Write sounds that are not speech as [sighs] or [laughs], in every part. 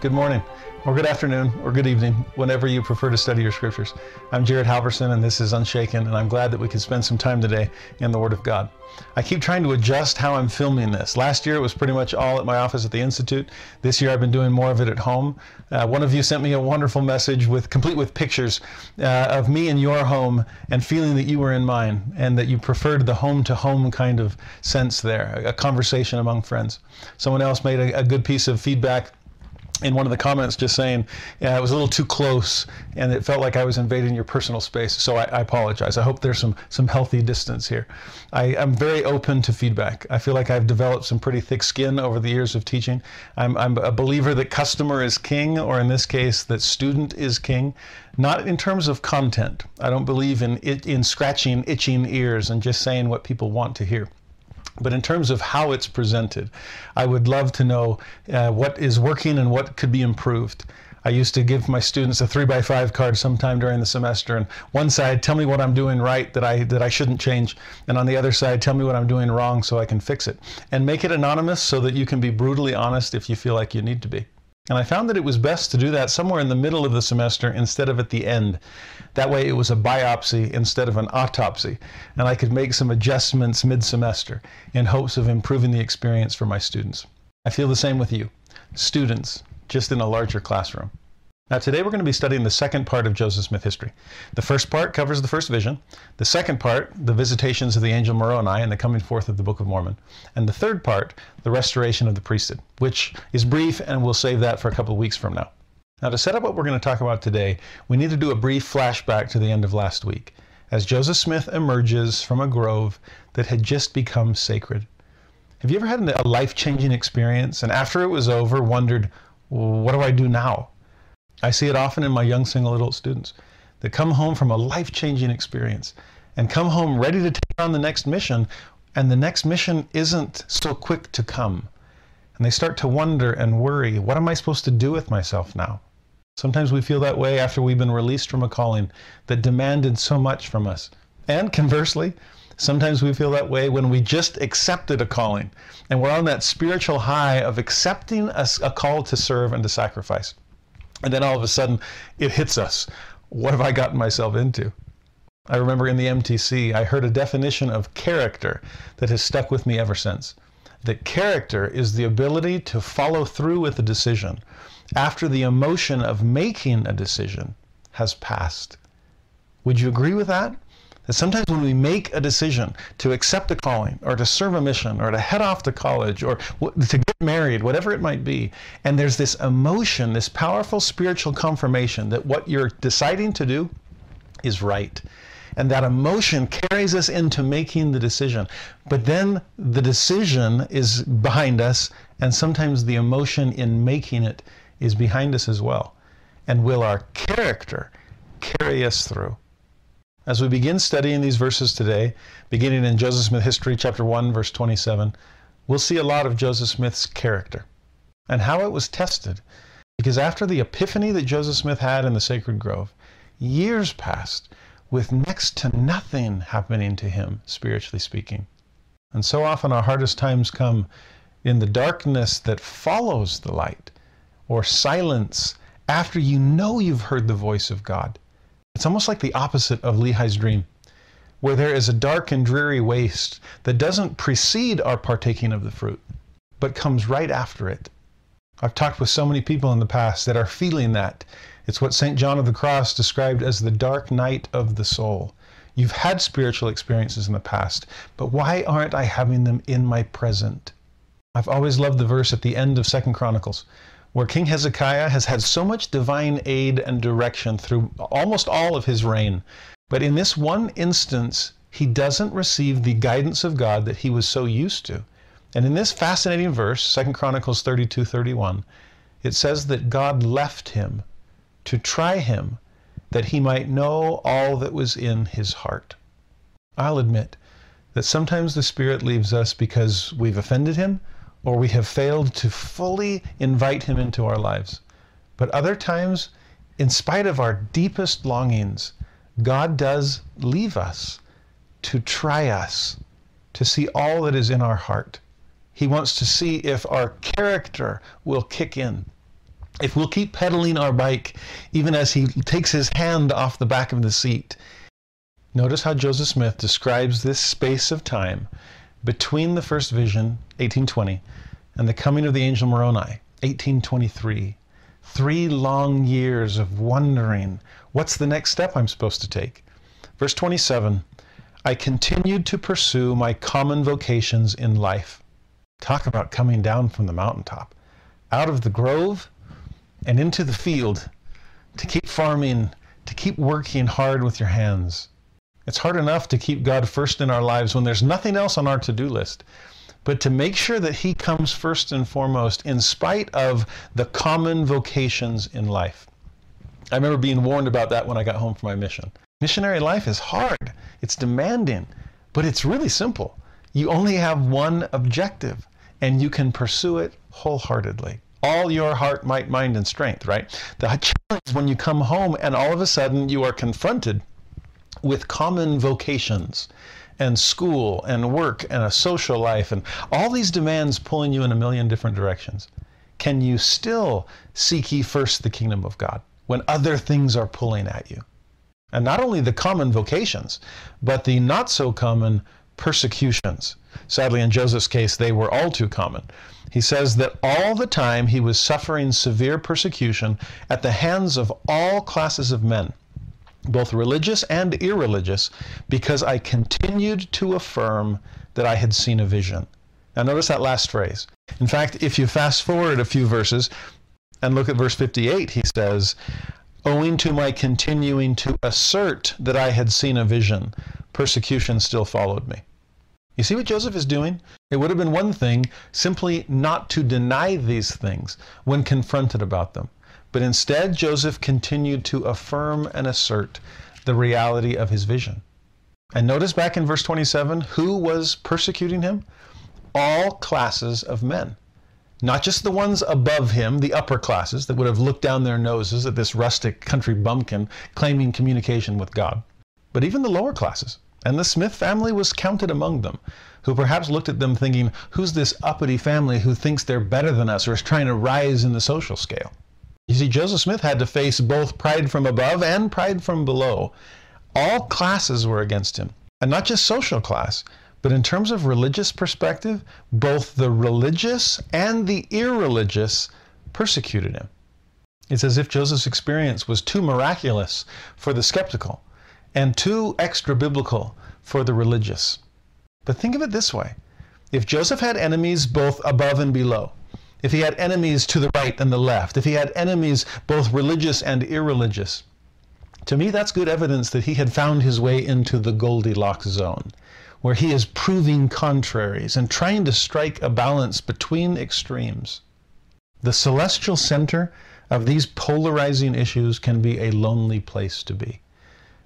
Good morning, or good afternoon, or good evening, whenever you prefer to study your scriptures. I'm Jared Halverson, and this is Unshaken, and I'm glad that we could spend some time today in the Word of God. I keep trying to adjust how I'm filming this. Last year it was pretty much all at my office at the Institute. This year I've been doing more of it at home. Uh, one of you sent me a wonderful message with complete with pictures uh, of me in your home and feeling that you were in mine and that you preferred the home to home kind of sense there, a conversation among friends. Someone else made a, a good piece of feedback in one of the comments just saying yeah, it was a little too close and it felt like I was invading your personal space. So I, I apologize. I hope there's some some healthy distance here. I, am very open to feedback. I feel like I've developed some pretty thick skin over the years of teaching. I'm, I'm a believer that customer is king, or in this case, that student is king. Not in terms of content. I don't believe in it, in scratching itching ears and just saying what people want to hear. But in terms of how it's presented, I would love to know uh, what is working and what could be improved. I used to give my students a three by five card sometime during the semester, and one side, tell me what I'm doing right that I that I shouldn't change, and on the other side, tell me what I'm doing wrong so I can fix it. And make it anonymous so that you can be brutally honest if you feel like you need to be. And I found that it was best to do that somewhere in the middle of the semester instead of at the end. That way it was a biopsy instead of an autopsy, and I could make some adjustments mid semester in hopes of improving the experience for my students. I feel the same with you, students, just in a larger classroom. Now, today we're going to be studying the second part of Joseph Smith history. The first part covers the first vision. The second part, the visitations of the angel Moroni and the coming forth of the Book of Mormon. And the third part, the restoration of the priesthood, which is brief and we'll save that for a couple of weeks from now. Now, to set up what we're going to talk about today, we need to do a brief flashback to the end of last week as Joseph Smith emerges from a grove that had just become sacred. Have you ever had a life changing experience and after it was over wondered, what do I do now? I see it often in my young single adult students that come home from a life changing experience and come home ready to take on the next mission, and the next mission isn't so quick to come. And they start to wonder and worry what am I supposed to do with myself now? Sometimes we feel that way after we've been released from a calling that demanded so much from us. And conversely, sometimes we feel that way when we just accepted a calling and we're on that spiritual high of accepting a, a call to serve and to sacrifice. And then all of a sudden, it hits us. What have I gotten myself into? I remember in the MTC, I heard a definition of character that has stuck with me ever since. That character is the ability to follow through with a decision after the emotion of making a decision has passed. Would you agree with that? That sometimes when we make a decision to accept a calling or to serve a mission or to head off to college or to get married, whatever it might be, and there's this emotion, this powerful spiritual confirmation that what you're deciding to do is right. And that emotion carries us into making the decision. But then the decision is behind us, and sometimes the emotion in making it is behind us as well. And will our character carry us through? As we begin studying these verses today, beginning in Joseph Smith History, chapter 1, verse 27, we'll see a lot of Joseph Smith's character and how it was tested. Because after the epiphany that Joseph Smith had in the sacred grove, years passed with next to nothing happening to him, spiritually speaking. And so often our hardest times come in the darkness that follows the light, or silence after you know you've heard the voice of God. It's almost like the opposite of Lehi's dream, where there is a dark and dreary waste that doesn't precede our partaking of the fruit, but comes right after it. I've talked with so many people in the past that are feeling that. It's what St. John of the Cross described as the dark night of the soul. You've had spiritual experiences in the past, but why aren't I having them in my present? I've always loved the verse at the end of Second Chronicles where King Hezekiah has had so much divine aid and direction through almost all of his reign. But in this one instance, he doesn't receive the guidance of God that he was so used to. And in this fascinating verse, 2 Chronicles 32 31, it says that God left him to try him that he might know all that was in his heart. I'll admit that sometimes the Spirit leaves us because we've offended him or we have failed to fully invite him into our lives. But other times, in spite of our deepest longings, God does leave us to try us, to see all that is in our heart. He wants to see if our character will kick in. If we'll keep pedaling our bike, even as he takes his hand off the back of the seat. Notice how Joseph Smith describes this space of time between the first vision, 1820, and the coming of the angel Moroni, 1823. Three long years of wondering what's the next step I'm supposed to take? Verse 27 I continued to pursue my common vocations in life. Talk about coming down from the mountaintop, out of the grove and into the field to keep farming, to keep working hard with your hands. It's hard enough to keep God first in our lives when there's nothing else on our to do list. But to make sure that He comes first and foremost in spite of the common vocations in life. I remember being warned about that when I got home from my mission. Missionary life is hard, it's demanding, but it's really simple. You only have one objective, and you can pursue it wholeheartedly. All your heart, might, mind, and strength, right? The challenge is when you come home and all of a sudden you are confronted with common vocations and school and work and a social life and all these demands pulling you in a million different directions. Can you still seek ye first the kingdom of God when other things are pulling at you? And not only the common vocations, but the not so common persecutions. Sadly, in Joseph's case, they were all too common. He says that all the time he was suffering severe persecution at the hands of all classes of men, both religious and irreligious, because I continued to affirm that I had seen a vision. Now, notice that last phrase. In fact, if you fast forward a few verses and look at verse 58, he says, owing to my continuing to assert that I had seen a vision, persecution still followed me. You see what Joseph is doing? It would have been one thing simply not to deny these things when confronted about them. But instead, Joseph continued to affirm and assert the reality of his vision. And notice back in verse 27 who was persecuting him? All classes of men not just the ones above him, the upper classes that would have looked down their noses at this rustic country bumpkin claiming communication with God, but even the lower classes. And the Smith family was counted among them, who perhaps looked at them thinking, who's this uppity family who thinks they're better than us or is trying to rise in the social scale? You see, Joseph Smith had to face both pride from above and pride from below. All classes were against him, and not just social class, but in terms of religious perspective, both the religious and the irreligious persecuted him. It's as if Joseph's experience was too miraculous for the skeptical and too extra biblical for the religious. But think of it this way if Joseph had enemies both above and below, if he had enemies to the right and the left, if he had enemies both religious and irreligious, to me that's good evidence that he had found his way into the Goldilocks zone where he is proving contraries and trying to strike a balance between extremes. The celestial center of these polarizing issues can be a lonely place to be.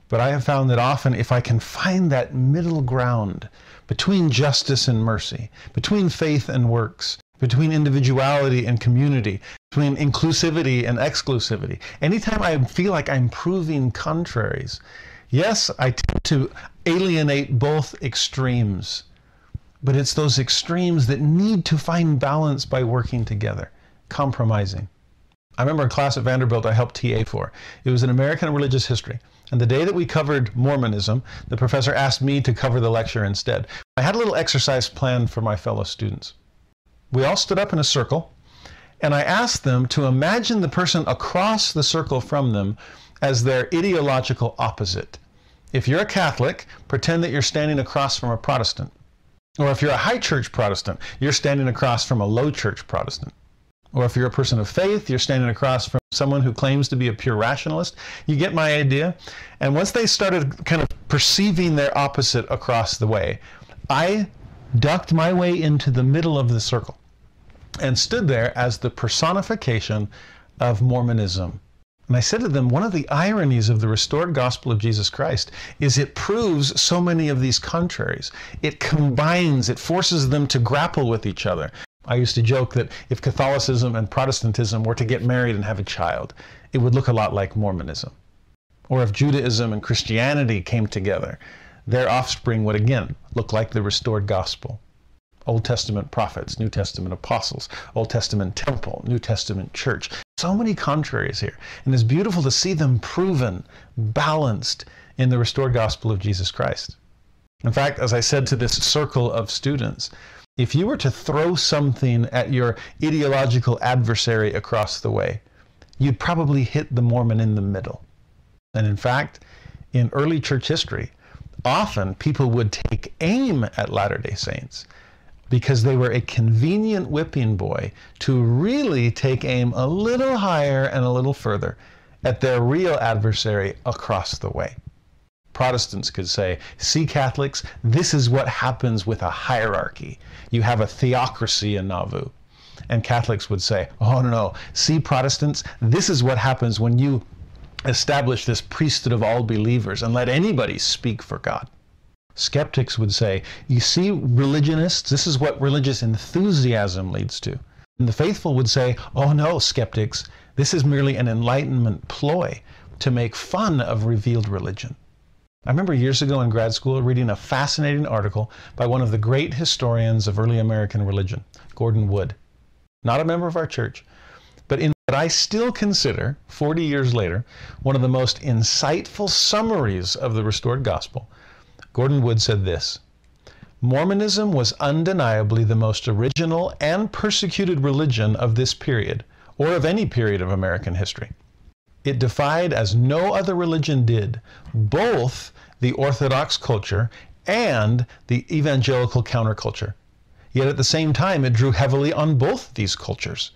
But I have found that often, if I can find that middle ground between justice and mercy, between faith and works, between individuality and community, between inclusivity and exclusivity, anytime I feel like I'm proving contraries, Yes, I tend to alienate both extremes, but it's those extremes that need to find balance by working together, compromising. I remember a class at Vanderbilt I helped TA for. It was an American religious history. And the day that we covered Mormonism, the professor asked me to cover the lecture instead. I had a little exercise planned for my fellow students. We all stood up in a circle, and I asked them to imagine the person across the circle from them as their ideological opposite. If you're a Catholic, pretend that you're standing across from a Protestant. Or if you're a high church Protestant, you're standing across from a low church Protestant. Or if you're a person of faith, you're standing across from someone who claims to be a pure rationalist. You get my idea? And once they started kind of perceiving their opposite across the way, I ducked my way into the middle of the circle and stood there as the personification of Mormonism. And I said to them, one of the ironies of the restored gospel of Jesus Christ is it proves so many of these contraries. It combines, it forces them to grapple with each other. I used to joke that if Catholicism and Protestantism were to get married and have a child, it would look a lot like Mormonism. Or if Judaism and Christianity came together, their offspring would again look like the restored gospel. Old Testament prophets, New Testament apostles, Old Testament temple, New Testament church. So many contraries here. And it's beautiful to see them proven, balanced in the restored gospel of Jesus Christ. In fact, as I said to this circle of students, if you were to throw something at your ideological adversary across the way, you'd probably hit the Mormon in the middle. And in fact, in early church history, often people would take aim at Latter day Saints because they were a convenient whipping boy to really take aim a little higher and a little further at their real adversary across the way. Protestants could say, see, Catholics, this is what happens with a hierarchy. You have a theocracy in Nauvoo. And Catholics would say, oh, no, no. See, Protestants, this is what happens when you establish this priesthood of all believers and let anybody speak for God. Skeptics would say, you see, religionists, this is what religious enthusiasm leads to. And the faithful would say, oh, no, skeptics, this is merely an enlightenment ploy to make fun of revealed religion. I remember years ago in grad school reading a fascinating article by one of the great historians of early American religion, Gordon Wood. Not a member of our church, but in what I still consider, 40 years later, one of the most insightful summaries of the restored gospel, Gordon Wood said this Mormonism was undeniably the most original and persecuted religion of this period, or of any period of American history. It defied, as no other religion did, both the Orthodox culture and the evangelical counterculture. Yet at the same time, it drew heavily on both these cultures.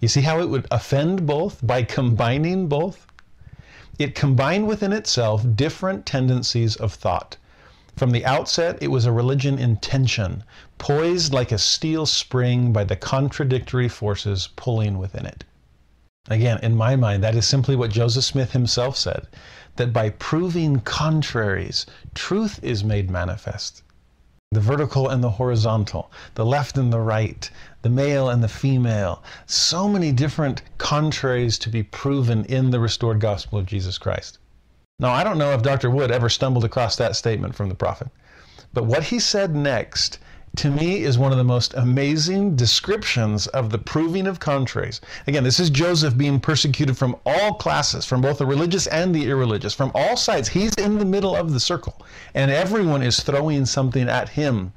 You see how it would offend both by combining both? It combined within itself different tendencies of thought. From the outset, it was a religion in tension, poised like a steel spring by the contradictory forces pulling within it. Again, in my mind, that is simply what Joseph Smith himself said that by proving contraries, truth is made manifest. The vertical and the horizontal, the left and the right, the male and the female, so many different contraries to be proven in the restored gospel of Jesus Christ. Now, I don't know if Dr. Wood ever stumbled across that statement from the prophet, but what he said next to me is one of the most amazing descriptions of the proving of contraries. Again, this is Joseph being persecuted from all classes, from both the religious and the irreligious, from all sides. He's in the middle of the circle, and everyone is throwing something at him,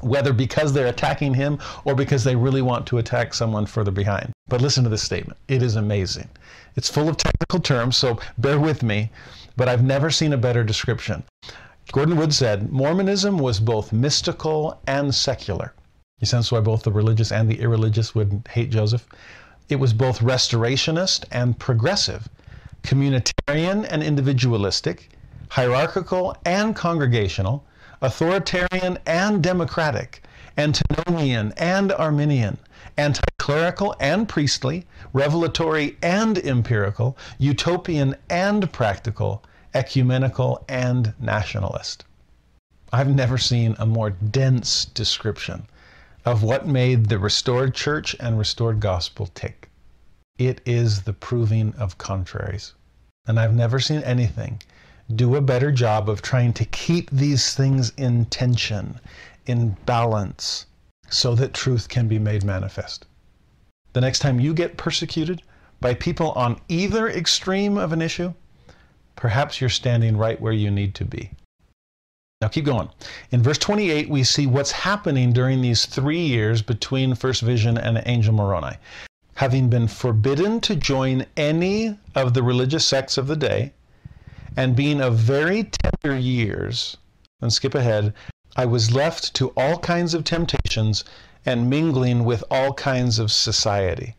whether because they're attacking him or because they really want to attack someone further behind. But listen to this statement. It is amazing. It's full of technical terms, so bear with me, but I've never seen a better description. Gordon Wood said Mormonism was both mystical and secular. You sense why both the religious and the irreligious would hate Joseph? It was both restorationist and progressive, communitarian and individualistic, hierarchical and congregational, authoritarian and democratic, antinomian and Arminian, anti clerical and priestly, revelatory and empirical, utopian and practical, ecumenical, and nationalist. I've never seen a more dense description of what made the restored church and restored gospel tick. It is the proving of contraries. And I've never seen anything do a better job of trying to keep these things in tension, in balance, so that truth can be made manifest. The next time you get persecuted by people on either extreme of an issue, perhaps you're standing right where you need to be. Now keep going. In verse 28, we see what's happening during these three years between First Vision and Angel Moroni. Having been forbidden to join any of the religious sects of the day, and being of very tender years, and skip ahead, I was left to all kinds of temptations and mingling with all kinds of society.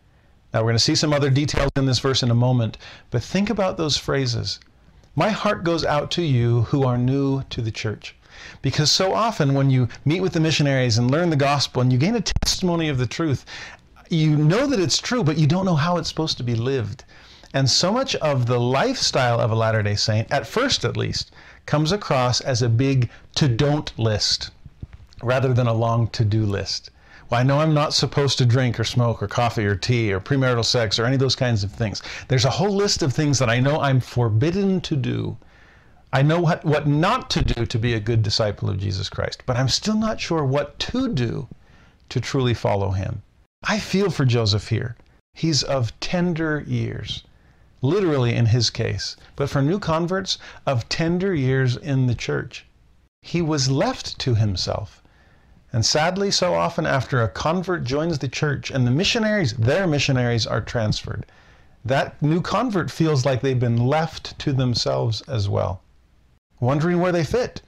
Now, we're going to see some other details in this verse in a moment, but think about those phrases. My heart goes out to you who are new to the church. Because so often when you meet with the missionaries and learn the gospel and you gain a testimony of the truth, you know that it's true, but you don't know how it's supposed to be lived. And so much of the lifestyle of a Latter day Saint, at first at least, comes across as a big to don't list rather than a long to do list. Well, I know I'm not supposed to drink or smoke or coffee or tea or premarital sex or any of those kinds of things. There's a whole list of things that I know I'm forbidden to do. I know what, what not to do to be a good disciple of Jesus Christ, but I'm still not sure what to do to truly follow him. I feel for Joseph here. He's of tender years, literally in his case, but for new converts, of tender years in the church. He was left to himself. And sadly, so often after a convert joins the church and the missionaries, their missionaries, are transferred, that new convert feels like they've been left to themselves as well, wondering where they fit.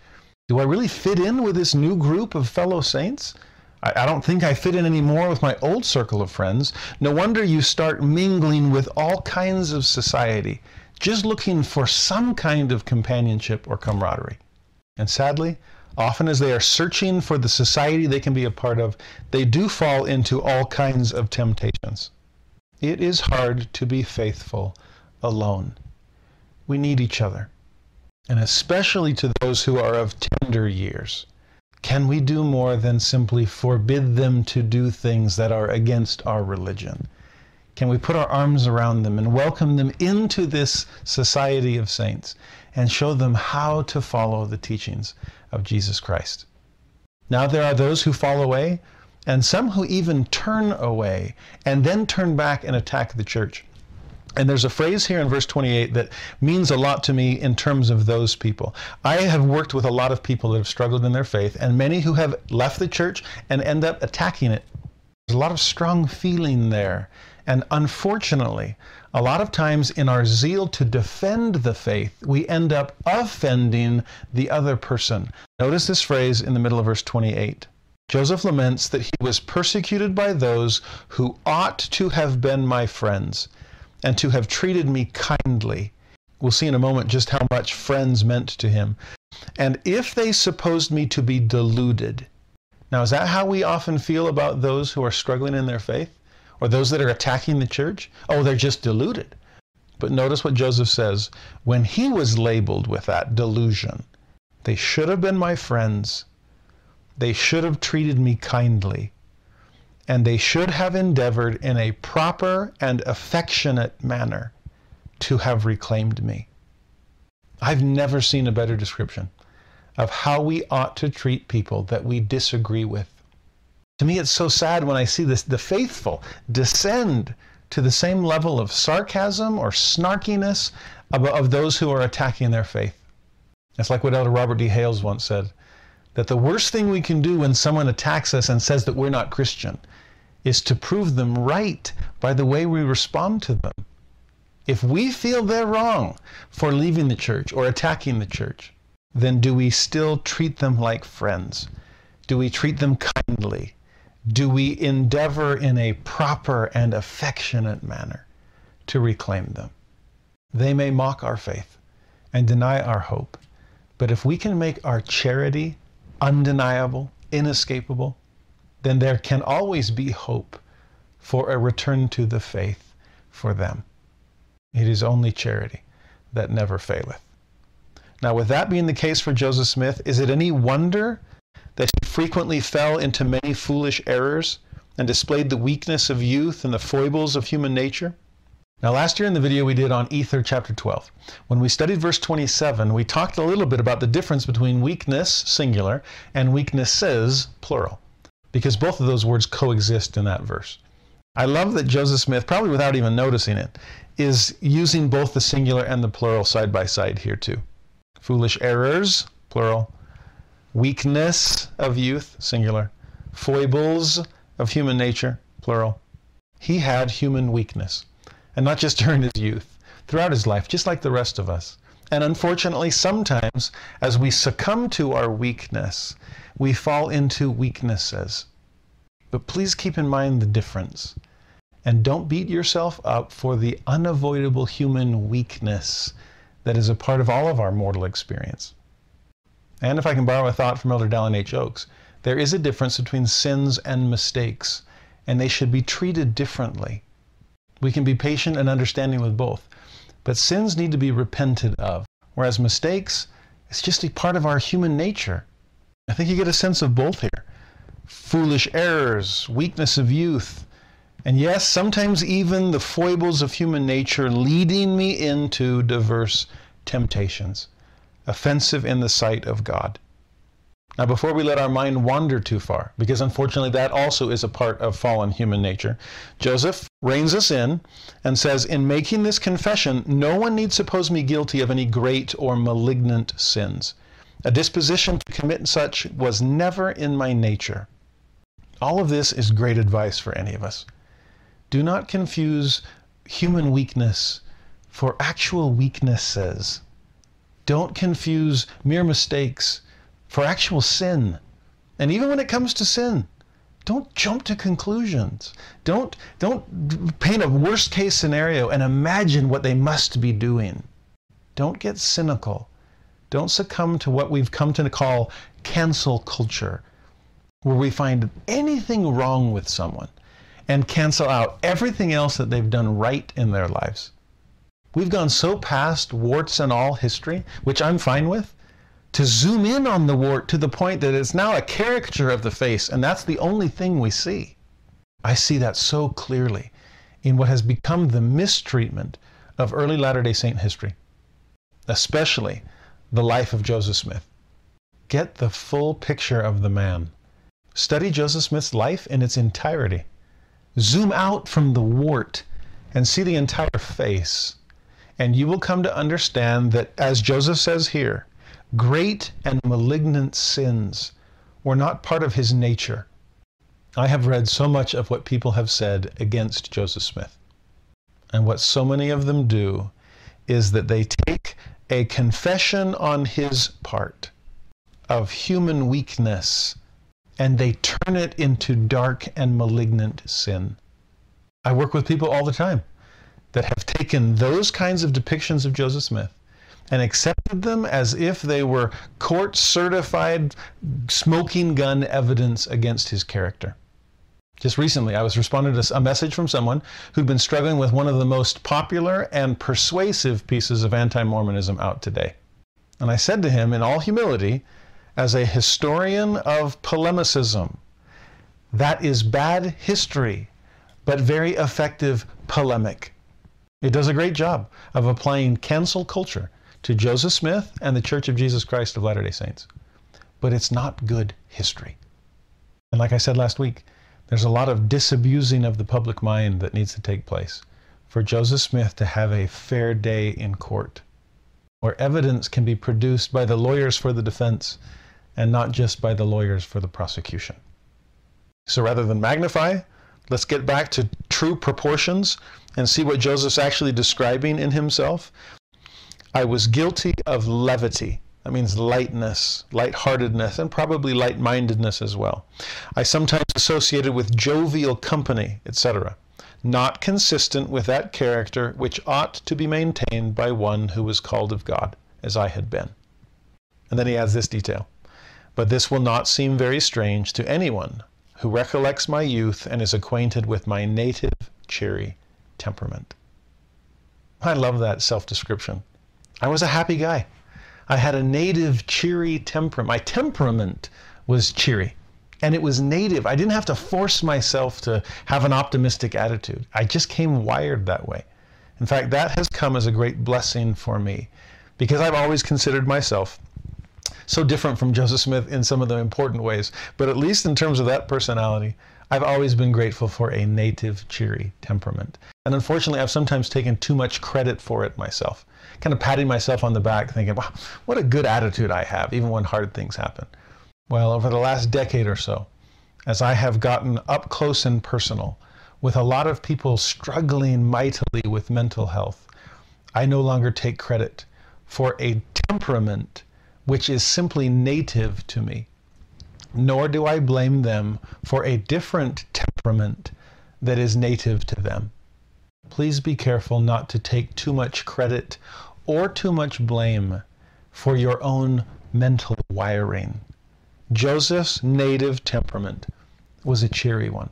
Do I really fit in with this new group of fellow saints? I, I don't think I fit in anymore with my old circle of friends. No wonder you start mingling with all kinds of society, just looking for some kind of companionship or camaraderie. And sadly, often as they are searching for the society they can be a part of, they do fall into all kinds of temptations. It is hard to be faithful alone. We need each other, and especially to those who are of tender years. Can we do more than simply forbid them to do things that are against our religion? Can we put our arms around them and welcome them into this society of saints and show them how to follow the teachings of Jesus Christ? Now, there are those who fall away and some who even turn away and then turn back and attack the church. And there's a phrase here in verse 28 that means a lot to me in terms of those people. I have worked with a lot of people that have struggled in their faith, and many who have left the church and end up attacking it. There's a lot of strong feeling there. And unfortunately, a lot of times in our zeal to defend the faith, we end up offending the other person. Notice this phrase in the middle of verse 28. Joseph laments that he was persecuted by those who ought to have been my friends and to have treated me kindly. We'll see in a moment just how much friends meant to him. And if they supposed me to be deluded, now is that how we often feel about those who are struggling in their faith? Or those that are attacking the church? Oh, they're just deluded. But notice what Joseph says when he was labeled with that delusion, they should have been my friends. They should have treated me kindly and they should have endeavored in a proper and affectionate manner to have reclaimed me. I've never seen a better description of how we ought to treat people that we disagree with. To me, it's so sad when I see this, the faithful descend to the same level of sarcasm or snarkiness of, of those who are attacking their faith. It's like what Elder Robert D. Hales once said that the worst thing we can do when someone attacks us and says that we're not Christian is to prove them right by the way we respond to them. If we feel they're wrong for leaving the church or attacking the church, then do we still treat them like friends? Do we treat them kindly? Do we endeavor in a proper and affectionate manner to reclaim them? They may mock our faith and deny our hope, but if we can make our charity undeniable, inescapable, then there can always be hope for a return to the faith for them. It is only charity that never faileth. Now, with that being the case for Joseph Smith, is it any wonder that he frequently fell into many foolish errors and displayed the weakness of youth and the foibles of human nature? Now, last year in the video we did on Ether chapter 12, when we studied verse 27, we talked a little bit about the difference between weakness, singular, and weaknesses, plural because both of those words coexist in that verse. I love that Joseph Smith, probably without even noticing it, is using both the singular and the plural side by side here too. Foolish errors, plural. Weakness of youth, singular. Foibles of human nature, plural. He had human weakness, and not just [laughs] during his youth, throughout his life, just like the rest of us. And unfortunately, sometimes as we succumb to our weakness, we fall into weaknesses. But please keep in mind the difference. And don't beat yourself up for the unavoidable human weakness that is a part of all of our mortal experience. And if I can borrow a thought from Elder Dallin H. Oaks, there is a difference between sins and mistakes, and they should be treated differently. We can be patient and understanding with both, but sins need to be repented of, whereas mistakes, it's just a part of our human nature. I think you get a sense of both here foolish errors, weakness of youth, and yes, sometimes even the foibles of human nature leading me into diverse temptations, offensive in the sight of God. Now, before we let our mind wander too far, because unfortunately that also is a part of fallen human nature, Joseph reins us in and says, In making this confession, no one need suppose me guilty of any great or malignant sins. A disposition to commit such was never in my nature. All of this is great advice for any of us. Do not confuse human weakness for actual weaknesses. Don't confuse mere mistakes for actual sin. And even when it comes to sin, don't jump to conclusions. Don't, don't paint a worst case scenario and imagine what they must be doing. Don't get cynical. Don't succumb to what we've come to call cancel culture, where we find anything wrong with someone and cancel out everything else that they've done right in their lives. We've gone so past warts and all history, which I'm fine with, to zoom in on the wart to the point that it's now a caricature of the face, and that's the only thing we see. I see that so clearly in what has become the mistreatment of early Latter day Saint history, especially the life of Joseph Smith. Get the full picture of the man. Study Joseph Smith's life in its entirety. Zoom out from the wart and see the entire face. And you will come to understand that, as Joseph says here, Great and malignant sins were not part of his nature. I have read so much of what people have said against Joseph Smith. And what so many of them do is that they take a confession on his part of human weakness and they turn it into dark and malignant sin. I work with people all the time that have taken those kinds of depictions of Joseph Smith and accepted them as if they were court certified smoking gun evidence against his character. Just recently, I was responding to a message from someone who'd been struggling with one of the most popular and persuasive pieces of anti Mormonism out today. And I said to him, in all humility, as a historian of polemicism, that is bad history, but very effective polemic. It does a great job of applying cancel culture to Joseph Smith and the Church of Jesus Christ of Latter day Saints. But it's not good history. And like I said last week, there's a lot of disabusing of the public mind that needs to take place for Joseph Smith to have a fair day in court, where evidence can be produced by the lawyers for the defense and not just by the lawyers for the prosecution. So rather than magnify, let's get back to true proportions and see what Joseph's actually describing in himself. I was guilty of levity. That means lightness, lightheartedness, and probably light mindedness as well. I sometimes associated with jovial company, etc., not consistent with that character which ought to be maintained by one who was called of God, as I had been. And then he adds this detail. But this will not seem very strange to anyone who recollects my youth and is acquainted with my native cheery temperament. I love that self description. I was a happy guy. I had a native cheery temperament. My temperament was cheery and it was native. I didn't have to force myself to have an optimistic attitude. I just came wired that way. In fact, that has come as a great blessing for me because I've always considered myself so different from Joseph Smith in some of the important ways. But at least in terms of that personality, I've always been grateful for a native, cheery temperament. And unfortunately, I've sometimes taken too much credit for it myself, kind of patting myself on the back, thinking, wow, what a good attitude I have, even when hard things happen. Well, over the last decade or so, as I have gotten up close and personal with a lot of people struggling mightily with mental health, I no longer take credit for a temperament which is simply native to me. Nor do I blame them for a different temperament that is native to them. Please be careful not to take too much credit or too much blame for your own mental wiring. Joseph's native temperament was a cheery one.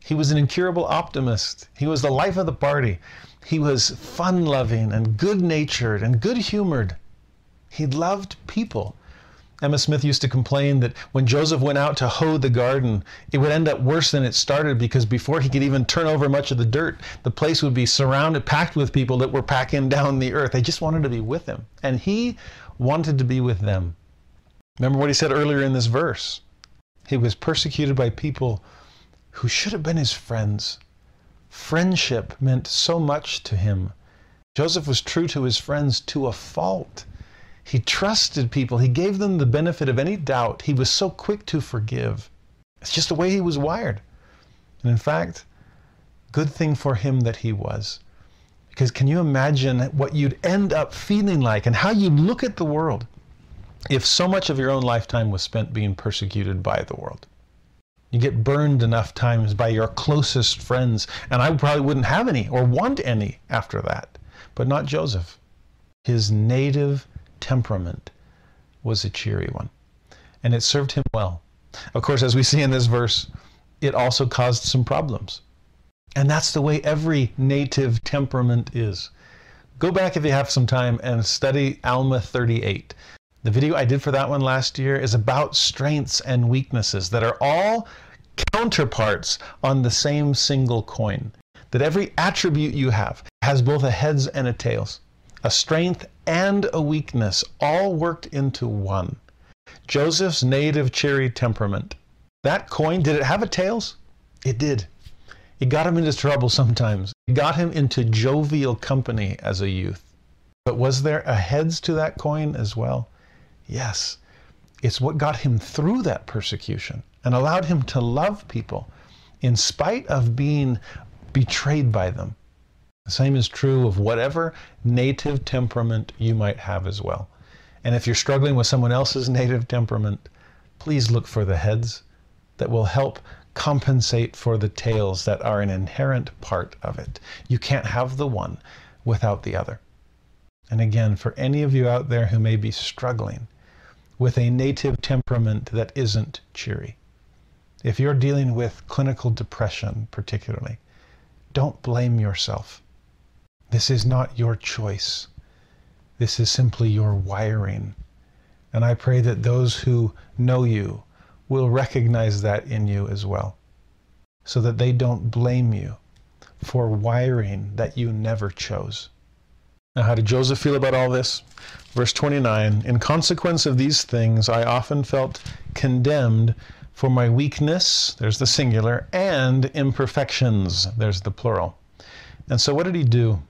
He was an incurable optimist. He was the life of the party. He was fun loving and good natured and good humored. He loved people. Emma Smith used to complain that when Joseph went out to hoe the garden, it would end up worse than it started because before he could even turn over much of the dirt, the place would be surrounded, packed with people that were packing down the earth. They just wanted to be with him. And he wanted to be with them. Remember what he said earlier in this verse? He was persecuted by people who should have been his friends. Friendship meant so much to him. Joseph was true to his friends to a fault. He trusted people. He gave them the benefit of any doubt. He was so quick to forgive. It's just the way he was wired. And in fact, good thing for him that he was. Because can you imagine what you'd end up feeling like and how you'd look at the world if so much of your own lifetime was spent being persecuted by the world? You get burned enough times by your closest friends, and I probably wouldn't have any or want any after that. But not Joseph. His native temperament was a cheery one. And it served him well. Of course, as we see in this verse, it also caused some problems. And that's the way every native temperament is. Go back if you have some time and study Alma 38. The video I did for that one last year is about strengths and weaknesses that are all counterparts on the same single coin. That every attribute you have has both a heads and a tails a strength and a weakness, all worked into one. Joseph's native cheery temperament. That coin, did it have a tails? It did. It got him into trouble sometimes. It got him into jovial company as a youth. But was there a heads to that coin as well? Yes. It's what got him through that persecution and allowed him to love people in spite of being betrayed by them. The same is true of whatever native temperament you might have as well. And if you're struggling with someone else's [laughs] native temperament, please look for the heads that will help compensate for the tails that are an inherent part of it. You can't have the one without the other. And again, for any of you out there who may be struggling with a native temperament that isn't cheery, if you're dealing with clinical depression particularly, don't blame yourself. This is not your choice. This is simply your wiring. And I pray that those who know you will recognize that in you as well, so that they don't blame you for wiring that you never chose. Now, how did Joseph feel about all this? Verse 29 In consequence of these things, I often felt condemned for my weakness, there's the singular, and imperfections, there's the plural. And so, what did he do?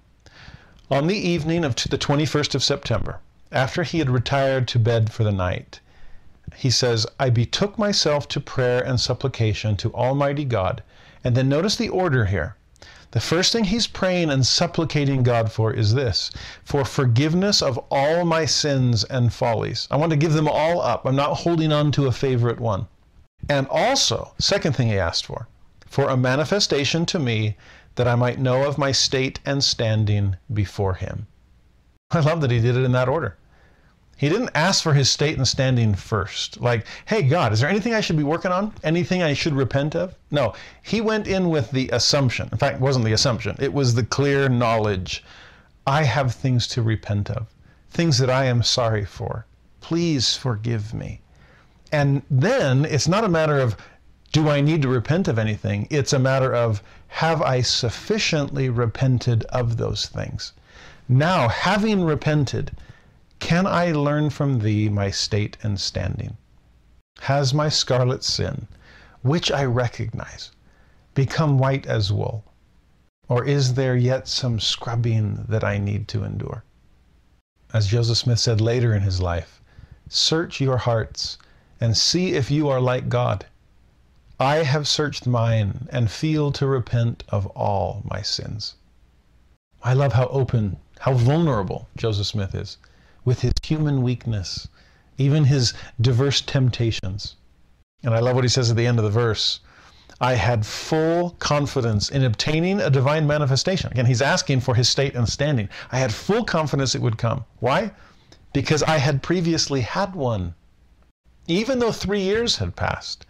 On the evening of the 21st of September, after he had retired to bed for the night, he says, I betook myself to prayer and supplication to Almighty God. And then notice the order here. The first thing he's praying and supplicating God for is this for forgiveness of all my sins and follies. I want to give them all up. I'm not holding on to a favorite one. And also, second thing he asked for, for a manifestation to me that I might know of my state and standing before him. I love that he did it in that order. He didn't ask for his state and standing first. Like, hey, God, is there anything I should be working on? Anything I should repent of? No. He went in with the assumption. In fact, it wasn't the assumption, it was the clear knowledge I have things to repent of, things that I am sorry for. Please forgive me. And then it's not a matter of do I need to repent of anything? It's a matter of have I sufficiently repented of those things? Now, having repented, can I learn from thee my state and standing? Has my scarlet sin, which I recognize, become white as wool? Or is there yet some scrubbing that I need to endure? As Joseph Smith said later in his life, search your hearts and see if you are like God. I have searched mine and feel to repent of all my sins. I love how open, how vulnerable Joseph Smith is with his human weakness, even his diverse temptations. And I love what he says at the end of the verse. I had full confidence in obtaining a divine manifestation. Again, he's asking for his state and standing. I had full confidence it would come. Why? Because I had previously had one. Even though three years had passed,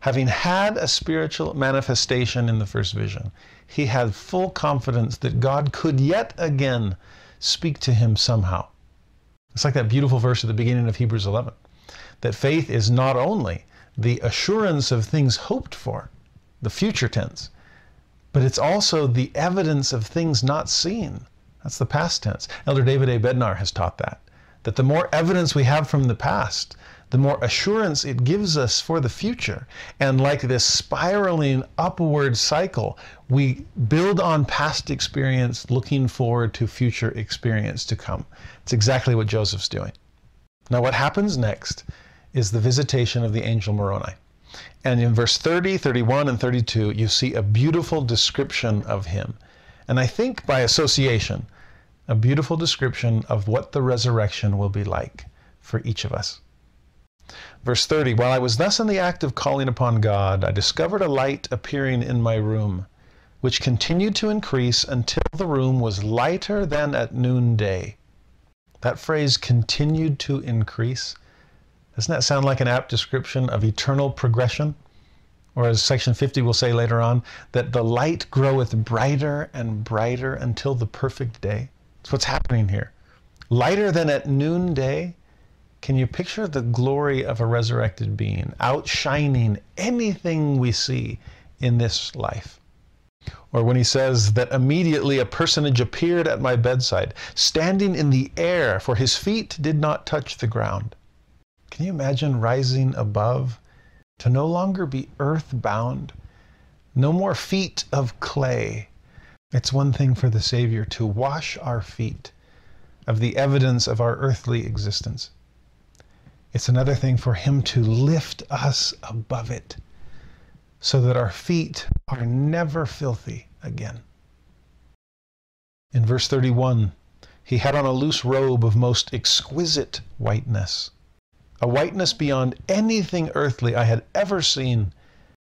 having had a spiritual manifestation in the first vision, he had full confidence that God could yet again speak to him somehow. It's like that beautiful verse at the beginning of Hebrews 11 that faith is not only the assurance of things hoped for, the future tense, but it's also the evidence of things not seen. That's the past tense. Elder David A. Bednar has taught that. That the more evidence we have from the past, the more assurance it gives us for the future. And like this spiraling upward cycle, we build on past experience, looking forward to future experience to come. It's exactly what Joseph's doing. Now, what happens next is the visitation of the angel Moroni. And in verse 30, 31, and 32, you see a beautiful description of him. And I think by association, a beautiful description of what the resurrection will be like for each of us. Verse 30 While I was thus in the act of calling upon God, I discovered a light appearing in my room, which continued to increase until the room was lighter than at noonday. That phrase continued to increase doesn't that sound like an apt description of eternal progression? Or as section 50 will say later on, that the light groweth brighter and brighter until the perfect day. That's what's happening here. Lighter than at noonday. Can you picture the glory of a resurrected being outshining anything we see in this life? Or when he says that immediately a personage appeared at my bedside, standing in the air, for his feet did not touch the ground. Can you imagine rising above to no longer be earthbound? No more feet of clay. It's one thing for the Savior to wash our feet of the evidence of our earthly existence. It's another thing for Him to lift us above it so that our feet are never filthy again. In verse 31, he had on a loose robe of most exquisite whiteness a whiteness beyond anything earthly I had ever seen.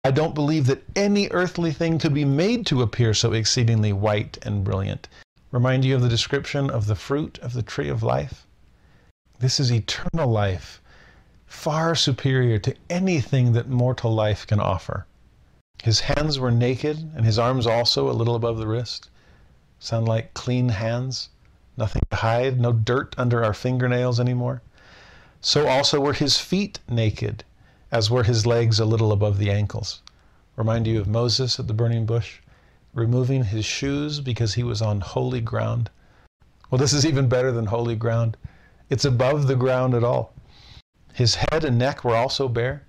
I don't believe that any earthly thing could be made to appear so exceedingly white and brilliant. Remind you of the description of the fruit of the tree of life? This is eternal life, far superior to anything that mortal life can offer. His hands were naked, and his arms also a little above the wrist. Sound like clean hands? Nothing to hide, no dirt under our fingernails anymore. So also were his feet naked, as were his legs a little above the ankles. Remind you of Moses at the burning bush, removing his shoes because he was on holy ground. Well, this is even better than holy ground. It's above the ground at all. His head and neck were also bare,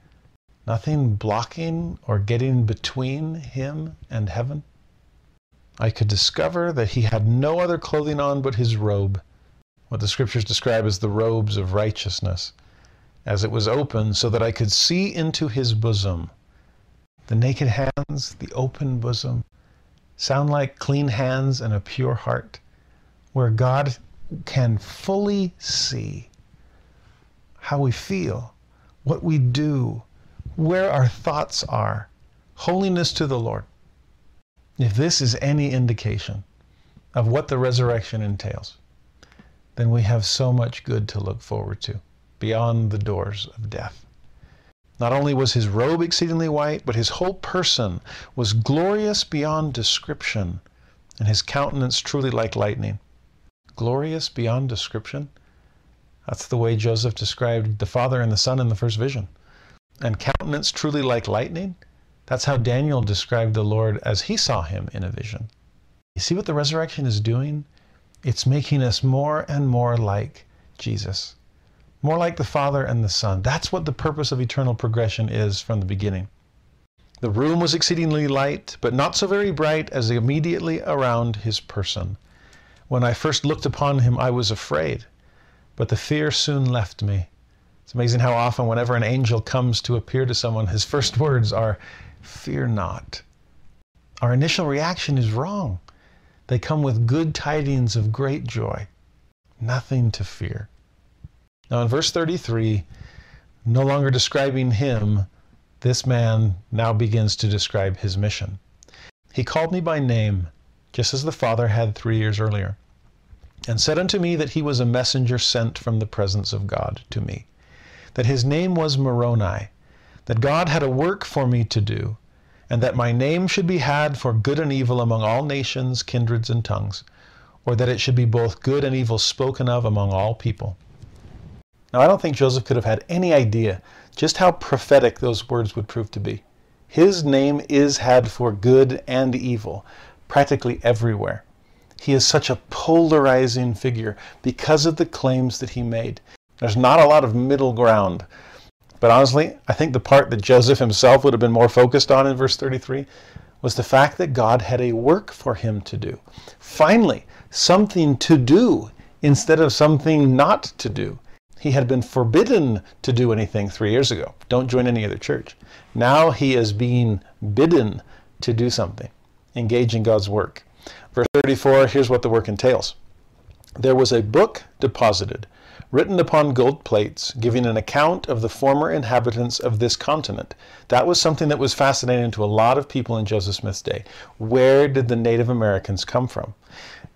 nothing blocking or getting between him and heaven. I could discover that he had no other clothing on but his robe what the scriptures describe as the robes of righteousness, as it was open so that I could see into his bosom. The naked hands, the open bosom, sound like clean hands and a pure heart, where God can fully see how we feel, what we do, where our thoughts are. Holiness to the Lord. If this is any indication of what the resurrection entails, then we have so much good to look forward to beyond the doors of death. Not only was his robe exceedingly white, but his whole person was glorious beyond description, and his countenance truly like lightning. Glorious beyond description? That's the way Joseph described the Father and the Son in the first vision. And countenance truly like lightning? That's how Daniel described the Lord as he saw him in a vision. You see what the resurrection is doing? It's making us more and more like Jesus, more like the Father and the Son. That's what the purpose of eternal progression is from the beginning. The room was exceedingly light, but not so very bright as immediately around his person. When I first looked upon him, I was afraid, but the fear soon left me. It's amazing how often, whenever an angel comes to appear to someone, his first words are, Fear not. Our initial reaction is wrong. They come with good tidings of great joy, nothing to fear. Now, in verse 33, no longer describing him, this man now begins to describe his mission. He called me by name, just as the Father had three years earlier, and said unto me that he was a messenger sent from the presence of God to me, that his name was Moroni, that God had a work for me to do, and that my name should be had for good and evil among all nations, kindreds, and tongues, or that it should be both good and evil spoken of among all people. Now, I don't think Joseph could have had any idea just how prophetic those words would prove to be. His name is had for good and evil, practically everywhere. He is such a polarizing figure because of the claims that he made. There's not a lot of middle ground. But honestly, I think the part that Joseph himself would have been more focused on in verse 33 was the fact that God had a work for him to do. Finally, something to do instead of something not to do. He had been forbidden to do anything three years ago. Don't join any other church. Now he is being bidden to do something, engage in God's work. Verse 34, here's what the work entails. There was a book deposited, written upon gold plates, giving an account of the former inhabitants of this continent. That was something that was fascinating to a lot of people in Joseph Smith's day. Where did the Native Americans come from?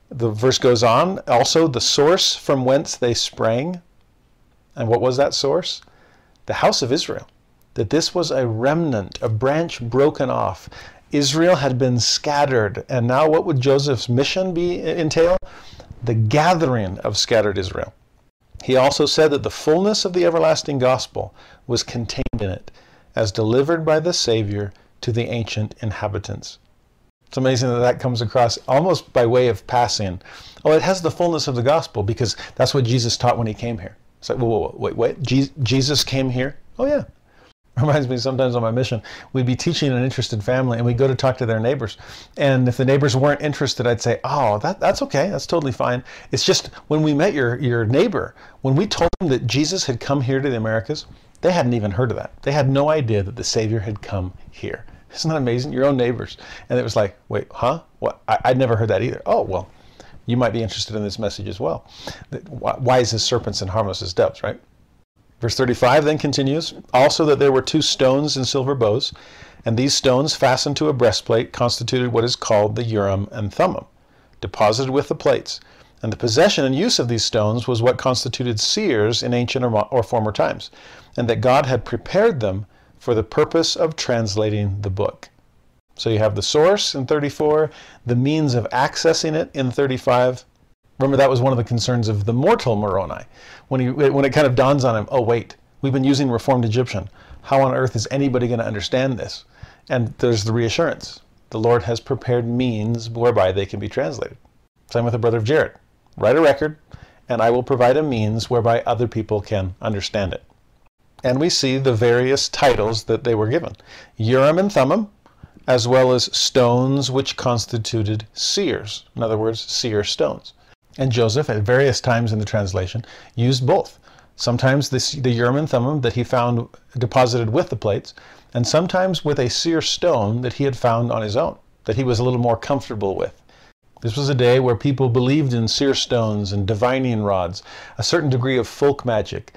The verse goes on, also the source from whence they sprang, and what was that source? The house of Israel. That this was a remnant, a branch broken off. Israel had been scattered. And now what would Joseph's mission be entail? The gathering of scattered Israel. He also said that the fullness of the everlasting gospel was contained in it, as delivered by the Savior to the ancient inhabitants. It's amazing that that comes across almost by way of passing. Oh, it has the fullness of the gospel because that's what Jesus taught when he came here. It's like, whoa, whoa, whoa wait, wait, Jesus came here? Oh, yeah. [laughs] Reminds me sometimes on my mission, we'd be teaching an interested family and we'd go to talk to their neighbors. And if the neighbors weren't interested, I'd say, oh, that, that's okay. That's totally fine. It's just when we met your, your neighbor, when we told them that Jesus had come here to the Americas, they hadn't even heard of that. They had no idea that the Savior had come here. Isn't that amazing? Your own neighbors. And it was like, wait, huh? What? I, would never heard that either. Oh, well, you might be interested in this message as well. Wise as serpents and harmless as doves, right? Verse 35 then continues Also that there were two stones and silver bows, and these stones fastened to a breastplate constituted what is called the Urim and Thummim, deposited with the plates. And the possession and use of these stones was what constituted seers in ancient or, or former times, and that God had prepared them for the purpose of translating the book. So you have the source in 34, the means of accessing it in 35. Remember, that was one of the concerns of the mortal Moroni. When, he, when it kind of dawns on him, oh, wait, we've been using Reformed Egyptian. How on earth is anybody going to understand this? And there's the reassurance. The Lord has prepared means whereby they can be translated. Same with the brother of Jared. Write a record, and I will provide a means whereby other people can understand it. And we see the various titles that they were given Urim and Thummim, as well as stones which constituted seers, in other words, seer stones. And Joseph, at various times in the translation, used both. Sometimes this, the Urim and Thummim that he found deposited with the plates, and sometimes with a seer stone that he had found on his own, that he was a little more comfortable with. This was a day where people believed in seer stones and divining rods, a certain degree of folk magic.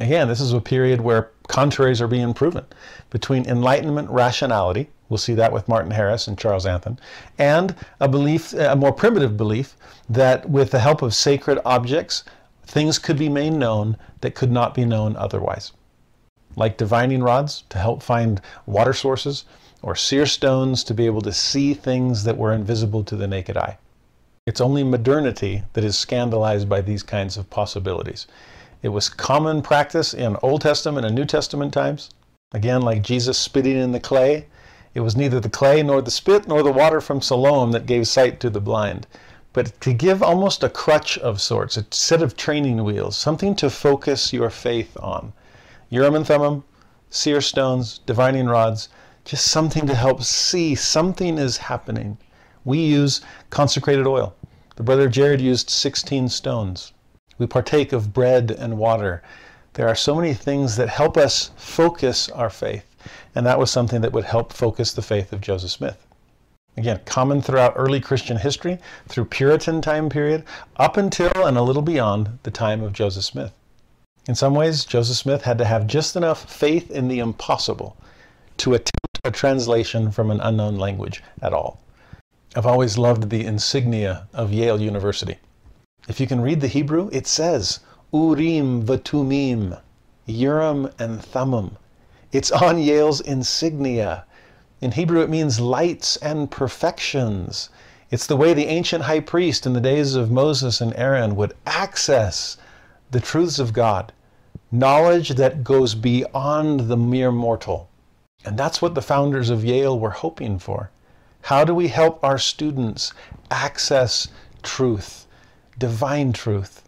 Again, this is a period where contraries are being proven between Enlightenment rationality, We'll see that with Martin Harris and Charles Anthon. And a belief, a more primitive belief, that with the help of sacred objects, things could be made known that could not be known otherwise. Like divining rods to help find water sources, or seer stones to be able to see things that were invisible to the naked eye. It's only modernity that is scandalized by these kinds of possibilities. It was common practice in Old Testament and New Testament times. Again, like Jesus spitting in the clay, it was neither the clay nor the spit nor the water from Siloam that gave sight to the blind, but to give almost a crutch of sorts, a set of training wheels, something to focus your faith on. Urim and Thummim, seer stones, divining rods, just something to help see something is happening. We use consecrated oil. The brother Jared used 16 stones. We partake of bread and water. There are so many things that help us focus our faith. And that was something that would help focus the faith of Joseph Smith. Again, common throughout early Christian history, through Puritan time period, up until and a little beyond the time of Joseph Smith. In some ways, Joseph Smith had to have just enough faith in the impossible to attempt a translation from an unknown language at all. I've always loved the insignia of Yale University. If you can read the Hebrew, it says Urim v'Tumim, Urim and Thummim. It's on Yale's insignia. In Hebrew, it means lights and perfections. It's the way the ancient high priest in the days of Moses and Aaron would access the truths of God, knowledge that goes beyond the mere mortal. And that's what the founders of Yale were hoping for. How do we help our students access truth, divine truth?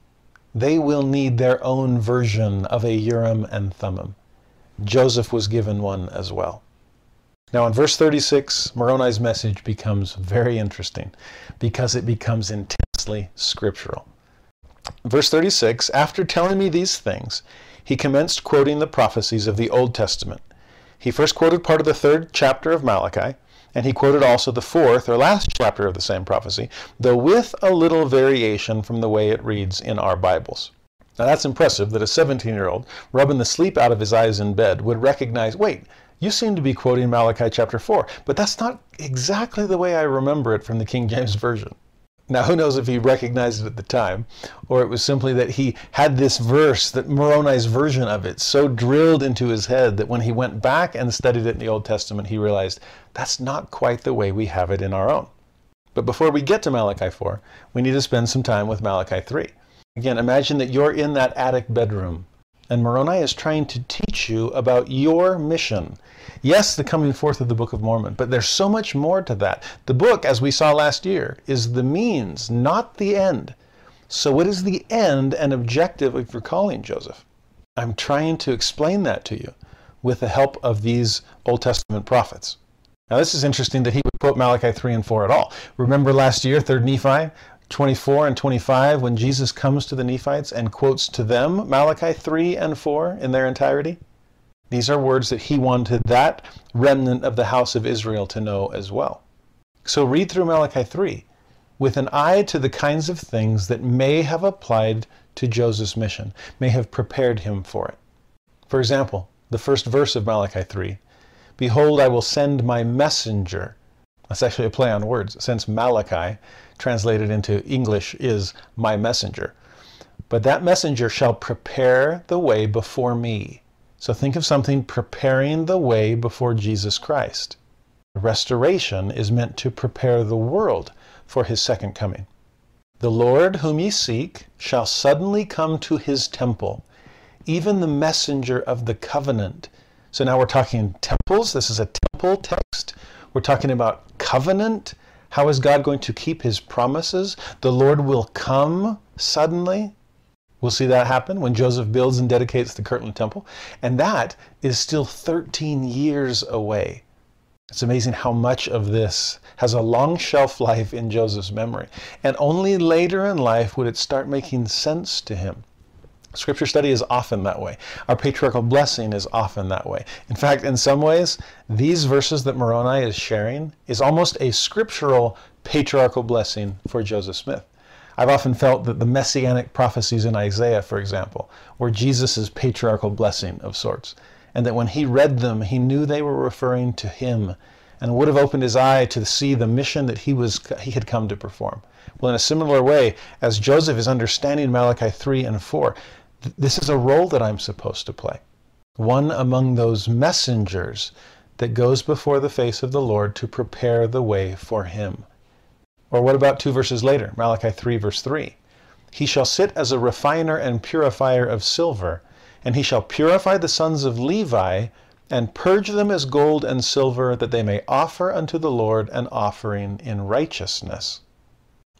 They will need their own version of a Urim and Thummim. Joseph was given one as well. Now, in verse 36, Moroni's message becomes very interesting because it becomes intensely scriptural. Verse 36 After telling me these things, he commenced quoting the prophecies of the Old Testament. He first quoted part of the third chapter of Malachi, and he quoted also the fourth or last chapter of the same prophecy, though with a little variation from the way it reads in our Bibles. Now that's impressive that a 17 year old, rubbing the sleep out of his eyes in bed, would recognize wait, you seem to be quoting Malachi chapter 4, but that's not exactly the way I remember it from the King James Version. Now, who knows if he recognized it at the time, or it was simply that he had this verse, that Moroni's version of it, so drilled into his head that when he went back and studied it in the Old Testament, he realized that's not quite the way we have it in our own. But before we get to Malachi 4, we need to spend some time with Malachi 3. Again, imagine that you're in that attic bedroom and Moroni is trying to teach you about your mission. Yes, the coming forth of the Book of Mormon, but there's so much more to that. The book, as we saw last year, is the means, not the end. So, what is the end and objective of your calling, Joseph? I'm trying to explain that to you with the help of these Old Testament prophets. Now, this is interesting that he would quote Malachi 3 and 4 at all. Remember last year, 3rd Nephi, 24 and 25 when Jesus comes to the Nephites and quotes to them Malachi 3 and 4 in their entirety? These are words that he wanted that remnant of the house of Israel to know as well. So read through Malachi 3 with an eye to the kinds of things that may have applied to Joseph's mission, may have prepared him for it. For example, the first verse of Malachi 3 Behold, I will send my messenger. That's actually a play on words, since Malachi translated into English is my messenger. But that messenger shall prepare the way before me. So think of something preparing the way before Jesus Christ. Restoration is meant to prepare the world for his second coming. The Lord whom ye seek shall suddenly come to his temple, even the messenger of the covenant. So now we're talking temples. This is a temple text. We're talking about covenant. How is God going to keep his promises? The Lord will come suddenly. We'll see that happen when Joseph builds and dedicates the Kirtland Temple. And that is still 13 years away. It's amazing how much of this has a long shelf life in Joseph's memory. And only later in life would it start making sense to him. Scripture study is often that way. Our patriarchal blessing is often that way. In fact, in some ways, these verses that Moroni is sharing is almost a scriptural patriarchal blessing for Joseph Smith. I've often felt that the messianic prophecies in Isaiah, for example, were Jesus' patriarchal blessing of sorts, and that when he read them, he knew they were referring to him and would have opened his eye to see the mission that he was he had come to perform. Well, in a similar way, as Joseph is understanding Malachi 3 and 4, this is a role that I'm supposed to play. One among those messengers that goes before the face of the Lord to prepare the way for him. Or what about two verses later, Malachi 3, verse 3? He shall sit as a refiner and purifier of silver, and he shall purify the sons of Levi and purge them as gold and silver, that they may offer unto the Lord an offering in righteousness.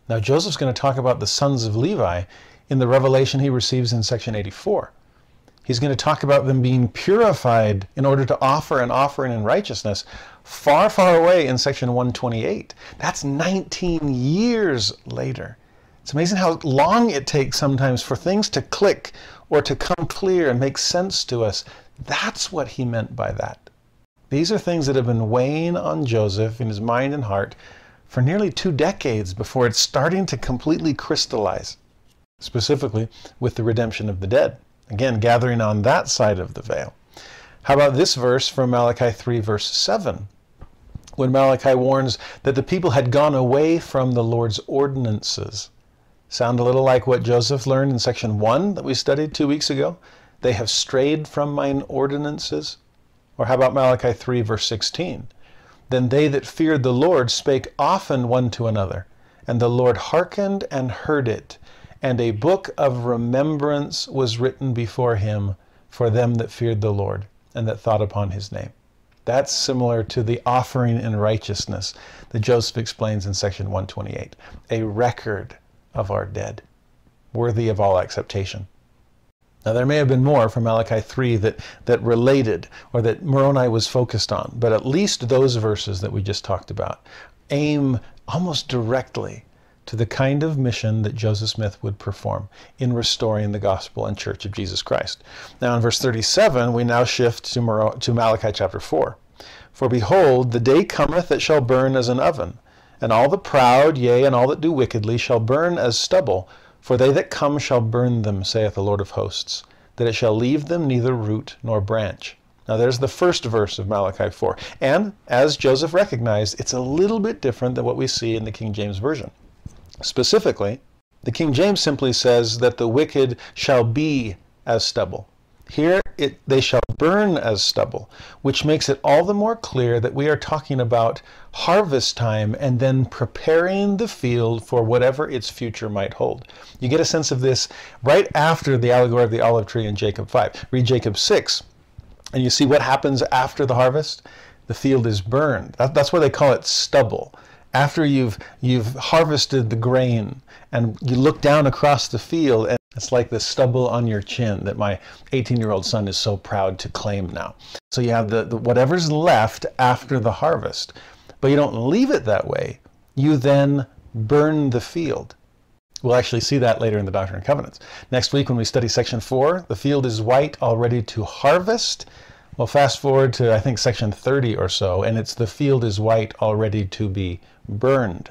Now, Joseph's going to talk about the sons of Levi in the revelation he receives in section 84. He's going to talk about them being purified in order to offer an offering in righteousness far, far away in section 128. That's 19 years later. It's amazing how long it takes sometimes for things to click or to come clear and make sense to us. That's what he meant by that. These are things that have been weighing on Joseph in his mind and heart for nearly two decades before it's starting to completely crystallize specifically with the redemption of the dead. Again, gathering on that side of the veil. How about this verse from Malachi 3, verse 7? When Malachi warns that the people had gone away from the Lord's ordinances. Sound a little like what Joseph learned in section 1 that we studied two weeks ago? They have strayed from mine ordinances. Or how about Malachi 3, verse 16? Then they that feared the Lord spake often one to another, and the Lord hearkened and heard it, and a book of remembrance was written before him for them that feared the Lord and that thought upon his name. That's similar to the offering in righteousness that Joseph explains in section 128 a record of our dead, worthy of all acceptation. Now, there may have been more from Malachi 3 that, that related or that Moroni was focused on, but at least those verses that we just talked about aim almost directly to the kind of mission that Joseph Smith would perform in restoring the gospel and church of Jesus Christ. Now, in verse 37, we now shift to, Mar- to Malachi chapter 4. For behold, the day cometh that shall burn as an oven, and all the proud, yea, and all that do wickedly, shall burn as stubble. For they that come shall burn them, saith the Lord of hosts, that it shall leave them neither root nor branch. Now, there's the first verse of Malachi 4. And as Joseph recognized, it's a little bit different than what we see in the King James Version. Specifically, the King James simply says that the wicked shall be as stubble. Here it, they shall burn as stubble, which makes it all the more clear that we are talking about harvest time and then preparing the field for whatever its future might hold. You get a sense of this right after the allegory of the olive tree in Jacob 5. Read Jacob 6, and you see what happens after the harvest. The field is burned. That, that's why they call it stubble after you've you've harvested the grain and you look down across the field and it's like the stubble on your chin that my 18 year old son is so proud to claim now. So you have the, the, whatever's left after the harvest, but you don't leave it that way. You then burn the field. We'll actually see that later in the Doctrine and Covenants. Next week, when we study section four, the field is white, all ready to harvest. Well, fast forward to I think section 30 or so, and it's the field is white, all ready to be burned.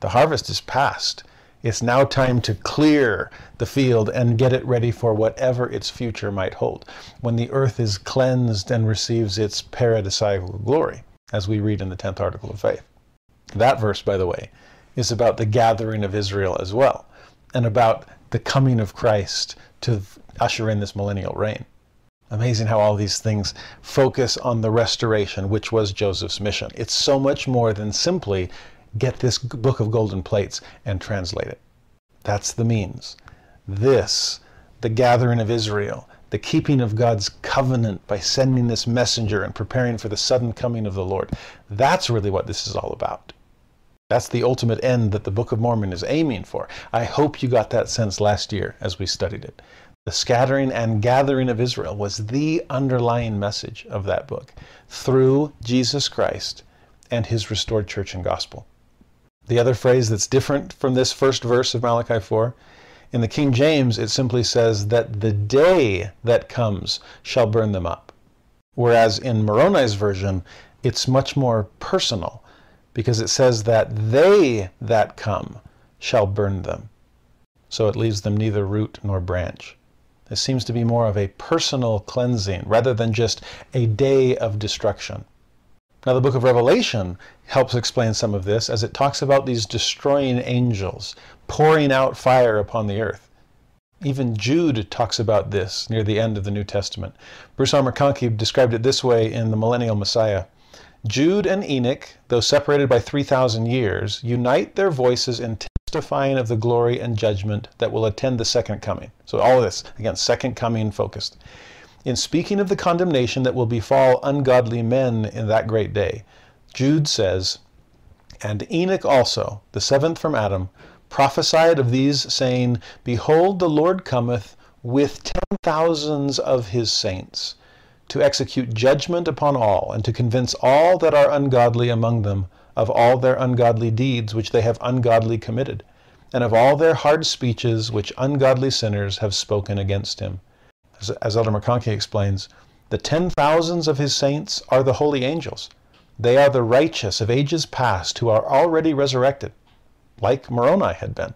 The harvest is past. It's now time to clear the field and get it ready for whatever its future might hold. When the earth is cleansed and receives its paradisiacal glory, as we read in the 10th article of faith. That verse, by the way, is about the gathering of Israel as well, and about the coming of Christ to usher in this millennial reign. Amazing how all these things focus on the restoration, which was Joseph's mission. It's so much more than simply get this book of golden plates and translate it. That's the means. This, the gathering of Israel, the keeping of God's covenant by sending this messenger and preparing for the sudden coming of the Lord, that's really what this is all about. That's the ultimate end that the Book of Mormon is aiming for. I hope you got that sense last year as we studied it. The scattering and gathering of Israel was the underlying message of that book through Jesus Christ and his restored church and gospel. The other phrase that's different from this first verse of Malachi 4, in the King James, it simply says that the day that comes shall burn them up. Whereas in Moroni's version, it's much more personal because it says that they that come shall burn them. So it leaves them neither root nor branch. It seems to be more of a personal cleansing rather than just a day of destruction. Now, the book of Revelation helps explain some of this as it talks about these destroying angels pouring out fire upon the earth. Even Jude talks about this near the end of the New Testament. Bruce R. McConkie described it this way in The Millennial Messiah. Jude and Enoch, though separated by 3,000 years, unite their voices in testifying of the glory and judgment that will attend the second coming. So, all of this, again, second coming focused. In speaking of the condemnation that will befall ungodly men in that great day, Jude says, And Enoch also, the seventh from Adam, prophesied of these, saying, Behold, the Lord cometh with ten thousands of his saints, to execute judgment upon all, and to convince all that are ungodly among them of all their ungodly deeds which they have ungodly committed, and of all their hard speeches which ungodly sinners have spoken against him. As, as Elder McConkie explains, the ten thousands of his saints are the holy angels. They are the righteous of ages past who are already resurrected, like Moroni had been.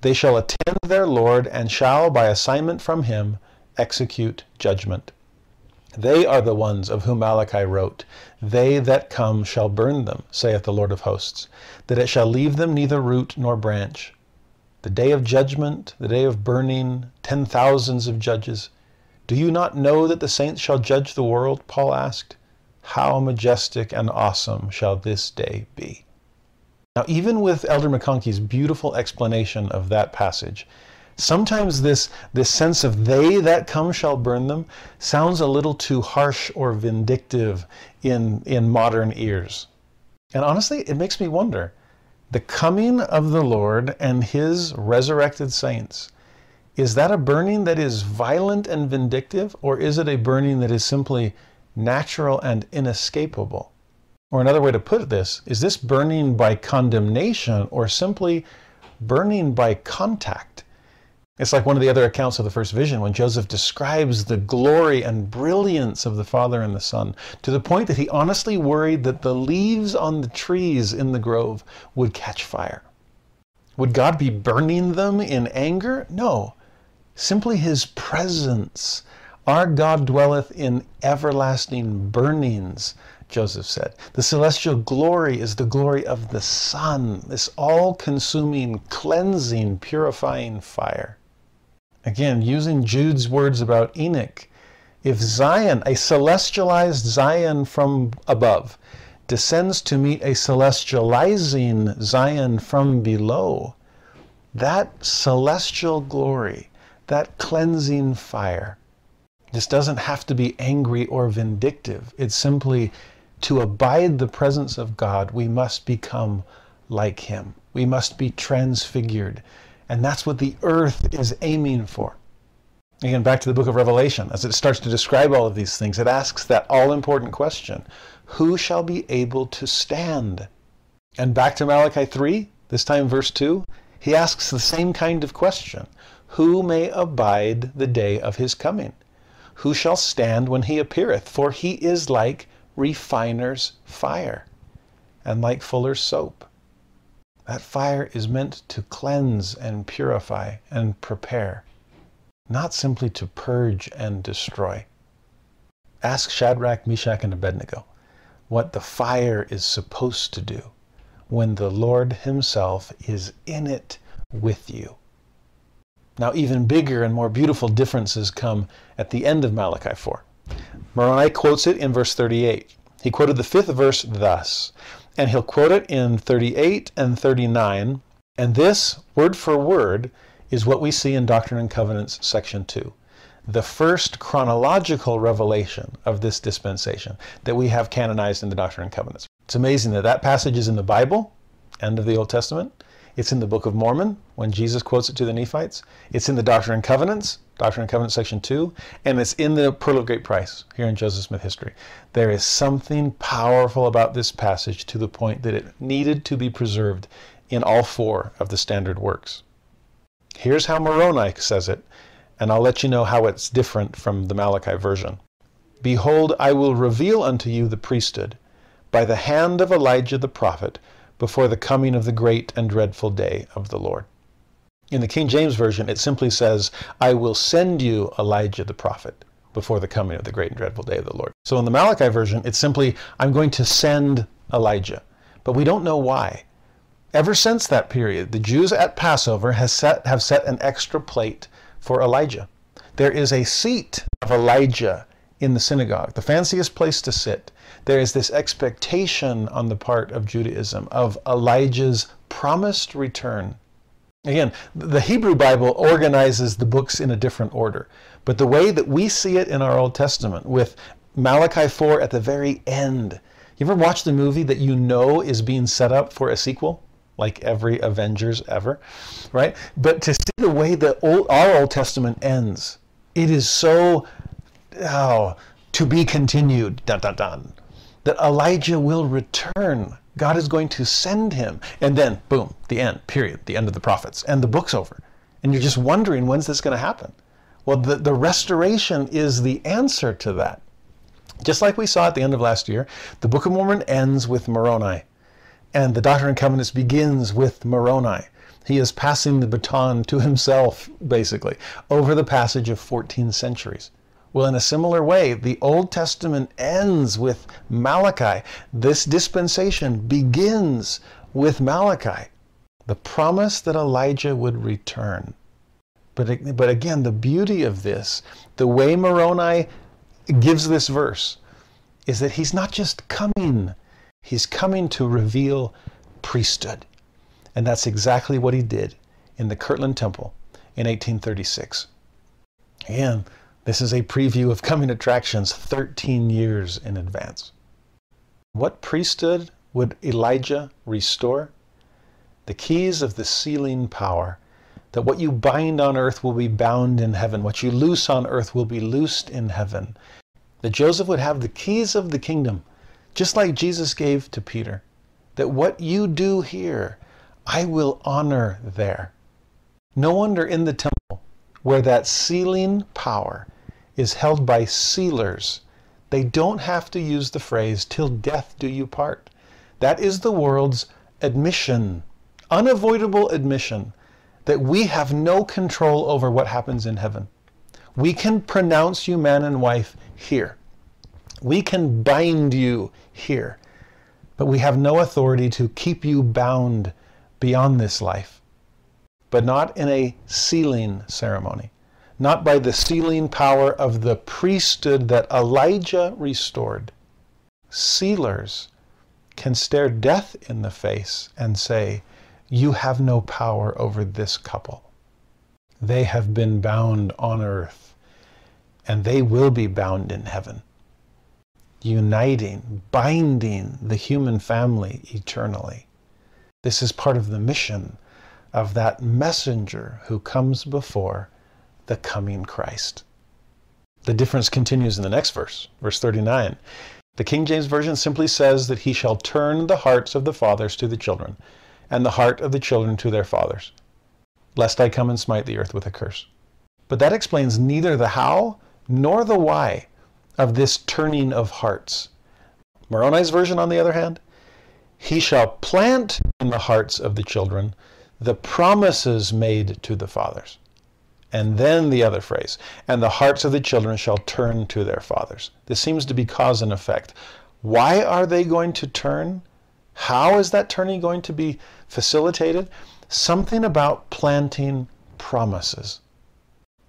They shall attend their Lord and shall, by assignment from him, execute judgment. They are the ones of whom Malachi wrote, They that come shall burn them, saith the Lord of hosts, that it shall leave them neither root nor branch. The day of judgment, the day of burning, ten thousands of judges. Do you not know that the saints shall judge the world? Paul asked. How majestic and awesome shall this day be? Now, even with Elder McConkie's beautiful explanation of that passage, sometimes this, this sense of they that come shall burn them sounds a little too harsh or vindictive in, in modern ears. And honestly, it makes me wonder the coming of the Lord and his resurrected saints, is that a burning that is violent and vindictive, or is it a burning that is simply natural and inescapable? Or another way to put this, is this burning by condemnation or simply burning by contact? It's like one of the other accounts of the first vision when Joseph describes the glory and brilliance of the Father and the Son to the point that he honestly worried that the leaves on the trees in the grove would catch fire. Would God be burning them in anger? No. Simply his presence. Our God dwelleth in everlasting burnings, Joseph said. The celestial glory is the glory of the sun, this all consuming, cleansing, purifying fire. Again, using Jude's words about Enoch, if Zion, a celestialized Zion from above, descends to meet a celestializing Zion from below, that celestial glory, that cleansing fire, this doesn't have to be angry or vindictive. It's simply to abide the presence of God, we must become like Him. We must be transfigured. And that's what the earth is aiming for. Again, back to the book of Revelation, as it starts to describe all of these things, it asks that all important question Who shall be able to stand? And back to Malachi 3, this time verse 2, he asks the same kind of question Who may abide the day of his coming? Who shall stand when he appeareth? For he is like refiner's fire and like fuller's soap. That fire is meant to cleanse and purify and prepare, not simply to purge and destroy. Ask Shadrach, Meshach, and Abednego what the fire is supposed to do when the Lord Himself is in it with you. Now, even bigger and more beautiful differences come at the end of Malachi 4. Moroni quotes it in verse 38. He quoted the fifth verse thus and he'll quote it in 38 and 39. And this, word for word, is what we see in Doctrine and Covenants, section 2. The first chronological revelation of this dispensation that we have canonized in the Doctrine and Covenants. It's amazing that that passage is in the Bible, end of the Old Testament. It's in the Book of Mormon when Jesus quotes it to the Nephites. It's in the Doctrine and Covenants, Doctrine and Covenants section 2, and it's in the Pearl of Great Price here in Joseph Smith history. There is something powerful about this passage to the point that it needed to be preserved in all four of the standard works. Here's how Moroni says it, and I'll let you know how it's different from the Malachi version. Behold, I will reveal unto you the priesthood by the hand of Elijah the prophet before the coming of the great and dreadful day of the Lord. In the King James Version, it simply says, I will send you Elijah the prophet before the coming of the great and dreadful day of the Lord. So in the Malachi version, it's simply, I'm going to send Elijah. But we don't know why. Ever since that period, the Jews at Passover set, have set an extra plate for Elijah. There is a seat of Elijah in the synagogue, the fanciest place to sit. There is this expectation on the part of Judaism of Elijah's promised return Again, the Hebrew Bible organizes the books in a different order. But the way that we see it in our Old Testament, with Malachi 4 at the very end, you ever watch the movie that you know is being set up for a sequel? Like every Avengers ever, right? But to see the way that old, our Old Testament ends, it is so, oh, to be continued, dun dun dun, that Elijah will return God is going to send him. And then, boom, the end, period, the end of the prophets. And the book's over. And you're just wondering, when's this going to happen? Well, the, the restoration is the answer to that. Just like we saw at the end of last year, the Book of Mormon ends with Moroni. And the Doctrine and Covenants begins with Moroni. He is passing the baton to himself, basically, over the passage of 14 centuries. Well, in a similar way, the Old Testament ends with Malachi. This dispensation begins with Malachi, the promise that Elijah would return. But, but again, the beauty of this, the way Moroni gives this verse, is that he's not just coming, he's coming to reveal priesthood. And that's exactly what he did in the Kirtland Temple in 1836. Again, this is a preview of coming attractions 13 years in advance. What priesthood would Elijah restore? The keys of the sealing power that what you bind on earth will be bound in heaven, what you loose on earth will be loosed in heaven. That Joseph would have the keys of the kingdom, just like Jesus gave to Peter. That what you do here, I will honor there. No wonder in the temple, where that sealing power is held by sealers, they don't have to use the phrase, till death do you part. That is the world's admission, unavoidable admission that we have no control over what happens in heaven. We can pronounce you man and wife here. We can bind you here. But we have no authority to keep you bound beyond this life. But not in a sealing ceremony, not by the sealing power of the priesthood that Elijah restored. Sealers can stare death in the face and say, you have no power over this couple. They have been bound on earth, and they will be bound in heaven, uniting, binding the human family eternally. This is part of the mission of that messenger who comes before the coming Christ. The difference continues in the next verse, verse 39. The King James Version simply says that he shall turn the hearts of the fathers to the children and the heart of the children to their fathers, lest I come and smite the earth with a curse. But that explains neither the how nor the why of this turning of hearts. Moroni's version, on the other hand, he shall plant in the hearts of the children the promises made to the fathers. And then the other phrase, and the hearts of the children shall turn to their fathers. This seems to be cause and effect. Why are they going to turn? How is that turning going to be facilitated? Something about planting promises.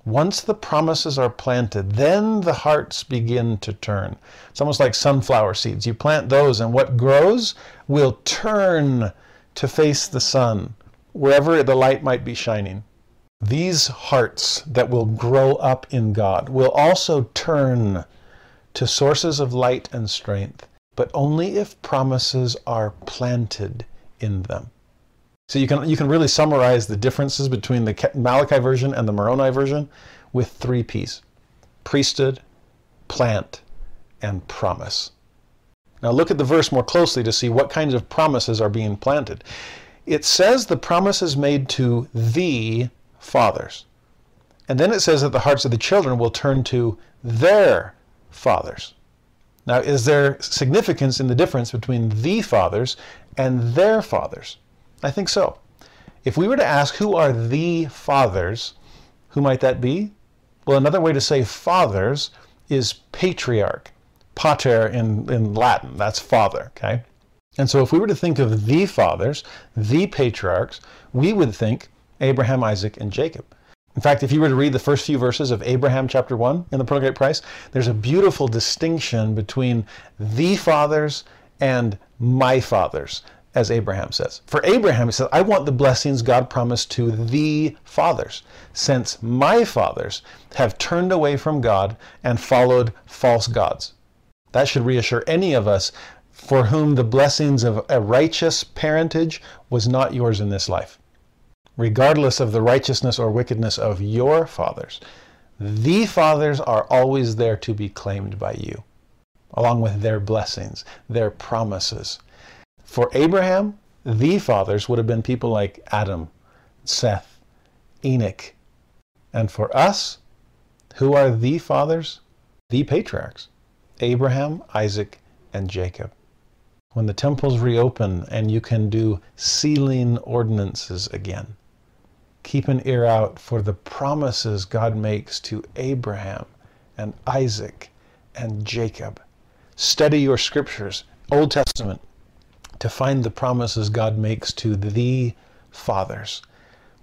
Once the promises are planted, then the hearts begin to turn. It's almost like sunflower seeds. You plant those, and what grows will turn to face the sun, wherever the light might be shining. These hearts that will grow up in God will also turn to sources of light and strength but only if promises are planted in them. So you can, you can really summarize the differences between the Malachi version and the Moroni version with three P's priesthood, plant, and promise. Now look at the verse more closely to see what kinds of promises are being planted. It says the promises made to the fathers. And then it says that the hearts of the children will turn to their fathers. Now, is there significance in the difference between the fathers and their fathers? I think so. If we were to ask who are the fathers, who might that be? Well, another way to say fathers is patriarch. Pater in, in Latin, that's father, okay? And so if we were to think of the fathers, the patriarchs, we would think Abraham, Isaac, and Jacob. In fact, if you were to read the first few verses of Abraham chapter 1 in the Pearl Price, there's a beautiful distinction between the fathers and my fathers, as Abraham says. For Abraham, he says, I want the blessings God promised to the fathers, since my fathers have turned away from God and followed false gods. That should reassure any of us for whom the blessings of a righteous parentage was not yours in this life regardless of the righteousness or wickedness of your fathers. The fathers are always there to be claimed by you, along with their blessings, their promises. For Abraham, the fathers would have been people like Adam, Seth, Enoch. And for us, who are the fathers? The patriarchs Abraham, Isaac, and Jacob. When the temples reopen and you can do sealing ordinances again, keep an ear out for the promises God makes to Abraham and Isaac and Jacob. Study your scriptures, Old Testament, to find the promises God makes to the fathers.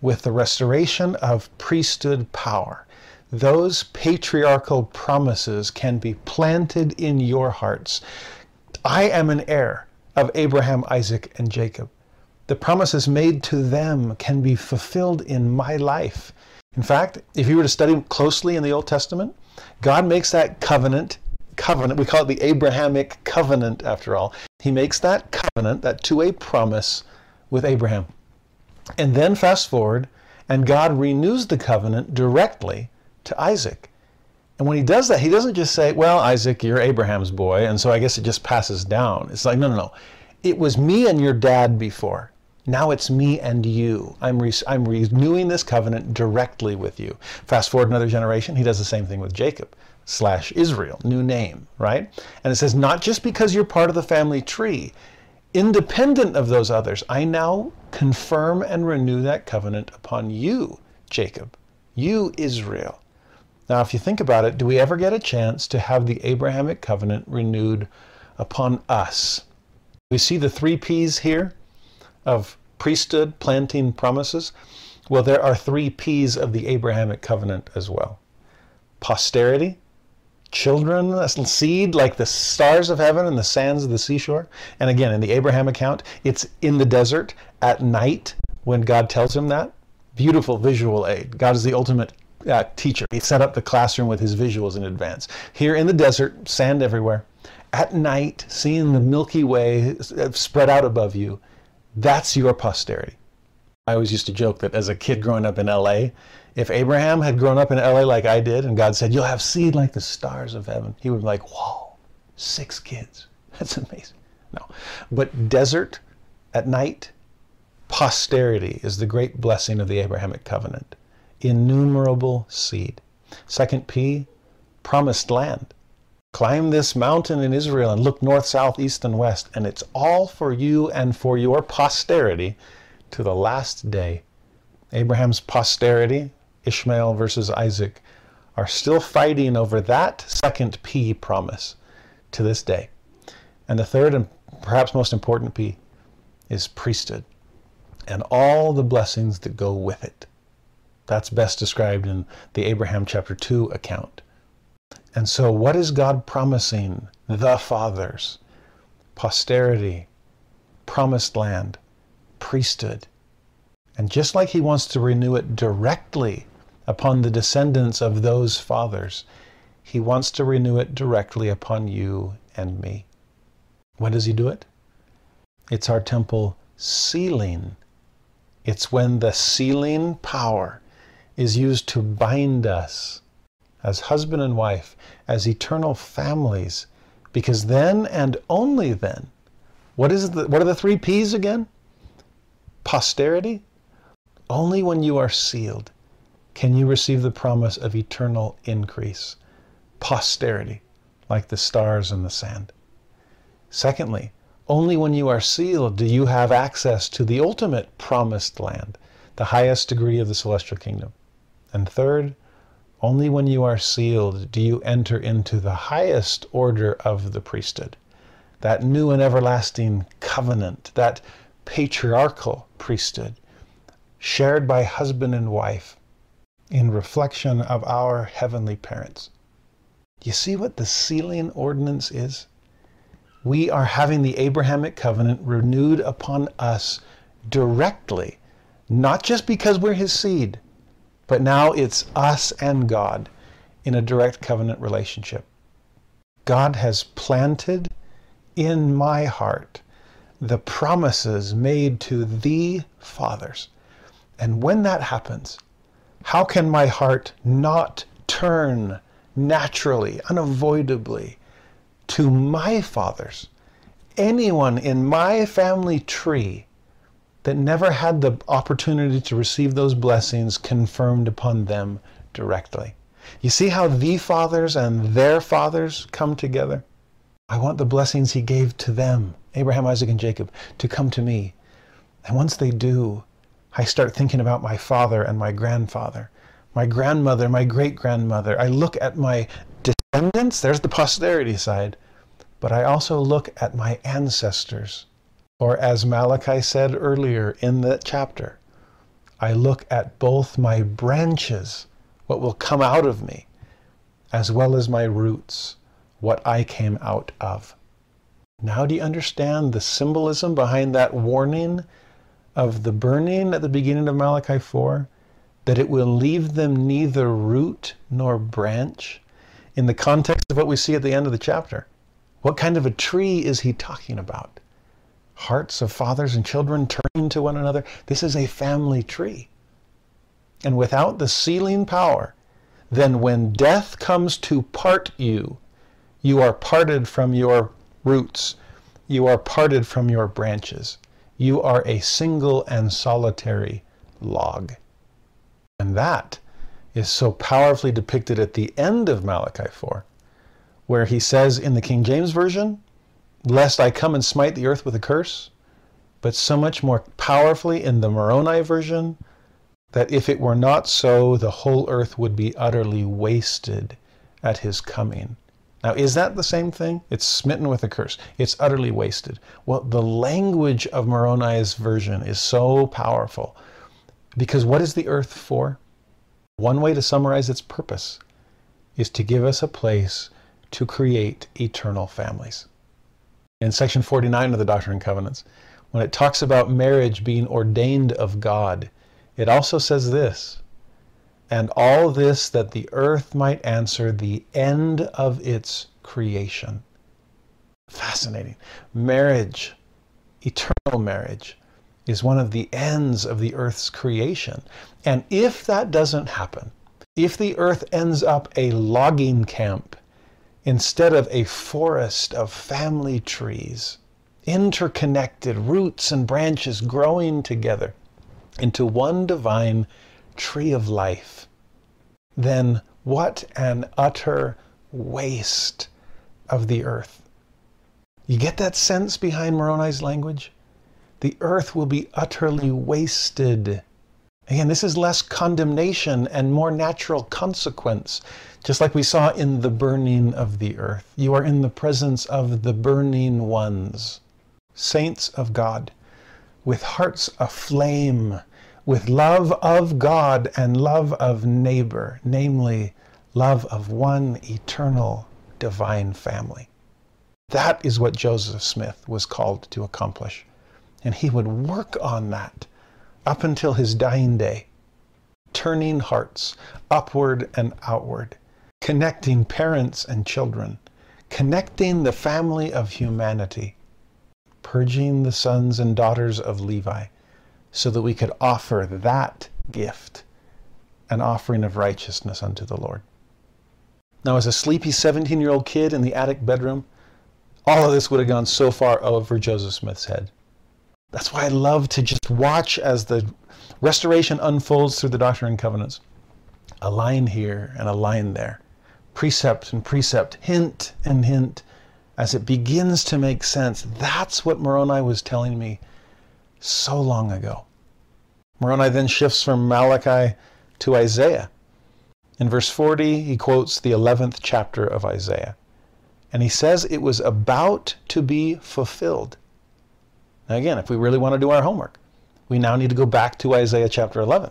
With the restoration of priesthood power, those patriarchal promises can be planted in your hearts. I am an heir of Abraham, Isaac, and Jacob. The promises made to them can be fulfilled in my life. In fact, if you were to study closely in the Old Testament, God makes that covenant covenant. We call it the Abrahamic covenant, after all. He makes that covenant, that two way promise with Abraham. And then fast forward, and God renews the covenant directly to Isaac. And when he does that, he doesn't just say, Well, Isaac, you're Abraham's boy, and so I guess it just passes down. It's like, no, no, no. It was me and your dad before. Now it's me and you. I'm, re- I'm renewing this covenant directly with you. Fast forward another generation, he does the same thing with Jacob slash Israel, new name, right? And it says, not just because you're part of the family tree, independent of those others, I now confirm and renew that covenant upon you, Jacob, you, Israel. Now, if you think about it, do we ever get a chance to have the Abrahamic covenant renewed upon us? We see the three P's here of priesthood, planting promises. Well, there are three P's of the Abrahamic covenant as well posterity, children, a seed like the stars of heaven and the sands of the seashore. And again, in the Abraham account, it's in the desert at night when God tells him that. Beautiful visual aid. God is the ultimate uh, teacher. He set up the classroom with his visuals in advance. Here in the desert, sand everywhere. At night, seeing the Milky Way spread out above you, that's your posterity. I always used to joke that as a kid growing up in LA, if Abraham had grown up in LA like I did, and God said, You'll have seed like the stars of heaven, he would be like, Whoa, six kids. [laughs] That's amazing. No. But desert at night, posterity is the great blessing of the Abrahamic covenant. Innumerable seed. Second P, promised land. Climb this mountain in Israel and look north, south, east, and west, and it's all for you and for your posterity to the last day. Abraham's posterity, Ishmael versus Isaac, are still fighting over that second P promise to this day. And the third and perhaps most important P is priesthood and all the blessings that go with it. That's best described in the Abraham chapter 2 account. And so, what is God promising the fathers? Posterity, promised land, priesthood. And just like He wants to renew it directly upon the descendants of those fathers. He wants to renew it directly upon you and me. When does He do it? It's our temple sealing. It's when the sealing power is used to bind us as husband and wife, as eternal families, because then and only then, what is the, what are the three P's again? Posterity. Only when you are sealed can you receive the promise of eternal increase, posterity, like the stars in the sand. Secondly, only when you are sealed do you have access to the ultimate promised land, the highest degree of the celestial kingdom. And third, only when you are sealed do you enter into the highest order of the priesthood, that new and everlasting covenant, that patriarchal priesthood, shared by husband and wife, in reflection of our heavenly parents. You see what the sealing ordinance is? We are having the Abrahamic covenant renewed upon us directly, not just because we're his seed, but now it's us and God in a direct covenant relationship. God has planted in my heart the promises made to the fathers. And when that happens, how can my heart not turn naturally, unavoidably to my fathers? Anyone in my family tree that never had the opportunity to receive those blessings confirmed upon them directly. You see how the fathers and their fathers come together? I want the blessings he gave to them, Abraham, Isaac, and Jacob, to come to me. And once they do, I start thinking about my father and my grandfather, my grandmother, my great grandmother. I look at my descendants, there's the posterity side, but I also look at my ancestors. Or as Malachi said earlier in the chapter, I look at both my branches, what will come out of me, as well as my roots, what I came out of. Now, do you understand the symbolism behind that warning of the burning at the beginning of Malachi 4? That it will leave them neither root nor branch? In the context of what we see at the end of the chapter, what kind of a tree is he talking about? Hearts of fathers and children turning to one another. This is a family tree. And without the sealing power, then when death comes to part you, you are parted from your roots. You are parted from your branches. You are a single and solitary log. And that is so powerfully depicted at the end of Malachi 4, where he says in the King James Version, Lest I come and smite the earth with a curse, but so much more powerfully in the Moroni version, that if it were not so, the whole earth would be utterly wasted at his coming. Now, is that the same thing? It's smitten with a curse. It's utterly wasted. Well, the language of Moroni's version is so powerful because what is the earth for? One way to summarize its purpose is to give us a place to create eternal families. In section 49 of the Doctrine and Covenants, when it talks about marriage being ordained of God, it also says this and all this that the earth might answer the end of its creation. Fascinating. Marriage, eternal marriage, is one of the ends of the earth's creation. And if that doesn't happen, if the earth ends up a logging camp instead of a forest of family trees, interconnected roots and branches growing together into one divine tree of life, then what an utter waste of the earth. You get that sense behind Moroni's language? The earth will be utterly wasted. Again, this is less condemnation and more natural consequence, just like we saw in the burning of the earth. You are in the presence of the burning ones, saints of God, with hearts aflame with love of God and love of neighbor, namely, love of one eternal divine family. That is what Joseph Smith was called to accomplish. And he would work on that up until his dying day, turning hearts upward and outward, connecting parents and children, connecting the family of humanity, purging the sons and daughters of Levi so that we could offer that gift, an offering of righteousness unto the Lord. Now, as a sleepy 17 year old kid in the attic bedroom, all of this would have gone so far over Joseph Smith's head. That's why I love to just watch as the restoration unfolds through the Doctrine and Covenants. A line here and a line there, precept and precept, hint and hint, as it begins to make sense. That's what Moroni was telling me so long ago. Moroni then shifts from Malachi to Isaiah. In verse 40, he quotes the 11th chapter of Isaiah. And he says it was about to be fulfilled. Now, again, if we really want to do our homework, we now need to go back to Isaiah chapter 11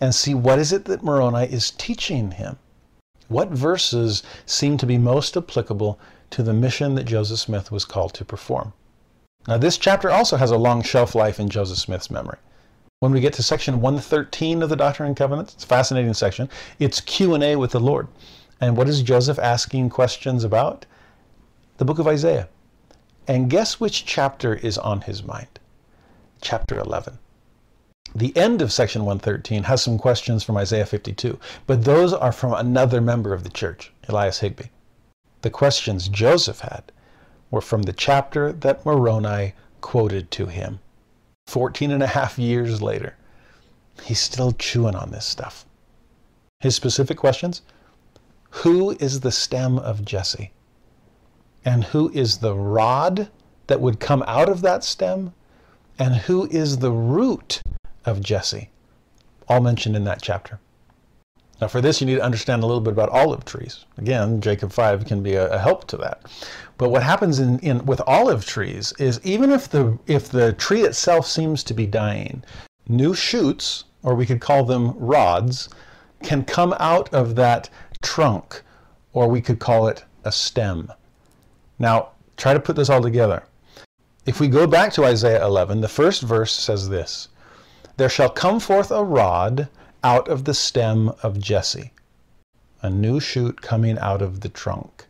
and see what is it that Moroni is teaching him. What verses seem to be most applicable to the mission that Joseph Smith was called to perform? Now, this chapter also has a long shelf life in Joseph Smith's memory. When we get to section 113 of the Doctrine and Covenants, it's a fascinating section. It's Q&A with the Lord. And what is Joseph asking questions about? The book of Isaiah. And guess which chapter is on his mind? Chapter 11. The end of section 113 has some questions from Isaiah 52, but those are from another member of the church, Elias Higbee. The questions Joseph had were from the chapter that Moroni quoted to him. 14 and a half years later, he's still chewing on this stuff. His specific questions Who is the stem of Jesse? And who is the rod that would come out of that stem? And who is the root of Jesse? All mentioned in that chapter. Now, for this, you need to understand a little bit about olive trees. Again, Jacob 5 can be a, a help to that. But what happens in, in with olive trees is even if the if the tree itself seems to be dying, new shoots, or we could call them rods, can come out of that trunk, or we could call it a stem. Now, try to put this all together. If we go back to Isaiah 11, the first verse says this There shall come forth a rod out of the stem of Jesse, a new shoot coming out of the trunk,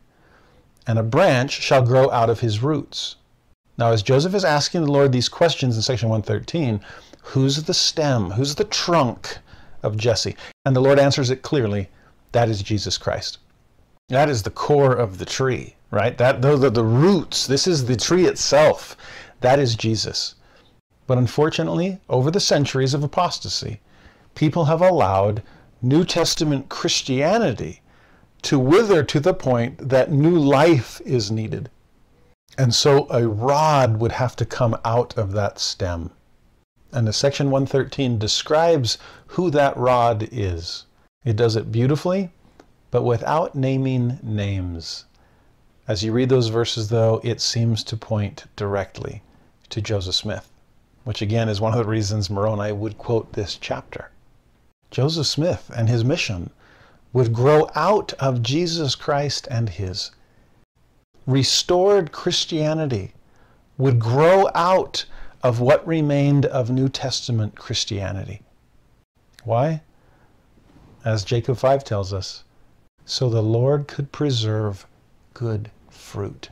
and a branch shall grow out of his roots. Now, as Joseph is asking the Lord these questions in section 113, who's the stem? Who's the trunk of Jesse? And the Lord answers it clearly that is Jesus Christ. That is the core of the tree, right? That those are the roots. This is the tree itself. That is Jesus. But unfortunately, over the centuries of apostasy, people have allowed New Testament Christianity to wither to the point that new life is needed. And so a rod would have to come out of that stem. And the section 113 describes who that rod is. It does it beautifully, but without naming names. As you read those verses, though, it seems to point directly to Joseph Smith, which again is one of the reasons Moroni would quote this chapter. Joseph Smith and his mission would grow out of Jesus Christ and his. Restored Christianity would grow out of what remained of New Testament Christianity. Why? As Jacob 5 tells us, so the Lord could preserve good fruit.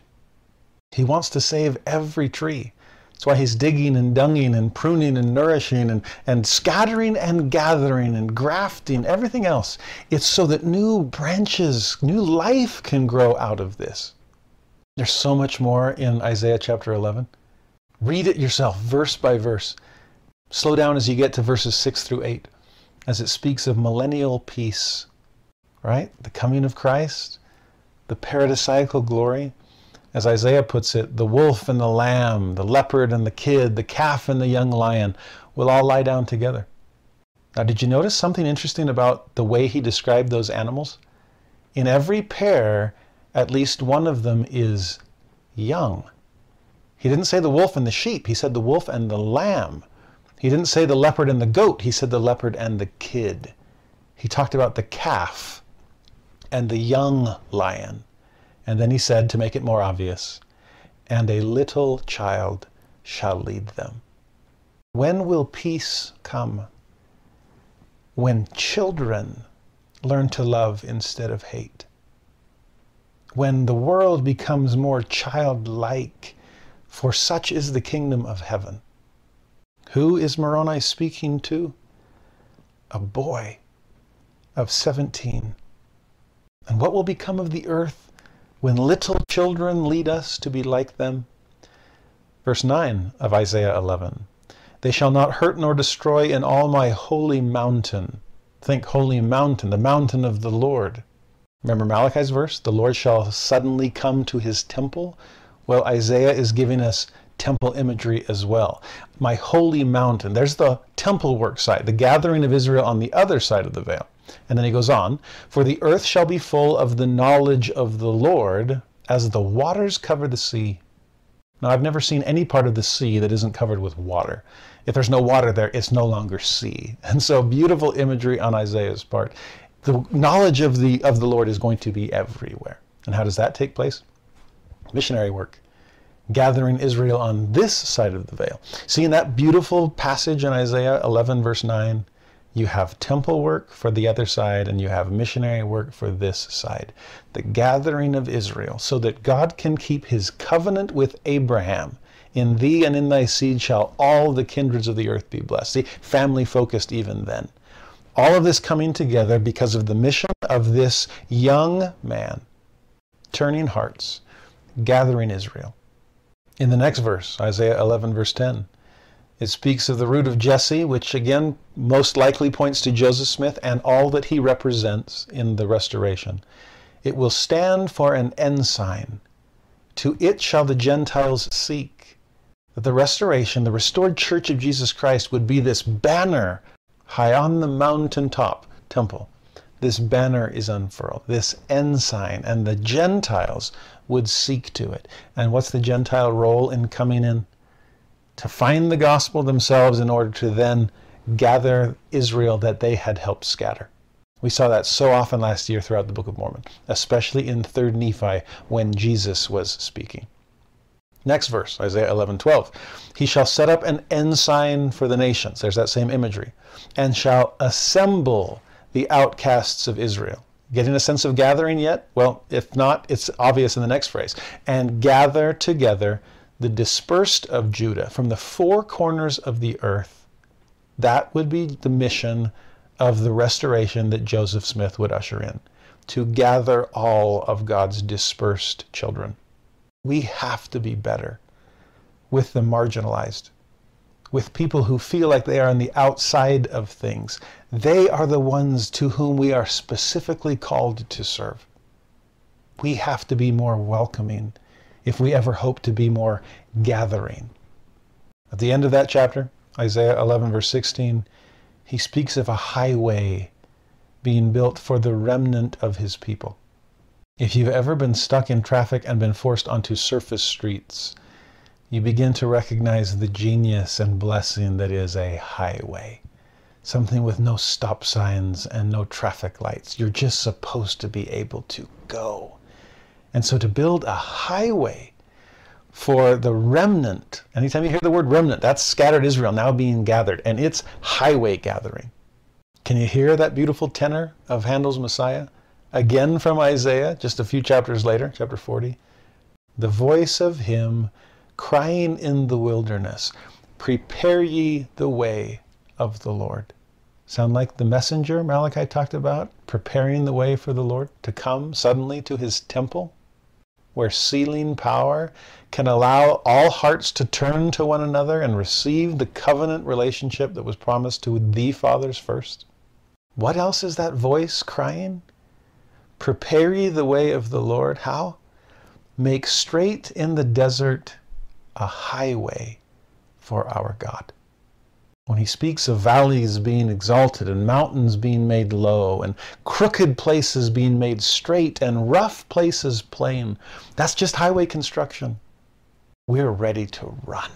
He wants to save every tree. That's why he's digging and dunging and pruning and nourishing and, and scattering and gathering and grafting, everything else. It's so that new branches, new life can grow out of this. There's so much more in Isaiah chapter 11. Read it yourself, verse by verse. Slow down as you get to verses 6 through 8, as it speaks of millennial peace, right? The coming of Christ, the paradisiacal glory as Isaiah puts it, the wolf and the lamb, the leopard and the kid, the calf and the young lion will all lie down together. Now, did you notice something interesting about the way he described those animals? In every pair, at least one of them is young. He didn't say the wolf and the sheep, he said the wolf and the lamb. He didn't say the leopard and the goat, he said the leopard and the kid. He talked about the calf and the young lion. And then he said, to make it more obvious, and a little child shall lead them. When will peace come? When children learn to love instead of hate. When the world becomes more childlike, for such is the kingdom of heaven. Who is Moroni speaking to? A boy of 17. And what will become of the earth when little children lead us to be like them. Verse 9 of Isaiah 11 They shall not hurt nor destroy in all my holy mountain. Think holy mountain, the mountain of the Lord. Remember Malachi's verse? The Lord shall suddenly come to his temple. Well, Isaiah is giving us temple imagery as well. My holy mountain. There's the temple work site, the gathering of Israel on the other side of the veil. And then he goes on, For the earth shall be full of the knowledge of the Lord as the waters cover the sea. Now, I've never seen any part of the sea that isn't covered with water. If there's no water there, it's no longer sea. [laughs] And so, beautiful imagery on Isaiah's part. The knowledge of the, of the Lord is going to be everywhere. And how does that take place? Missionary work. Gathering Israel on this side of the veil. See, in that beautiful passage in Isaiah 11, verse 9, you have temple work for the other side, and you have missionary work for this side. The gathering of Israel, so that God can keep his covenant with Abraham. In thee and in thy seed shall all the kindreds of the earth be blessed. See, family focused even then. All of this coming together because of the mission of this young man, turning hearts, gathering Israel. In the next verse, Isaiah 11, verse 10, it speaks of the root of Jesse, which again most likely points to Joseph Smith and all that he represents in the restoration. It will stand for an ensign. To it shall the Gentiles seek. That the restoration, the restored church of Jesus Christ would be this banner high on the mountaintop temple this banner is unfurled, this ensign, and the Gentiles would seek to it. And what's the Gentile role in coming in? To find the gospel themselves in order to then gather Israel that they had helped scatter. We saw that so often last year throughout the Book of Mormon, especially in 3rd Nephi when Jesus was speaking. Next verse, Isaiah 11, 12. He shall set up an ensign for the nations. There's that same imagery. And shall assemble the outcasts of Israel. Getting a sense of gathering yet? Well, if not, it's obvious in the next phrase. And gather together the dispersed of Judah from the four corners of the earth. That would be the mission of the restoration that Joseph Smith would usher in to gather all of God's dispersed children. We have to be better with the marginalized, with people who feel like they are on the outside of things. They are the ones to whom we are specifically called to serve. We have to be more welcoming if we ever hope to be more gathering. At the end of that chapter, Isaiah 11, verse 16, he speaks of a highway being built for the remnant of his people. If you've ever been stuck in traffic and been forced onto surface streets, you begin to recognize the genius and blessing that is a highway. Something with no stop signs and no traffic lights. You're just supposed to be able to go. And so to build a highway for the remnant, anytime you hear the word remnant, that's scattered Israel now being gathered, and it's highway gathering. Can you hear that beautiful tenor of Handel's Messiah? Again from Isaiah, just a few chapters later, chapter 40. The voice of him crying in the wilderness, Prepare ye the way of the Lord. Sound like the messenger Malachi talked about, preparing the way for the Lord to come suddenly to his temple, where sealing power can allow all hearts to turn to one another and receive the covenant relationship that was promised to the fathers first. What else is that voice crying? Prepare ye the way of the Lord. How? Make straight in the desert a highway for our God. When he speaks of valleys being exalted and mountains being made low and crooked places being made straight and rough places plain, that's just highway construction. We're ready to run.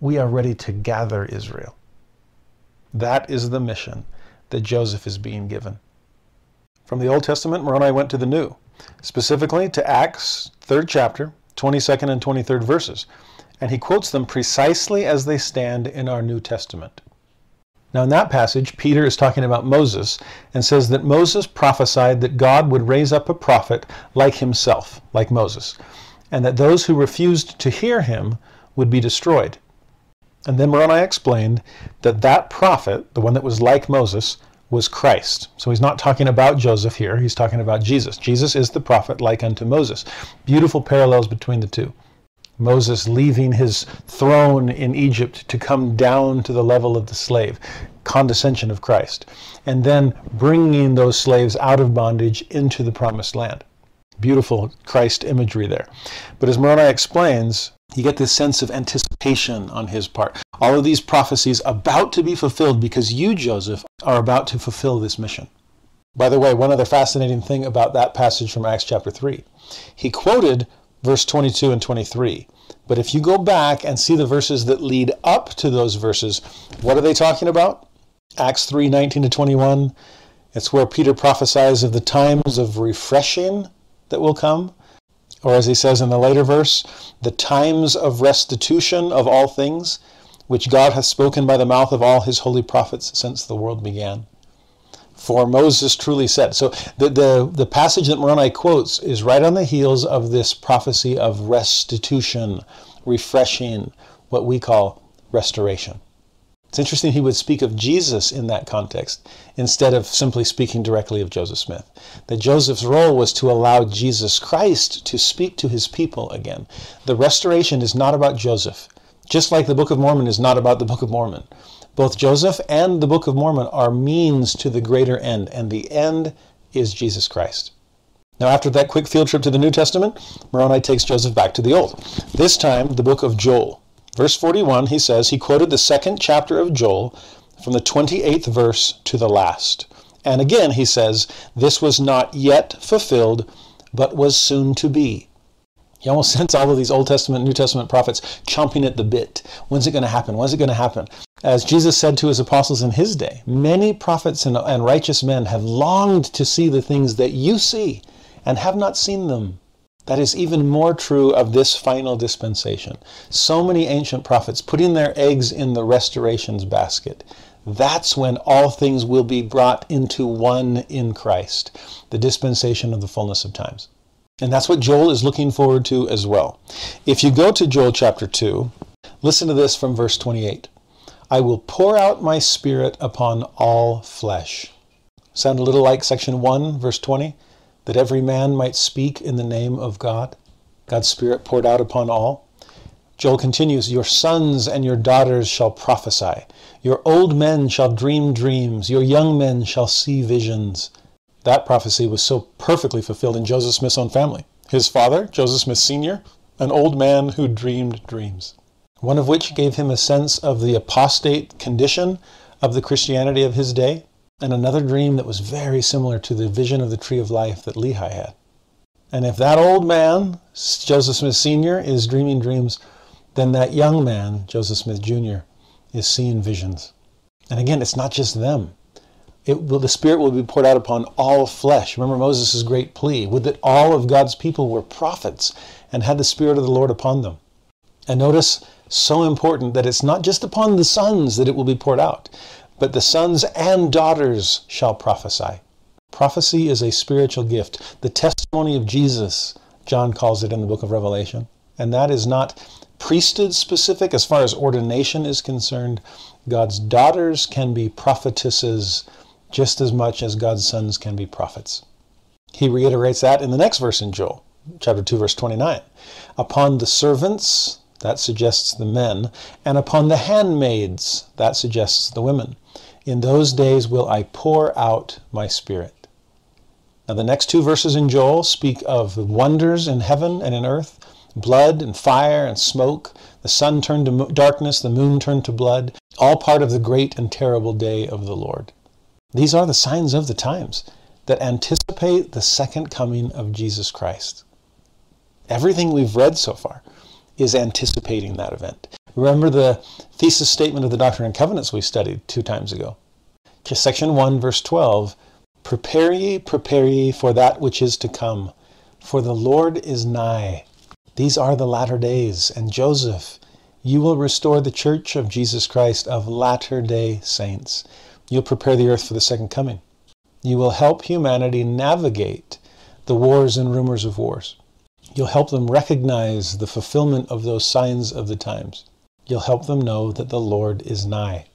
We are ready to gather Israel. That is the mission that Joseph is being given. From the Old Testament, Moroni went to the New, specifically to Acts, 3rd chapter, 22nd and 23rd verses, and he quotes them precisely as they stand in our New Testament. Now, in that passage, Peter is talking about Moses and says that Moses prophesied that God would raise up a prophet like himself, like Moses, and that those who refused to hear him would be destroyed. And then Moroni explained that that prophet, the one that was like Moses, was Christ. So he's not talking about Joseph here, he's talking about Jesus. Jesus is the prophet like unto Moses. Beautiful parallels between the two. Moses leaving his throne in Egypt to come down to the level of the slave, condescension of Christ, and then bringing those slaves out of bondage into the promised land. Beautiful Christ imagery there. But as Moroni explains, you get this sense of anticipation on his part. All of these prophecies about to be fulfilled because you, Joseph, are about to fulfill this mission. By the way, one other fascinating thing about that passage from Acts chapter 3. He quoted verse 22 and 23. But if you go back and see the verses that lead up to those verses, what are they talking about? Acts 3 19 to 21. It's where Peter prophesies of the times of refreshing that will come. Or as he says in the later verse, the times of restitution of all things, which God hath spoken by the mouth of all his holy prophets since the world began. For Moses truly said. So the, the, the passage that Moroni quotes is right on the heels of this prophecy of restitution, refreshing, what we call restoration. It's interesting he would speak of Jesus in that context instead of simply speaking directly of Joseph Smith. That Joseph's role was to allow Jesus Christ to speak to his people again. The restoration is not about Joseph, just like the Book of Mormon is not about the Book of Mormon. Both Joseph and the Book of Mormon are means to the greater end, and the end is Jesus Christ. Now, after that quick field trip to the New Testament, Moroni takes Joseph back to the Old. This time, the book of Joel. Verse 41, he says, he quoted the second chapter of Joel from the 28th verse to the last. And again, he says, this was not yet fulfilled, but was soon to be. You almost [laughs] sense all of these Old Testament, New Testament prophets chomping at the bit. When's it going to happen? When's it going to happen? As Jesus said to his apostles in his day, many prophets and, and righteous men have longed to see the things that you see and have not seen them. That is even more true of this final dispensation. So many ancient prophets putting their eggs in the restorations basket. That's when all things will be brought into one in Christ, the dispensation of the fullness of times. And that's what Joel is looking forward to as well. If you go to Joel chapter 2, listen to this from verse 28. I will pour out my spirit upon all flesh. Sound a little like section 1, verse 20? That every man might speak in the name of God. God's spirit poured out upon all. Joel continues, Your sons and your daughters shall prophesy. Your old men shall dream dreams. Your young men shall see visions. That prophecy was so perfectly fulfilled in Joseph Smith's own family. His father, Joseph Smith Sr., an old man who dreamed dreams, one of which gave him a sense of the apostate condition of the Christianity of his day, and another dream that was very similar to the vision of the tree of life that Lehi had. And if that old man, Joseph Smith Sr., is dreaming dreams, then that young man, Joseph Smith Jr., is seeing visions. And again, it's not just them. It will, the Spirit will be poured out upon all flesh. Remember Moses' great plea would that all of God's people were prophets and had the Spirit of the Lord upon them. And notice, so important that it's not just upon the sons that it will be poured out, but the sons and daughters shall prophesy. Prophecy is a spiritual gift, the testimony of Jesus, John calls it in the book of Revelation. And that is not priesthood specific as far as ordination is concerned. God's daughters can be prophetesses just as much as God's sons can be prophets. He reiterates that in the next verse in Joel, chapter 2, verse 29. Upon the servants, that suggests the men, and upon the handmaids, that suggests the women. In those days will I pour out my spirit. Now, the next two verses in Joel speak of wonders in heaven and in earth blood and fire and smoke. The sun turned to darkness, the moon turned to blood, all part of the great and terrible day of the Lord. These are the signs of the times that anticipate the second coming of Jesus Christ. Everything we've read so far is anticipating that event. Remember the thesis statement of the Doctrine and Covenants we studied two times ago. Section 1, verse 12 Prepare ye, prepare ye for that which is to come, for the Lord is nigh. These are the latter days, and Joseph, you will restore the church of Jesus Christ of latter day saints. You'll prepare the earth for the second coming. You will help humanity navigate the wars and rumors of wars. You'll help them recognize the fulfillment of those signs of the times. You'll help them know that the Lord is nigh.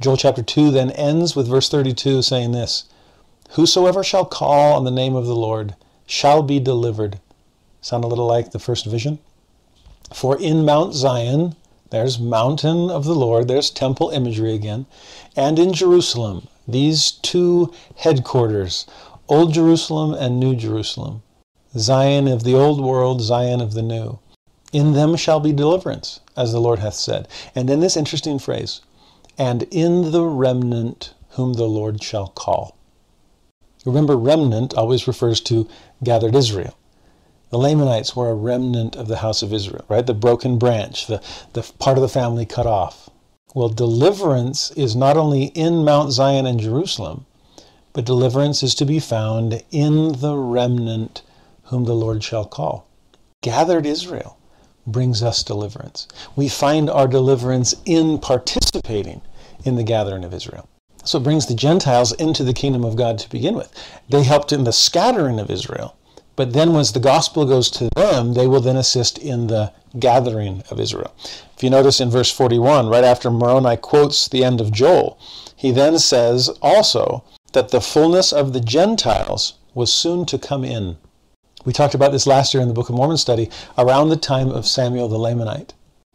Joel chapter 2 then ends with verse 32 saying this Whosoever shall call on the name of the Lord shall be delivered. Sound a little like the first vision? For in Mount Zion, there's mountain of the Lord, there's temple imagery again, and in Jerusalem, these two headquarters, Old Jerusalem and New Jerusalem, Zion of the old world, Zion of the new. In them shall be deliverance, as the Lord hath said. And then this interesting phrase, and in the remnant whom the Lord shall call. Remember, remnant always refers to gathered Israel. The Lamanites were a remnant of the house of Israel, right? The broken branch, the, the part of the family cut off. Well, deliverance is not only in Mount Zion and Jerusalem, but deliverance is to be found in the remnant whom the Lord shall call. Gathered Israel brings us deliverance. We find our deliverance in participating in the gathering of Israel. So it brings the Gentiles into the kingdom of God to begin with. They helped in the scattering of Israel but then once the gospel goes to them, they will then assist in the gathering of Israel. If you notice in verse 41, right after Moroni quotes the end of Joel, he then says also that the fullness of the Gentiles was soon to come in. We talked about this last year in the Book of Mormon study around the time of Samuel the Lamanite.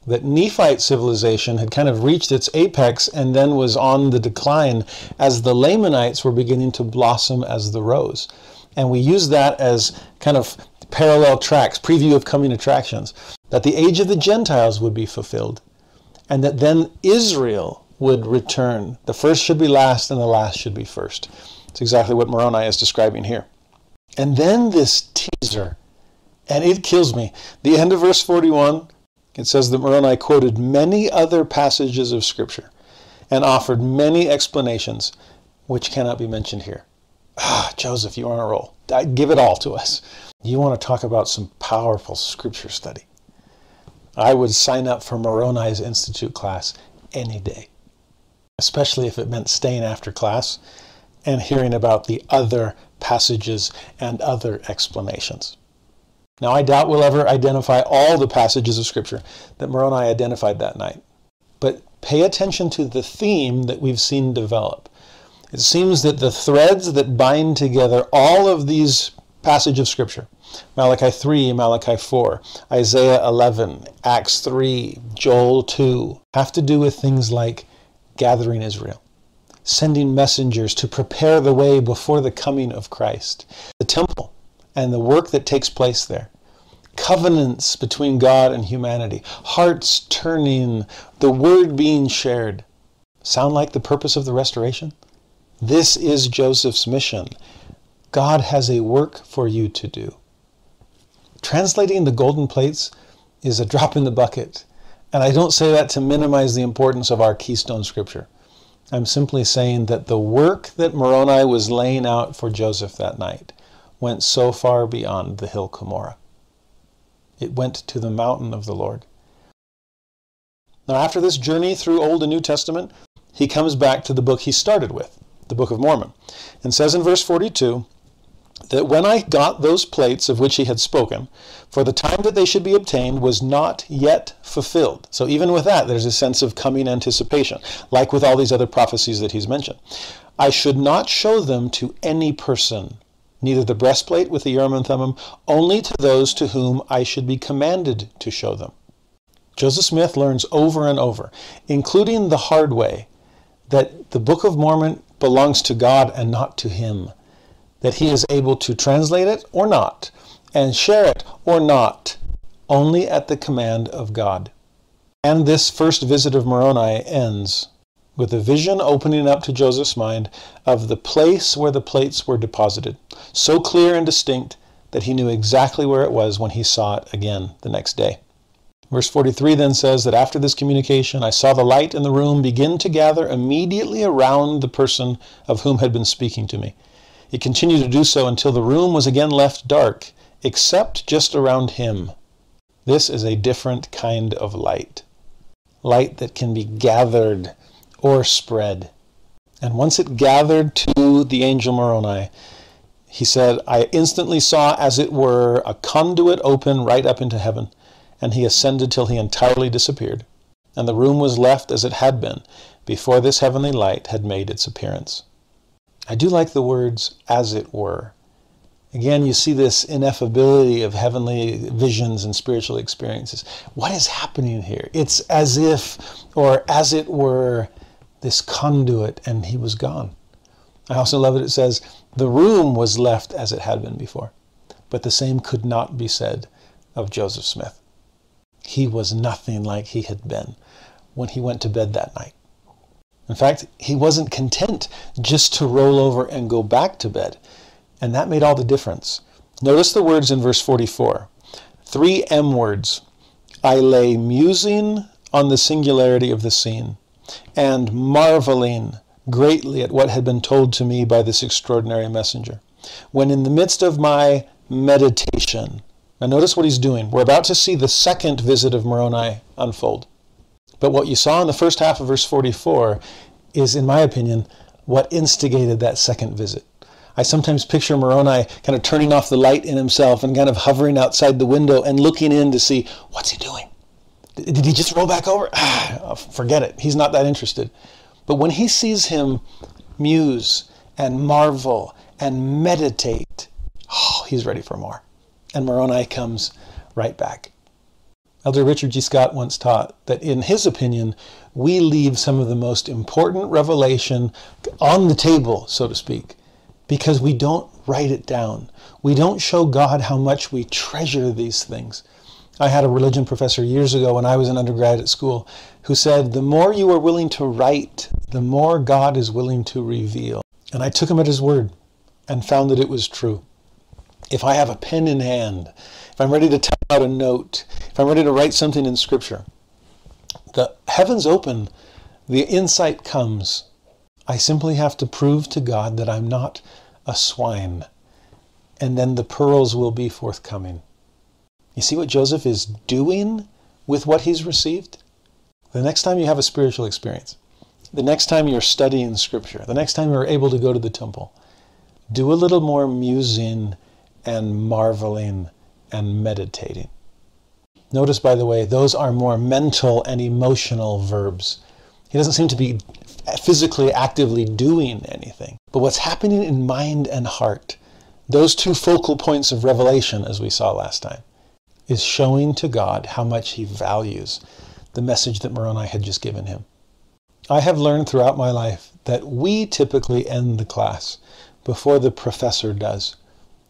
That Nephite civilization had kind of reached its apex and then was on the decline as the Lamanites were beginning to blossom as the rose. And we use that as kind of parallel tracks, preview of coming attractions, that the age of the Gentiles would be fulfilled, and that then Israel would return. The first should be last, and the last should be first. It's exactly what Moroni is describing here. And then this teaser, and it kills me. The end of verse 41, it says that Moroni quoted many other passages of Scripture and offered many explanations which cannot be mentioned here. Ah, Joseph, you are on a roll. Give it all to us. You want to talk about some powerful Scripture study. I would sign up for Moroni's Institute class any day, especially if it meant staying after class and hearing about the other passages and other explanations. Now, I doubt we'll ever identify all the passages of Scripture that Moroni identified that night, but pay attention to the theme that we've seen develop. It seems that the threads that bind together all of these passages of Scripture Malachi 3, Malachi 4, Isaiah 11, Acts 3, Joel 2 have to do with things like gathering Israel, sending messengers to prepare the way before the coming of Christ, the temple and the work that takes place there, covenants between God and humanity, hearts turning, the word being shared. Sound like the purpose of the restoration? This is Joseph's mission. God has a work for you to do. Translating the golden plates is a drop in the bucket. And I don't say that to minimize the importance of our keystone scripture. I'm simply saying that the work that Moroni was laying out for Joseph that night went so far beyond the hill Cumorah. It went to the mountain of the Lord. Now, after this journey through Old and New Testament, he comes back to the book he started with, the Book of Mormon, and says in verse 42 that when I got those plates of which he had spoken, for the time that they should be obtained was not yet fulfilled. So even with that, there's a sense of coming anticipation, like with all these other prophecies that he's mentioned. I should not show them to any person, neither the breastplate with the Urim and Thummim, only to those to whom I should be commanded to show them. Joseph Smith learns over and over, including the hard way, that the Book of Mormon belongs to God and not to him that he is able to translate it or not, and share it or not, only at the command of God. And this first visit of Moroni ends with a vision opening up to Joseph's mind of the place where the plates were deposited, so clear and distinct that he knew exactly where it was when he saw it again the next day. Verse 43 then says that after this communication, I saw the light in the room begin to gather immediately around the person of whom had been speaking to me. It continued to do so until the room was again left dark, except just around him. This is a different kind of light. Light that can be gathered or spread. And once it gathered to the angel Moroni, he said, I instantly saw, as it were, a conduit open right up into heaven, and he ascended till he entirely disappeared. And the room was left as it had been before this heavenly light had made its appearance. I do like the words as it were. Again, you see this ineffability of heavenly visions and spiritual experiences. What is happening here? It's as if, or as it were, this conduit, and he was gone. I also love it. It says, the room was left as it had been before. But the same could not be said of Joseph Smith. He was nothing like he had been when he went to bed that night. In fact, he wasn't content just to roll over and go back to bed. And that made all the difference. Notice the words in verse 44. Three M words. I lay musing on the singularity of the scene and marveling greatly at what had been told to me by this extraordinary messenger. When in the midst of my meditation, now notice what he's doing. We're about to see the second visit of Moroni unfold. But what you saw in the first half of verse 44 is, in my opinion, what instigated that second visit. I sometimes picture Moroni kind of turning off the light in himself and kind of hovering outside the window and looking in to see what's he doing. Did he just roll back over? Ah, [sighs] forget it. He's not that interested. But when he sees him muse and marvel and meditate, oh, he's ready for more. And Moroni comes right back. Elder Richard G. Scott once taught that, in his opinion, we leave some of the most important revelation on the table, so to speak, because we don't write it down. We don't show God how much we treasure these things. I had a religion professor years ago when I was in undergraduate school who said, The more you are willing to write, the more God is willing to reveal. And I took him at his word and found that it was true. If I have a pen in hand, if I'm ready to type out a note, if I'm ready to write something in Scripture, the heavens open, the insight comes. I simply have to prove to God that I'm not a swine, and then the pearls will be forthcoming. You see what Joseph is doing with what he's received? The next time you have a spiritual experience, the next time you're studying Scripture, the next time you're able to go to the temple, do a little more musing and marveling and meditating. Notice, by the way, those are more mental and emotional verbs. He doesn't seem to be physically actively doing anything. But what's happening in mind and heart, those two focal points of revelation, as we saw last time, is showing to God how much he values the message that Moroni had just given him. I have learned throughout my life that we typically end the class before the professor does.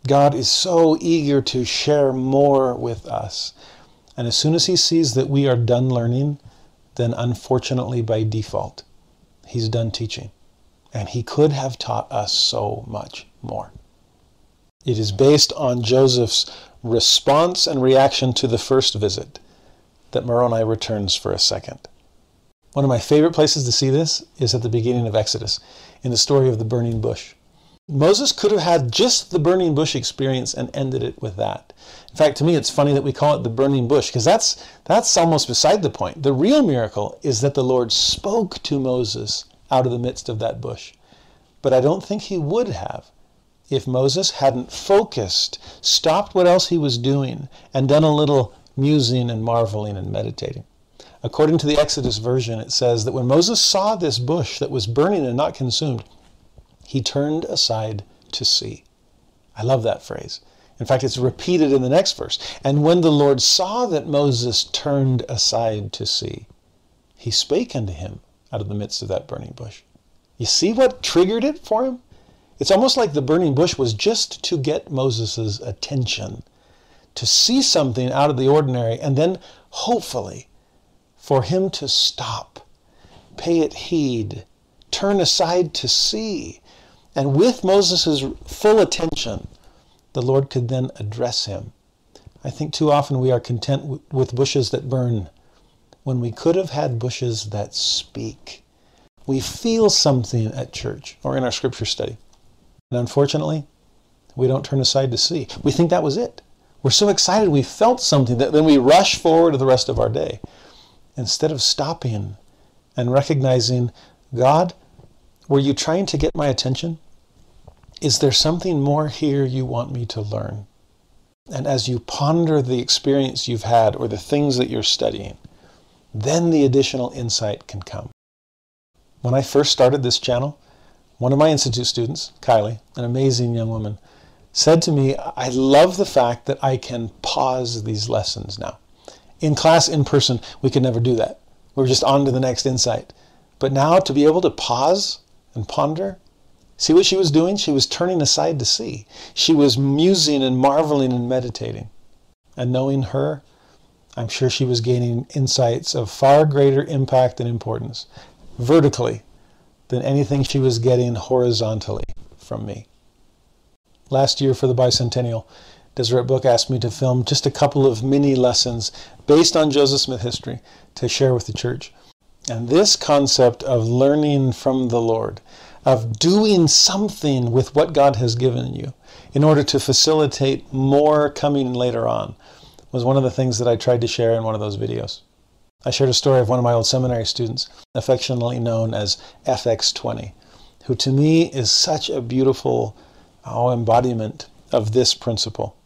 God is so eager to share more with us. And as soon as he sees that we are done learning, then unfortunately by default, he's done teaching. And he could have taught us so much more. It is based on Joseph's response and reaction to the first visit that Moroni returns for a second. One of my favorite places to see this is at the beginning of Exodus, in the story of the burning bush. Moses could have had just the burning bush experience and ended it with that. In fact, to me, it's funny that we call it the burning bush because that's, that's almost beside the point. The real miracle is that the Lord spoke to Moses out of the midst of that bush. But I don't think he would have if Moses hadn't focused, stopped what else he was doing, and done a little musing and marveling and meditating. According to the Exodus version, it says that when Moses saw this bush that was burning and not consumed, he turned aside to see. I love that phrase. In fact, it's repeated in the next verse. And when the Lord saw that Moses turned aside to see, he spake unto him out of the midst of that burning bush. You see what triggered it for him? It's almost like the burning bush was just to get Moses' attention, to see something out of the ordinary, and then hopefully for him to stop, pay it heed, turn aside to see, and with Moses' full attention, the Lord could then address him. I think too often we are content with bushes that burn when we could have had bushes that speak. We feel something at church or in our scripture study. And unfortunately, we don't turn aside to see. We think that was it. We're so excited we felt something that then we rush forward to the rest of our day instead of stopping and recognizing God, were you trying to get my attention? Is there something more here you want me to learn? And as you ponder the experience you've had or the things that you're studying, then the additional insight can come. When I first started this channel, one of my Institute students, Kylie, an amazing young woman, said to me, I love the fact that I can pause these lessons now. In class, in person, we could never do that. We we're just on to the next insight. But now to be able to pause and ponder, see what she was doing? She was turning aside to see. She was musing and marveling and meditating. And knowing her, I'm sure she was gaining insights of far greater impact and importance vertically than anything she was getting horizontally from me. Last year for the bicentennial, Deseret Book asked me to film just a couple of mini lessons based on Joseph Smith history to share with the church. And this concept of learning from the Lord, of doing something with what God has given you in order to facilitate more coming later on, was one of the things that I tried to share in one of those videos. I shared a story of one of my old seminary students, affectionately known as FX20, who to me is such a beautiful oh, embodiment of this principle.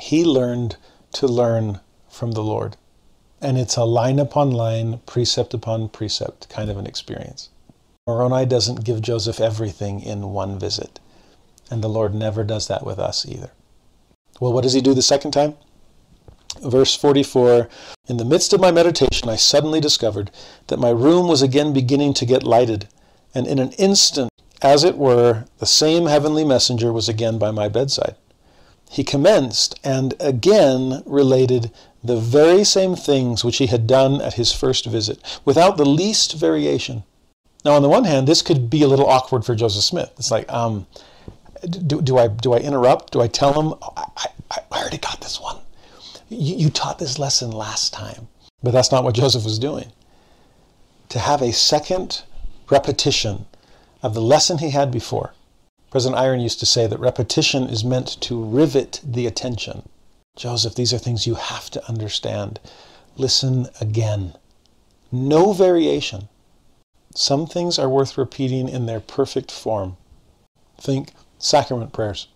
He learned to learn from the Lord. And it's a line upon line, precept upon precept kind of an experience. Moroni doesn't give Joseph everything in one visit. And the Lord never does that with us either. Well, what does he do the second time? Verse 44 In the midst of my meditation, I suddenly discovered that my room was again beginning to get lighted, and in an instant, as it were, the same heavenly messenger was again by my bedside. He commenced and again related the very same things which he had done at his first visit, without the least variation. Now, on the one hand, this could be a little awkward for Joseph Smith. It's like, um, do, do I do I interrupt? Do I tell him? I, I, I already got this one. You, you taught this lesson last time, but that's not what Joseph was doing. To have a second repetition of the lesson he had before. President Eyring used to say that repetition is meant to rivet the attention. Joseph, these are things you have to understand. Listen again. No variation. Some things are worth repeating in their perfect form. Think sacrament prayers.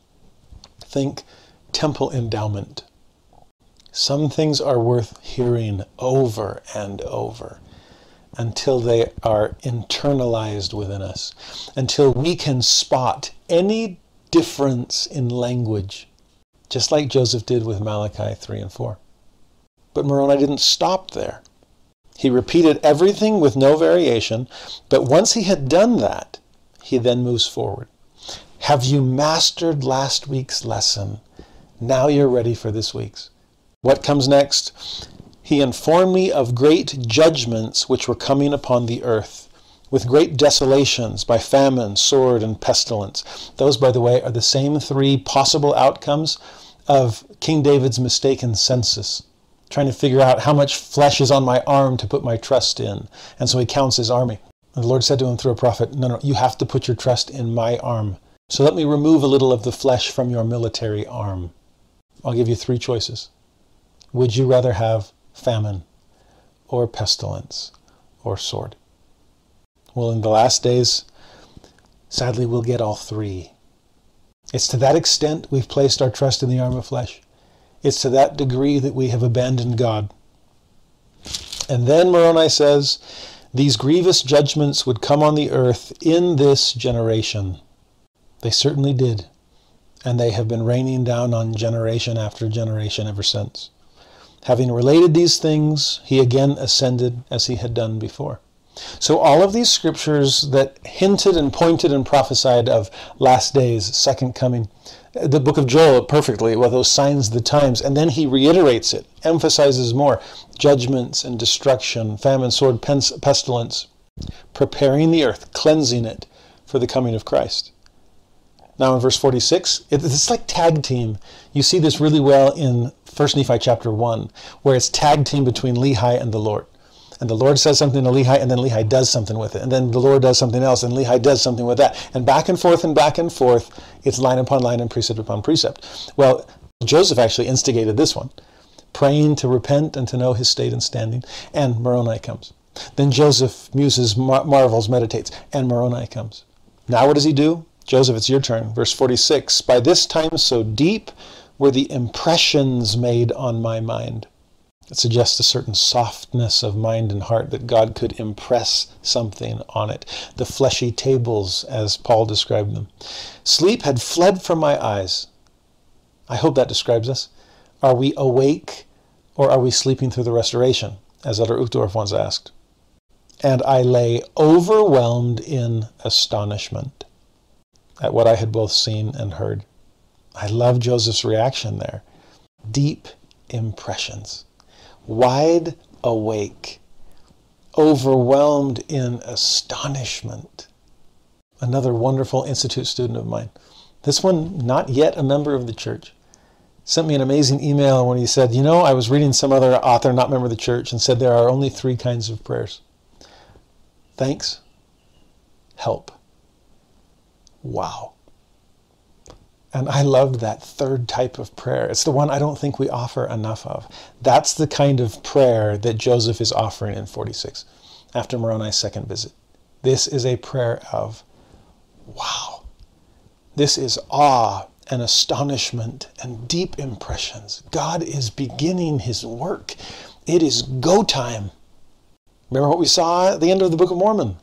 Think temple endowment. Some things are worth hearing over and over until they are internalized within us, until we can spot any difference in language, just like Joseph did with Malachi 3 and 4. But Moroni didn't stop there. He repeated everything with no variation, but once he had done that, he then moves forward. Have you mastered last week's lesson? Now you're ready for this week's. What comes next? He informed me of great judgments which were coming upon the earth, with great desolations by famine, sword, and pestilence. Those, by the way, are the same three possible outcomes of King David's mistaken census, trying to figure out how much flesh is on my arm to put my trust in. And so he counts his army. And the Lord said to him through a prophet, No, no, you have to put your trust in my arm. So let me remove a little of the flesh from your military arm. I'll give you three choices. Would you rather have famine or pestilence or sword? Well, in the last days, sadly, we'll get all three. It's to that extent we've placed our trust in the arm of flesh. It's to that degree that we have abandoned God. And then Moroni says, these grievous judgments would come on the earth in this generation. They certainly did. And they have been raining down on generation after generation ever since. Having related these things, he again ascended as he had done before. So, all of these scriptures that hinted and pointed and prophesied of last days, second coming, the book of Joel perfectly, well, those signs of the times, and then he reiterates it, emphasizes more judgments and destruction, famine, sword, pestilence, preparing the earth, cleansing it for the coming of Christ. Now in verse 46, it's like tag team. You see this really well in 1 Nephi chapter 1, where it's tag team between Lehi and the Lord. And the Lord says something to Lehi, and then Lehi does something with it. And then the Lord does something else, and Lehi does something with that. And back and forth and back and forth, it's line upon line and precept upon precept. Well, Joseph actually instigated this one, praying to repent and to know his state and standing. And Moroni comes. Then Joseph muses, marvels, meditates, and Moroni comes. Now what does he do? Joseph, it's your turn. Verse 46 By this time, so deep were the impressions made on my mind. It suggests a certain softness of mind and heart that God could impress something on it. The fleshy tables, as Paul described them. Sleep had fled from my eyes. I hope that describes us. Are we awake or are we sleeping through the restoration, as Elder Uchtdorf once asked? And I lay overwhelmed in astonishment at what I had both seen and heard. I love Joseph's reaction there. Deep impressions, wide awake, overwhelmed in astonishment. Another wonderful Institute student of mine. This one, not yet a member of the church, sent me an amazing email when he said, You know, I was reading some other author, not member of the church, and said there are only three kinds of prayers thanks, help, Wow. And I loved that third type of prayer. It's the one I don't think we offer enough of. That's the kind of prayer that Joseph is offering in 46 after Moroni's second visit. This is a prayer of wow. This is awe and astonishment and deep impressions. God is beginning his work. It is go time. Remember what we saw at the end of the Book of Mormon?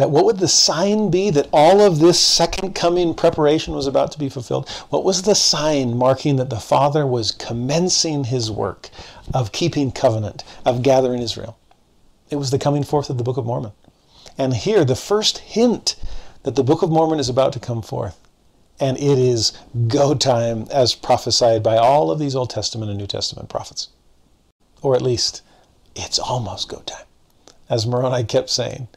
That what would the sign be that all of this second coming preparation was about to be fulfilled? What was the sign marking that the Father was commencing his work of keeping covenant, of gathering Israel? It was the coming forth of the Book of Mormon. And here, the first hint that the Book of Mormon is about to come forth. And it is go time as prophesied by all of these Old Testament and New Testament prophets. Or at least, it's almost go time. As Moroni kept saying,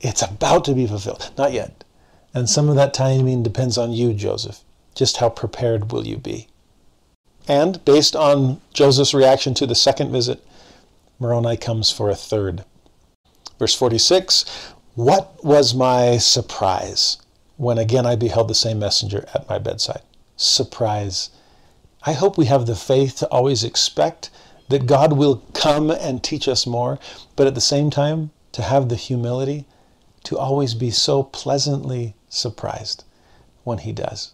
It's about to be fulfilled. Not yet. And some of that timing depends on you, Joseph. Just how prepared will you be? And based on Joseph's reaction to the second visit, Moroni comes for a third. Verse 46 What was my surprise when again I beheld the same messenger at my bedside? Surprise. I hope we have the faith to always expect that God will come and teach us more, but at the same time, to have the humility to always be so pleasantly surprised when He does.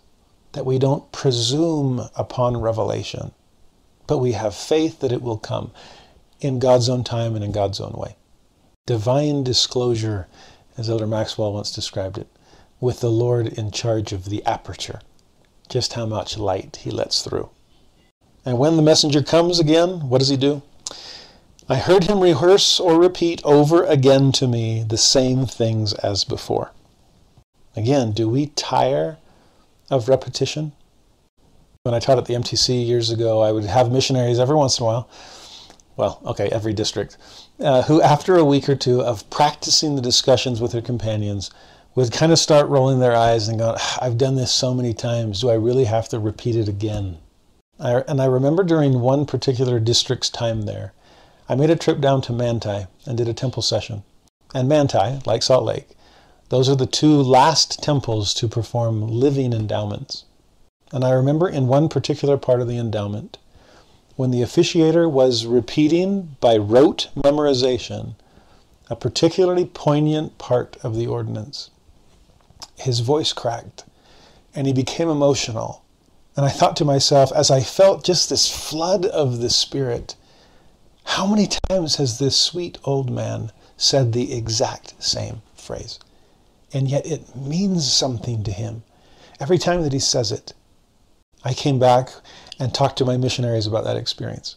That we don't presume upon revelation, but we have faith that it will come in God's own time and in God's own way. Divine disclosure, as Elder Maxwell once described it, with the Lord in charge of the aperture, just how much light He lets through. And when the messenger comes again, what does he do? I heard him rehearse or repeat over again to me the same things as before. Again, do we tire of repetition? When I taught at the MTC years ago, I would have missionaries every once in a while, well, okay, every district, uh, who after a week or two of practicing the discussions with their companions would kind of start rolling their eyes and go, I've done this so many times. Do I really have to repeat it again? I, and I remember during one particular district's time there, I made a trip down to Manti and did a temple session. And Manti, like Salt Lake, those are the two last temples to perform living endowments. And I remember in one particular part of the endowment, when the officiator was repeating by rote memorization a particularly poignant part of the ordinance, his voice cracked and he became emotional. And I thought to myself, as I felt just this flood of the Spirit, how many times has this sweet old man said the exact same phrase? and yet it means something to him every time that he says it. I came back and talked to my missionaries about that experience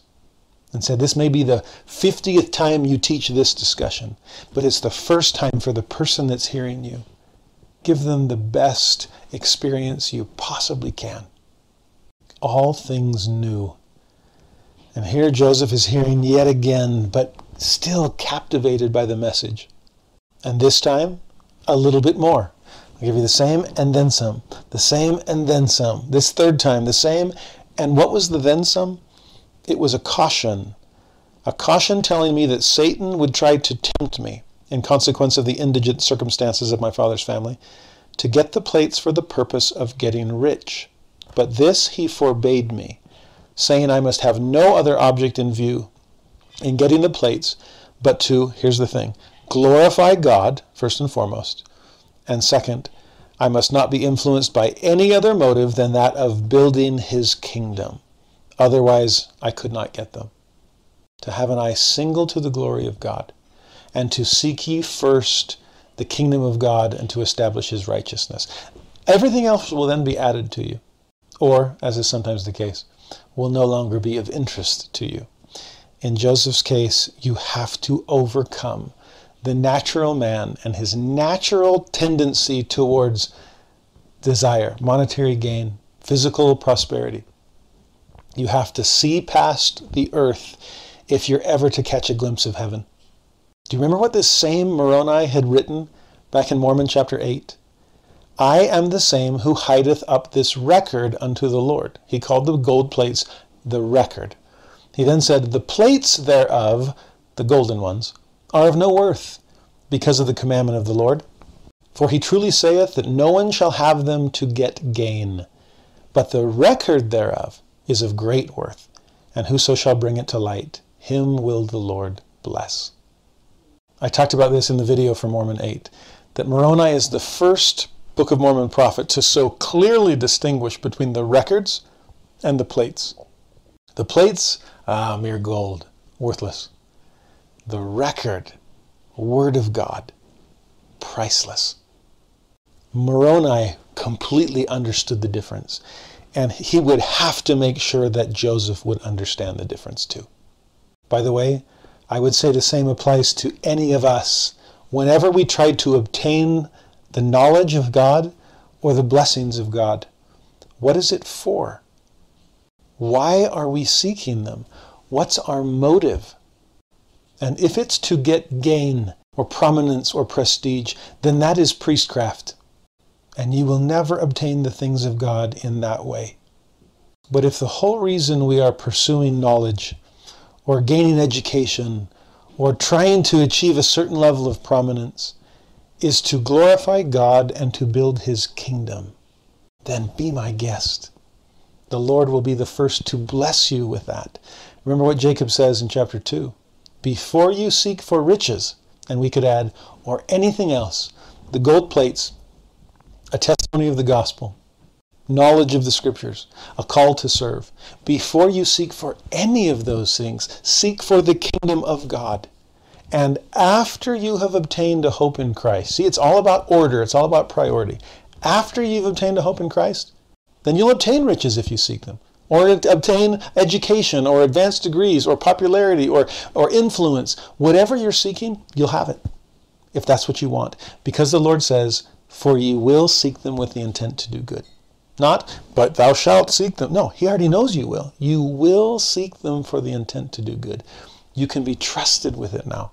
and said, This may be the 50th time you teach this discussion, but it's the first time for the person that's hearing you. Give them the best experience you possibly can. All things new. And here Joseph is hearing yet again, but still captivated by the message. And this time, a little bit more. I'll give you the same and then some. The same and then some. This third time, the same. And what was the then some? It was a caution. A caution telling me that Satan would try to tempt me, in consequence of the indigent circumstances of my father's family, to get the plates for the purpose of getting rich. But this he forbade me, saying I must have no other object in view in getting the plates but to, here's the thing, glorify God, first and foremost. And second, I must not be influenced by any other motive than that of building his kingdom. Otherwise, I could not get them. To have an eye single to the glory of God, and to seek ye first the kingdom of God and to establish his righteousness. Everything else will then be added to you, or, as is sometimes the case, will no longer be of interest to you. In Joseph's case, you have to overcome the natural man and his natural tendency towards desire, monetary gain, physical prosperity. You have to see past the earth if you're ever to catch a glimpse of heaven. Do you remember what this same Moroni had written back in Mormon chapter 8? I am the same who hideth up this record unto the Lord. He called the gold plates the record. He then said, The plates thereof, the golden ones, are of no worth because of the commandment of the Lord. For he truly saith that no one shall have them to get gain, but the record thereof is of great worth, and whoso shall bring it to light, him will the Lord bless. I talked about this in the video for Mormon 8, that Moroni is the first Book of Mormon prophet to so clearly distinguish between the records and the plates. The plates, ah, mere gold, worthless the record, Word of God, priceless. Moroni completely understood the difference, and he would have to make sure that Joseph would understand the difference too. By the way, I would say the same applies to any of us. Whenever we try to obtain the knowledge of God or the blessings of God, what is it for? Why are we seeking them? What's our motive? And if it's to get gain, or prominence or prestige, then that is priestcraft. And you will never obtain the things of God in that way. But if the whole reason we are pursuing knowledge, or gaining education, or trying to achieve a certain level of prominence, is to glorify God and to build His kingdom, then be my guest. The Lord will be the first to bless you with that. Remember what Jacob says in chapter 2 Before you seek for riches, and we could add, or anything else, the gold plates, a testimony of the gospel, knowledge of the scriptures, a call to serve. Before you seek for any of those things, seek for the kingdom of God. And after you have obtained a hope in Christ, see, it's all about order, it's all about priority. After you've obtained a hope in Christ, then you'll obtain riches if you seek them, or obtain education, or advanced degrees, or popularity, or, or influence. Whatever you're seeking, you'll have it, if that's what you want. Because the Lord says, For ye will seek them with the intent to do good. Not, but thou shalt seek them. No, he already knows you will. You will seek them for the intent to do good. You can be trusted with it now.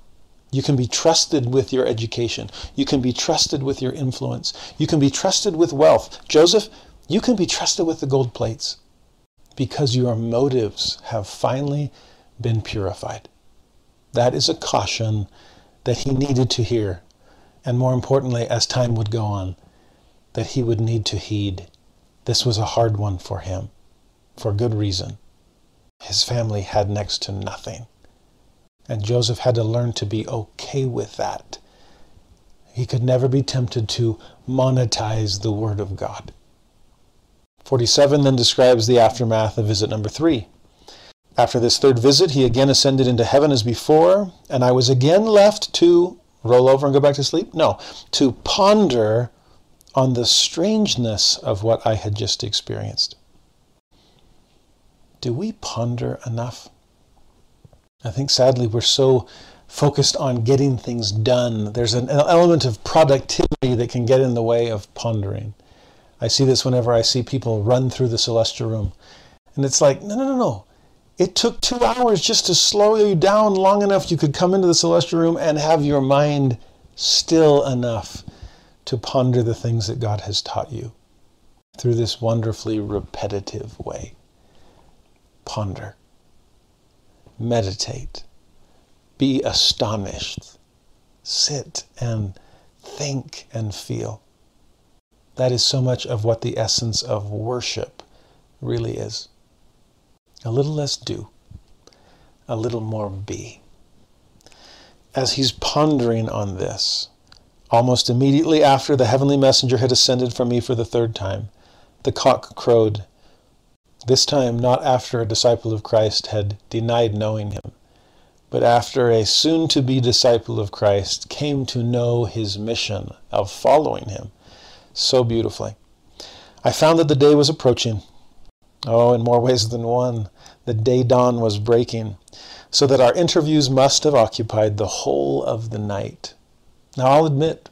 You can be trusted with your education. You can be trusted with your influence. You can be trusted with wealth. Joseph, you can be trusted with the gold plates because your motives have finally been purified. That is a caution that he needed to hear. And more importantly, as time would go on, that he would need to heed. This was a hard one for him, for good reason. His family had next to nothing. And Joseph had to learn to be okay with that. He could never be tempted to monetize the Word of God. 47 then describes the aftermath of visit number three. After this third visit, he again ascended into heaven as before, and I was again left to roll over and go back to sleep? No, to ponder on the strangeness of what I had just experienced. Do we ponder enough? I think sadly we're so focused on getting things done. There's an element of productivity that can get in the way of pondering. I see this whenever I see people run through the celestial room. And it's like, no, no, no, no. It took two hours just to slow you down long enough you could come into the celestial room and have your mind still enough to ponder the things that God has taught you through this wonderfully repetitive way. Ponder, meditate, be astonished, sit and think and feel. That is so much of what the essence of worship really is. A little less do, a little more be. As he's pondering on this, Almost immediately after the heavenly messenger had ascended from me for the third time, the cock crowed. This time not after a disciple of Christ had denied knowing him, but after a soon to be disciple of Christ came to know his mission of following him so beautifully. I found that the day was approaching. Oh, in more ways than one, the day dawn was breaking, so that our interviews must have occupied the whole of the night. Now, I'll admit,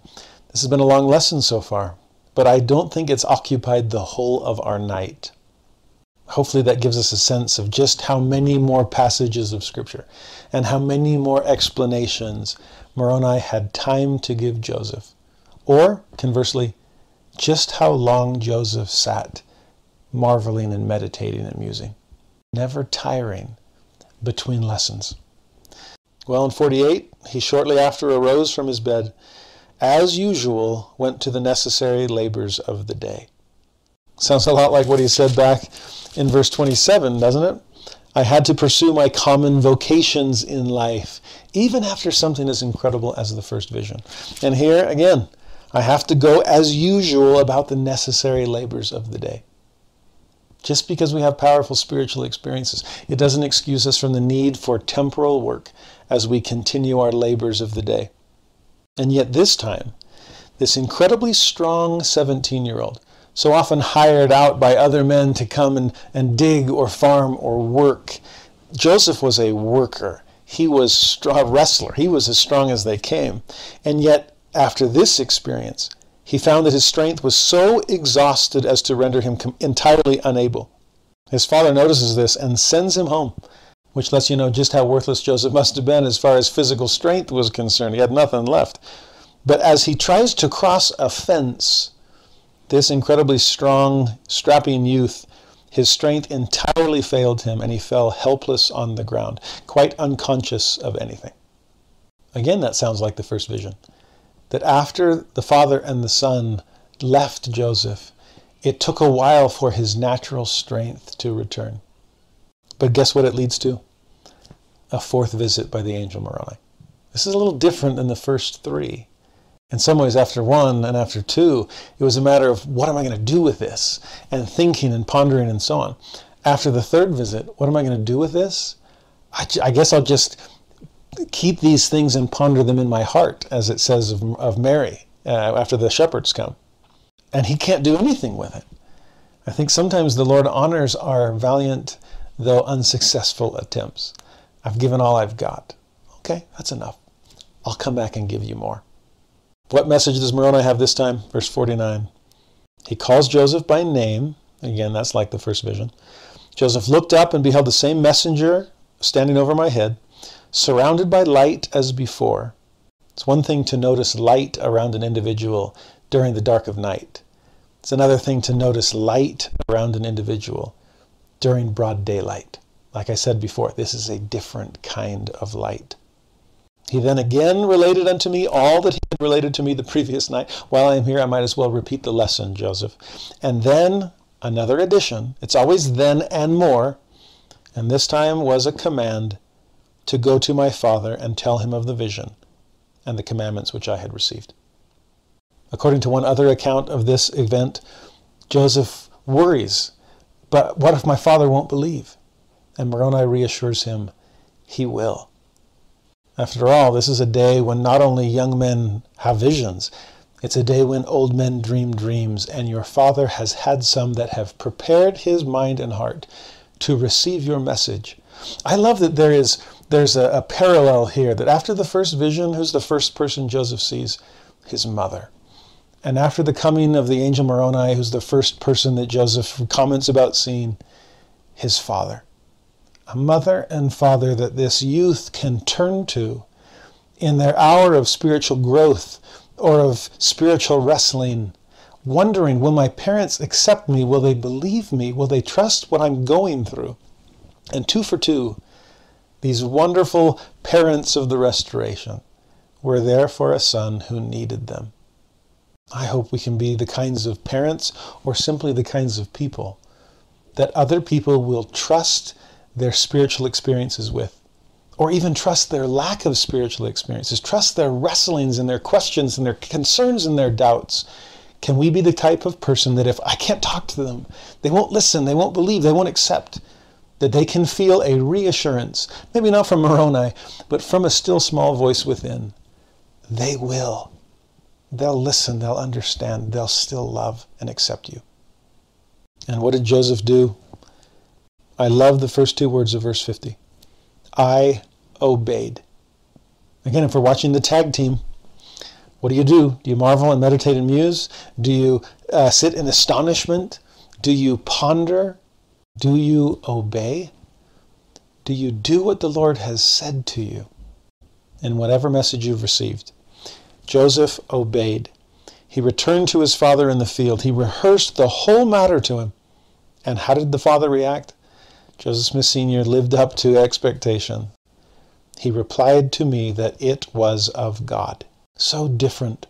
this has been a long lesson so far, but I don't think it's occupied the whole of our night. Hopefully, that gives us a sense of just how many more passages of Scripture and how many more explanations Moroni had time to give Joseph. Or, conversely, just how long Joseph sat marveling and meditating and musing, never tiring between lessons. Well, in 48, he shortly after arose from his bed, as usual, went to the necessary labors of the day. Sounds a lot like what he said back in verse 27, doesn't it? I had to pursue my common vocations in life, even after something as incredible as the first vision. And here, again, I have to go as usual about the necessary labors of the day. Just because we have powerful spiritual experiences, it doesn't excuse us from the need for temporal work as we continue our labors of the day. And yet, this time, this incredibly strong 17 year old, so often hired out by other men to come and, and dig or farm or work, Joseph was a worker. He was a wrestler. He was as strong as they came. And yet, after this experience, he found that his strength was so exhausted as to render him entirely unable. His father notices this and sends him home which lets you know just how worthless Joseph [laughs] must have been as far as physical strength was concerned. He had nothing left. But as he tries to cross a fence, this incredibly strong, strapping youth, his strength entirely failed him and he fell helpless on the ground, quite unconscious of anything. Again, that sounds like the first vision. That after the father and the son left Joseph, it took a while for his natural strength to return. But guess what it leads to? A fourth visit by the angel Moroni. This is a little different than the first three. In some ways, after one and after two, it was a matter of what am I going to do with this? And thinking and pondering and so on. After the third visit, what am I going to do with this? I, I guess I'll just keep these things and ponder them in my heart, as it says of, of Mary uh, after the shepherds come and he can't do anything with it. I think sometimes the Lord honors our valiant, though unsuccessful attempts. I've given all I've got. Okay, that's enough. I'll come back and give you more. What message does Moroni have this time? Verse 49. He calls Joseph by name. Again, that's like the first vision. Joseph looked up and beheld the same messenger standing over my head, surrounded by light as before. It's one thing to notice light around an individual during the dark of night. It's another thing to notice light around an individual during broad daylight. Like I said before, this is a different kind of light. He then again related unto me all that he had related to me the previous night. While I am here, I might as well repeat the lesson, Joseph. And then another addition. It's always then and more. And this time was a command to go to my father and tell him of the vision and the commandments which I had received. According to one other account of this event, Joseph worries, but what if my father won't believe? And Moroni reassures him, he will. After all, this is a day when not only young men have visions, it's a day when old men dream dreams, and your father has had some that have prepared his mind and heart to receive your message. I love that there is there's a, a parallel here that after the first vision, who's the first person Joseph sees? His mother. And after the coming of the angel Moroni, who's the first person that Joseph comments about seeing, his father. A mother and father that this youth can turn to in their hour of spiritual growth or of spiritual wrestling, wondering, will my parents accept me? Will they believe me? Will they trust what I'm going through? And two for two, these wonderful parents of the restoration were there for a son who needed them. I hope we can be the kinds of parents or simply the kinds of people that other people will trust their spiritual experiences with, or even trust their lack of spiritual experiences, trust their wrestlings and their questions and their concerns and their doubts. Can we be the type of person that if I can't talk to them, they won't listen, they won't believe, they won't accept, that they can feel a reassurance, maybe not from [laughs] Moroni, but from a still small voice within? They will they'll listen, they'll understand, they'll still love and accept you. And what did Joseph do? I love the first two words of verse 50. I obeyed. Again, if we're watching the tag team, what do you do? Do you marvel and meditate and muse? Do you uh, sit in astonishment? Do you ponder? Do you obey? Do you do what the Lord has said to you in whatever message you've received? Joseph obeyed. He returned to his father in the field. He rehearsed the whole matter to him. And how did the father react? Joseph Smith Sr. lived up to expectation. He replied to me that it was of God. So different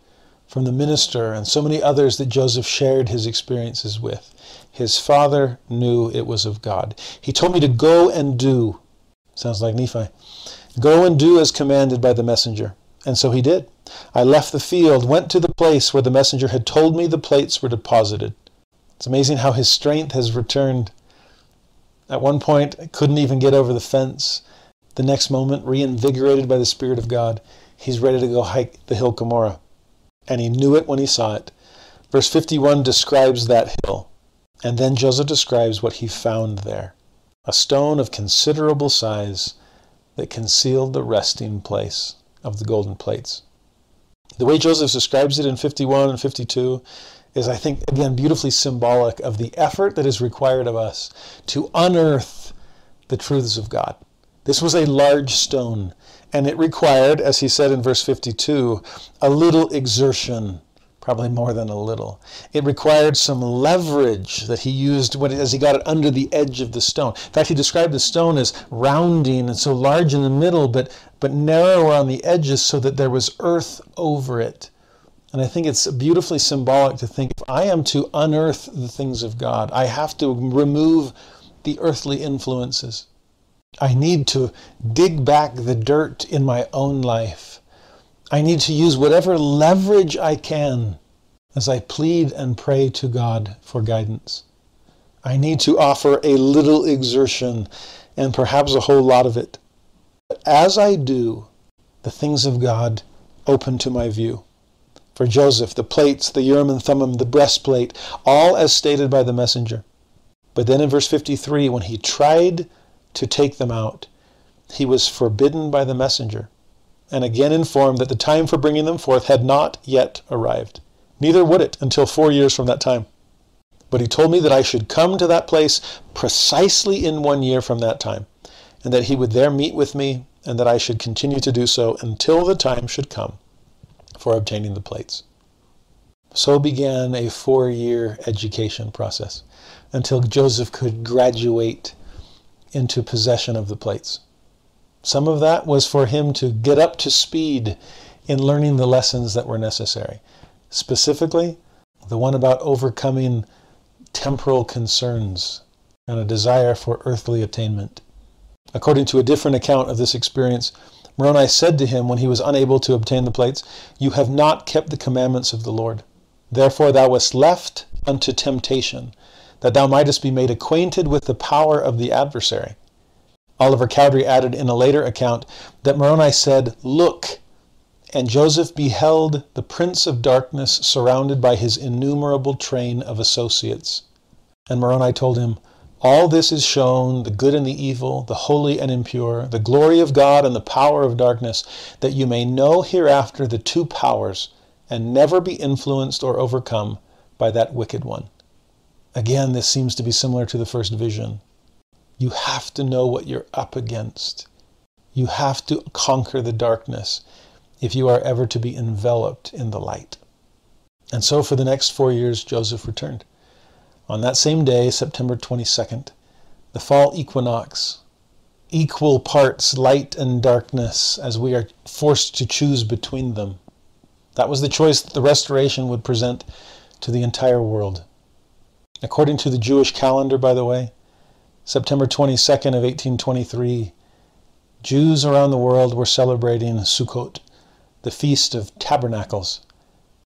from the minister and so many others that Joseph shared his experiences with. His father knew it was of God. He told me to go and do. Sounds like Nephi. Go and do as commanded by the messenger. And so he did. I left the field, went to the place where the messenger had told me the plates were deposited. It's amazing how his strength has returned. At one point, I couldn't even get over the fence. The next moment, reinvigorated by the Spirit of God, he's ready to go hike the hill Cumorah. And he knew it when he saw it. Verse 51 describes that hill. And then Joseph describes what he found there a stone of considerable size that concealed the resting place of the golden plates. The way Joseph describes it in 51 and 52 is, I think, again, beautifully symbolic of the effort that is required of us to unearth the truths of God, This was a large stone, and it required, as he said in verse 52, a little exertion, probably more than a little. It required some leverage that he used when, as he got it under the edge of the stone. In fact, he described the stone as rounding and so large in the middle, but, but narrower on the edges so that there was earth over it. And I think it's beautifully symbolic to think if I am to unearth the things of God, I have to remove the earthly influences. I need to dig back the dirt in my own life. I need to use whatever leverage I can as I plead and pray to God for guidance. I need to offer a little exertion and perhaps a whole lot of it. But as I do, the things of God open to my view. For Joseph, the plates, the Urim and Thummim, the breastplate, all as stated by the messenger. But then in verse 53, when he tried to take them out. He was forbidden by the messenger, and again informed that the time for bringing them forth had not yet arrived. Neither would it until four years from that time. But he told me that I should come to that place precisely in one year from that time, and that he would there meet with me, and that I should continue to do so until the time should come for obtaining the plates. So began a four year education process until Joseph could graduate into possession of the plates. Some of that was for him to get up to speed in learning the lessons that were necessary. Specifically, the one about overcoming temporal concerns and a desire for earthly attainment. According to a different account of this experience, Moroni said to him when he was unable to obtain the plates, You have not kept the commandments of the Lord. Therefore thou wast left unto temptation, that thou mightest be made acquainted with the power of the adversary. Oliver Cowdery added in a later account that Moroni said, Look, and Joseph beheld the prince of darkness surrounded by his innumerable train of associates. And Moroni told him, All this is shown, the good and the evil, the holy and impure, the glory of God and the power of darkness, that you may know hereafter the two powers, and never be influenced or overcome by that wicked one. Again, this seems to be similar to the first vision. You have to know what you're up against. You have to conquer the darkness if you are ever to be enveloped in the light. And so for the next four years, Joseph returned. On that same day, September 22nd, the fall equinox, equal parts light and darkness as we are forced to choose between them. That was the choice that the restoration would present to the entire world. According to the Jewish calendar, by the way, September 22nd of 1823, Jews around the world were celebrating Sukkot, the Feast of Tabernacles,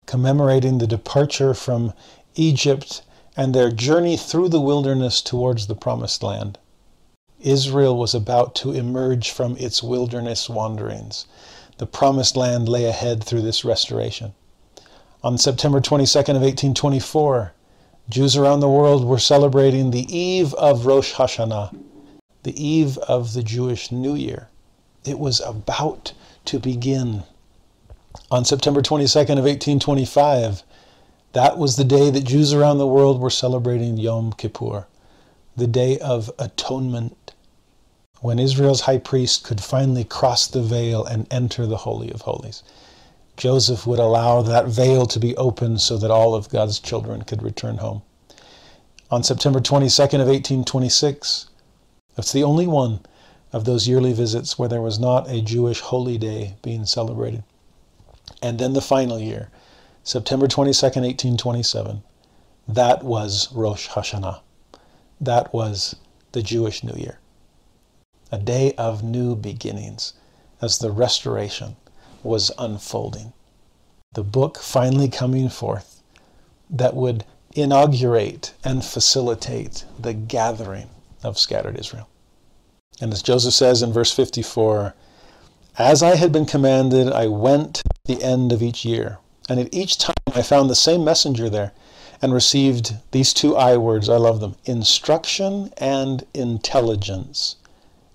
commemorating the departure from Egypt and their journey through the wilderness towards the Promised Land. Israel was about to emerge from its wilderness wanderings. The Promised Land lay ahead through this restoration. On September 22nd of 1824, Jews around the world were celebrating the eve of Rosh Hashanah, the eve of the Jewish New Year. It was about to begin. On September 22nd of 1825, that was the day that Jews around the world were celebrating Yom Kippur, the day of atonement, when Israel's high priest could finally cross the veil and enter the Holy of Holies. Joseph would allow that veil to be opened so that all of God's children could return home. On September 22nd of 1826, that's the only one of those yearly visits where there was not a Jewish holy day being celebrated. And then the final year, September 22nd, 1827, that was Rosh Hashanah. That was the Jewish New Year. A day of new beginnings as the restoration was unfolding. The book finally coming forth that would inaugurate and facilitate the gathering of scattered Israel. And as Joseph says in verse 54, as I had been commanded, I went the end of each year, and at each time I found the same messenger there and received these two I words. I love them instruction and intelligence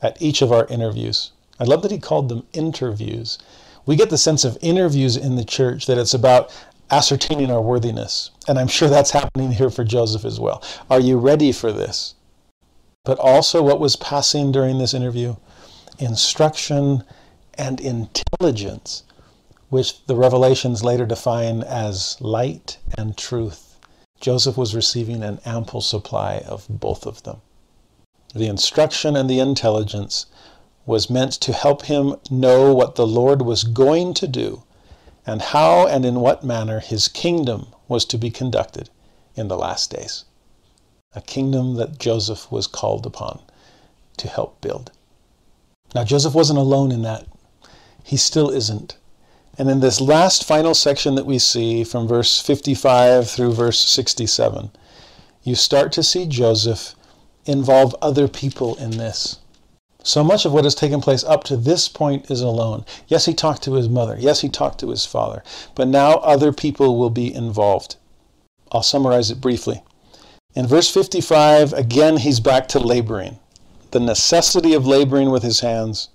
at each of our interviews. I love that he called them interviews we get the sense of interviews in the church that it's about ascertaining our worthiness. And I'm sure that's happening here for Joseph as well. Are you ready for this? But also, what was passing during this interview instruction, and intelligence, which the revelations later define as light and truth. Joseph was receiving an ample supply of both of them. The instruction and the intelligence was meant to help him know what the Lord was going to do and how and in what manner his kingdom was to be conducted in the last days. A kingdom that Joseph was called upon to help build. Now, Joseph wasn't alone in that. He still isn't. And in this last final section that we see from verse 55 through verse 67, you start to see Joseph involve other people in this. So much of what has taken place up to this point is alone. Yes, he talked to his mother. Yes, he talked to his father. But now other people will be involved. I'll summarize it briefly. In verse 55, again, he's back to laboring. The necessity of laboring with his hands,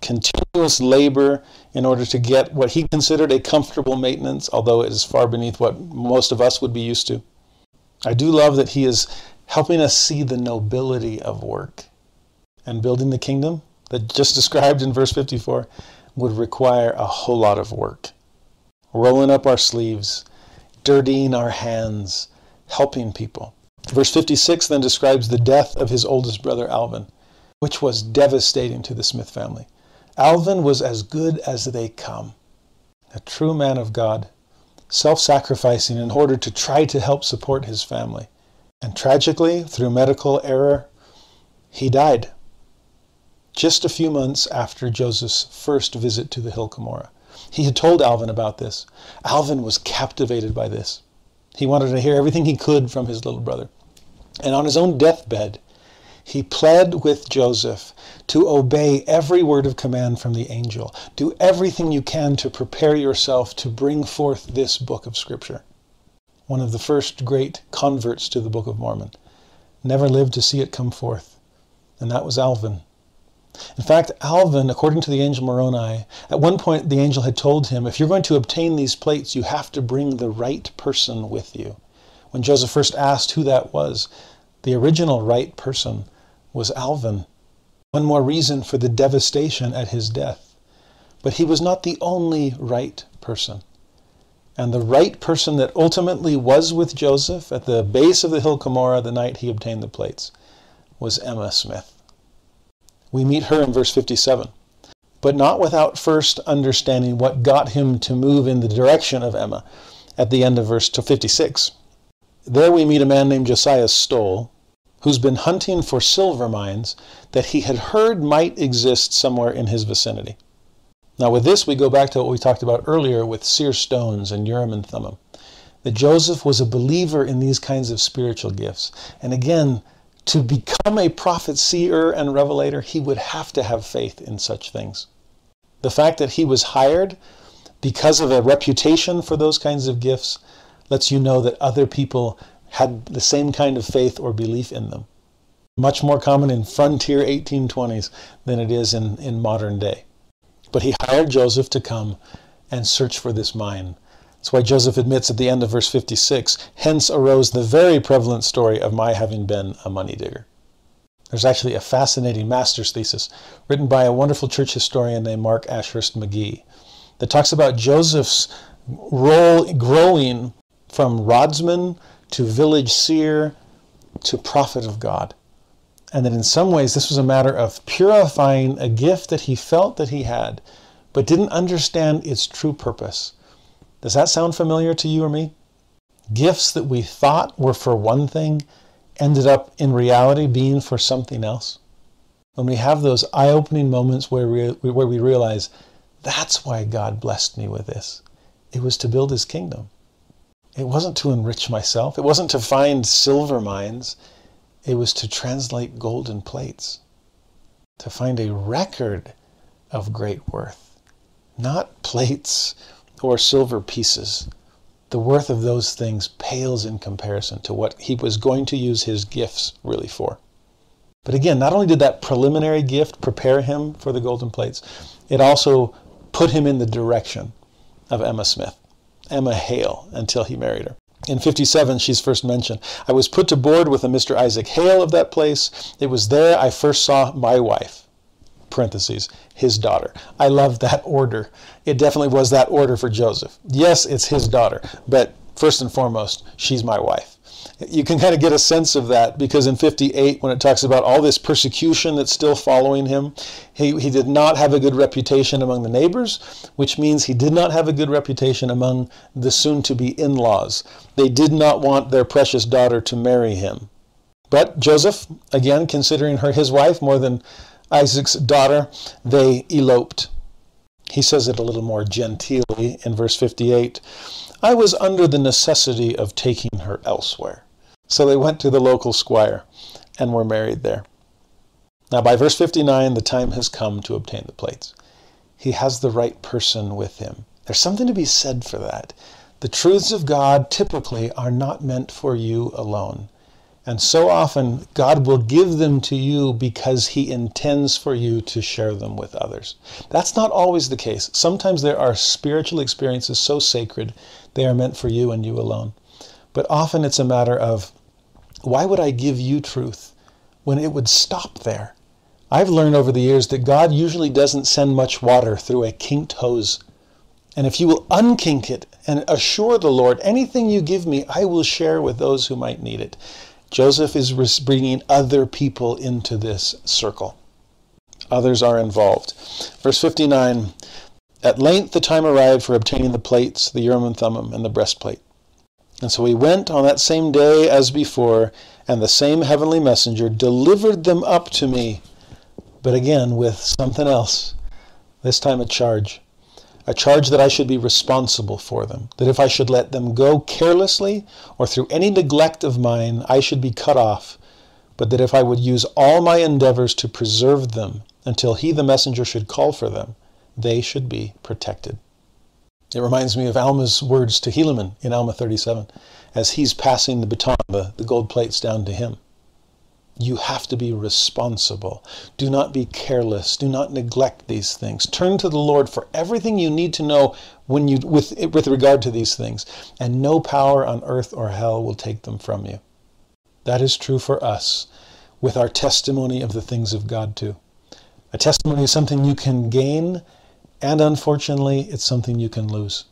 continuous labor in order to get what he considered a comfortable maintenance, although it is far beneath what most of us would be used to. I do love that he is helping us see the nobility of work. And building the kingdom that just [laughs] described in verse 54 would require a whole lot of work. Rolling up our sleeves, dirtying our hands, helping people. Verse 56 then describes the death of his oldest brother Alvin, which was devastating to the Smith family. Alvin was as good as they come, a true man of God, self sacrificing in order to try to help support his family. And tragically, through medical error, he died just a few months after Joseph's first visit to the hill Cumorah. He had told Alvin about this. Alvin was captivated by this. He wanted to hear everything he could from his little brother. And on his own deathbed, he pled with Joseph to obey every word of command from the angel. Do everything you can to prepare yourself to bring forth this book of Scripture one of the first great converts to the Book of Mormon, never lived to see it come forth, and that was Alvin. In fact, Alvin, according to the angel Moroni, at one point the angel had told him, if you're going to obtain these plates, you have to bring the right person with you. When Joseph first asked who that was, the original right person was Alvin. One more reason for the devastation at his death. But he was not the only right person. And the right person that ultimately was with Joseph at the base of the hill Cumorah the night he obtained the plates was Emma Smith. We meet her in verse 57, but not without first understanding what got him to move in the direction of Emma at the end of verse 56. There we meet a man named Josiah Stowell, who's been hunting for silver mines that he had heard might exist somewhere in his vicinity. Now, with this, we go back to what we talked about earlier with seer stones and Urim and Thummim. That Joseph was a believer in these kinds of spiritual gifts. And again, to become a prophet, seer, and revelator, he would have to have faith in such things. The fact that he was hired because of a reputation for those kinds of gifts lets you know that other people had the same kind of faith or belief in them. Much more common in frontier 1820s than it is in, in modern day. But he hired Joseph to come and search for this mine. That's why Joseph admits at the end of verse 56 Hence arose the very prevalent story of my having been a money digger. There's actually a fascinating master's thesis written by a wonderful church historian named Mark Ashurst McGee that talks about Joseph's role growing from rodsman to village seer to prophet of God and that in some ways this was a matter of purifying a gift that he felt that he had, but didn't understand its true purpose. Does that sound familiar to you or me? Gifts that we thought were for one thing ended up in reality being for something else. When we have those eye opening moments where we, where we realize that's why God blessed me with this, it was to build his kingdom. It wasn't to enrich myself, it wasn't to find silver mines. It was to translate golden plates, to find a record of great worth, not plates or silver pieces. The worth of those things pales in comparison to what he was going to use his gifts really for. But again, not only did that preliminary gift prepare him for the golden plates, it also put him in the direction of Emma Smith, Emma Hale, until he married her. In 57, she's first mentioned. I was put to board with a Mr. Isaac Hale of that place. It was there I first saw my wife. parentheses, his daughter. I love that order. It definitely was that order for Joseph. Yes, it's his daughter, but first and foremost, she's my wife. You can kind of get a sense of that because in 58, when it talks about all this persecution that's still following him, he, he did not have a good reputation among the neighbors, which means he did not have a good reputation among the soon to be in laws. They did not want their precious daughter to marry him. But Joseph, again, considering her his wife more than Isaac's daughter, they eloped. He says it a little more genteelly in verse 58 I was under the necessity of taking her elsewhere. So they went to the local squire and were married there. Now, by verse 59, the time has come to obtain the plates. He has the right person with him. There's something to be said for that. The truths of God typically are not meant for you alone. And so often, God will give them to you because He intends for you to share them with others. That's not always the case. Sometimes there are spiritual experiences so sacred, they are meant for you and you alone. But often it's a matter of why would I give you truth when it would stop there? I've learned over the years that God usually doesn't send much water through a kinked hose. And if you will unkink it and assure the Lord, anything you give me, I will share with those who might need it. Joseph is bringing other people into this circle. Others are involved. Verse 59 At length the time arrived for obtaining the plates, the Urim and Thummim, and the breastplate. And so he went on that same day as before, and the same heavenly messenger delivered them up to me, but again with something else, this time a charge. A charge that I should be responsible for them, that if I should let them go carelessly or through any neglect of mine, I should be cut off, but that if I would use all my endeavors to preserve them until he, the messenger, should call for them, they should be protected. It reminds me of Alma's words to Helaman in Alma 37 as he's passing the baton, the, the gold plates down to him. You have to be responsible. Do not be careless. Do not neglect these things. Turn to the Lord for everything you need to know when you with with regard to these things, and no power on earth or hell will take them from you. That is true for us with our testimony of the things of God too. A testimony is something you can gain and unfortunately, it's something you can lose.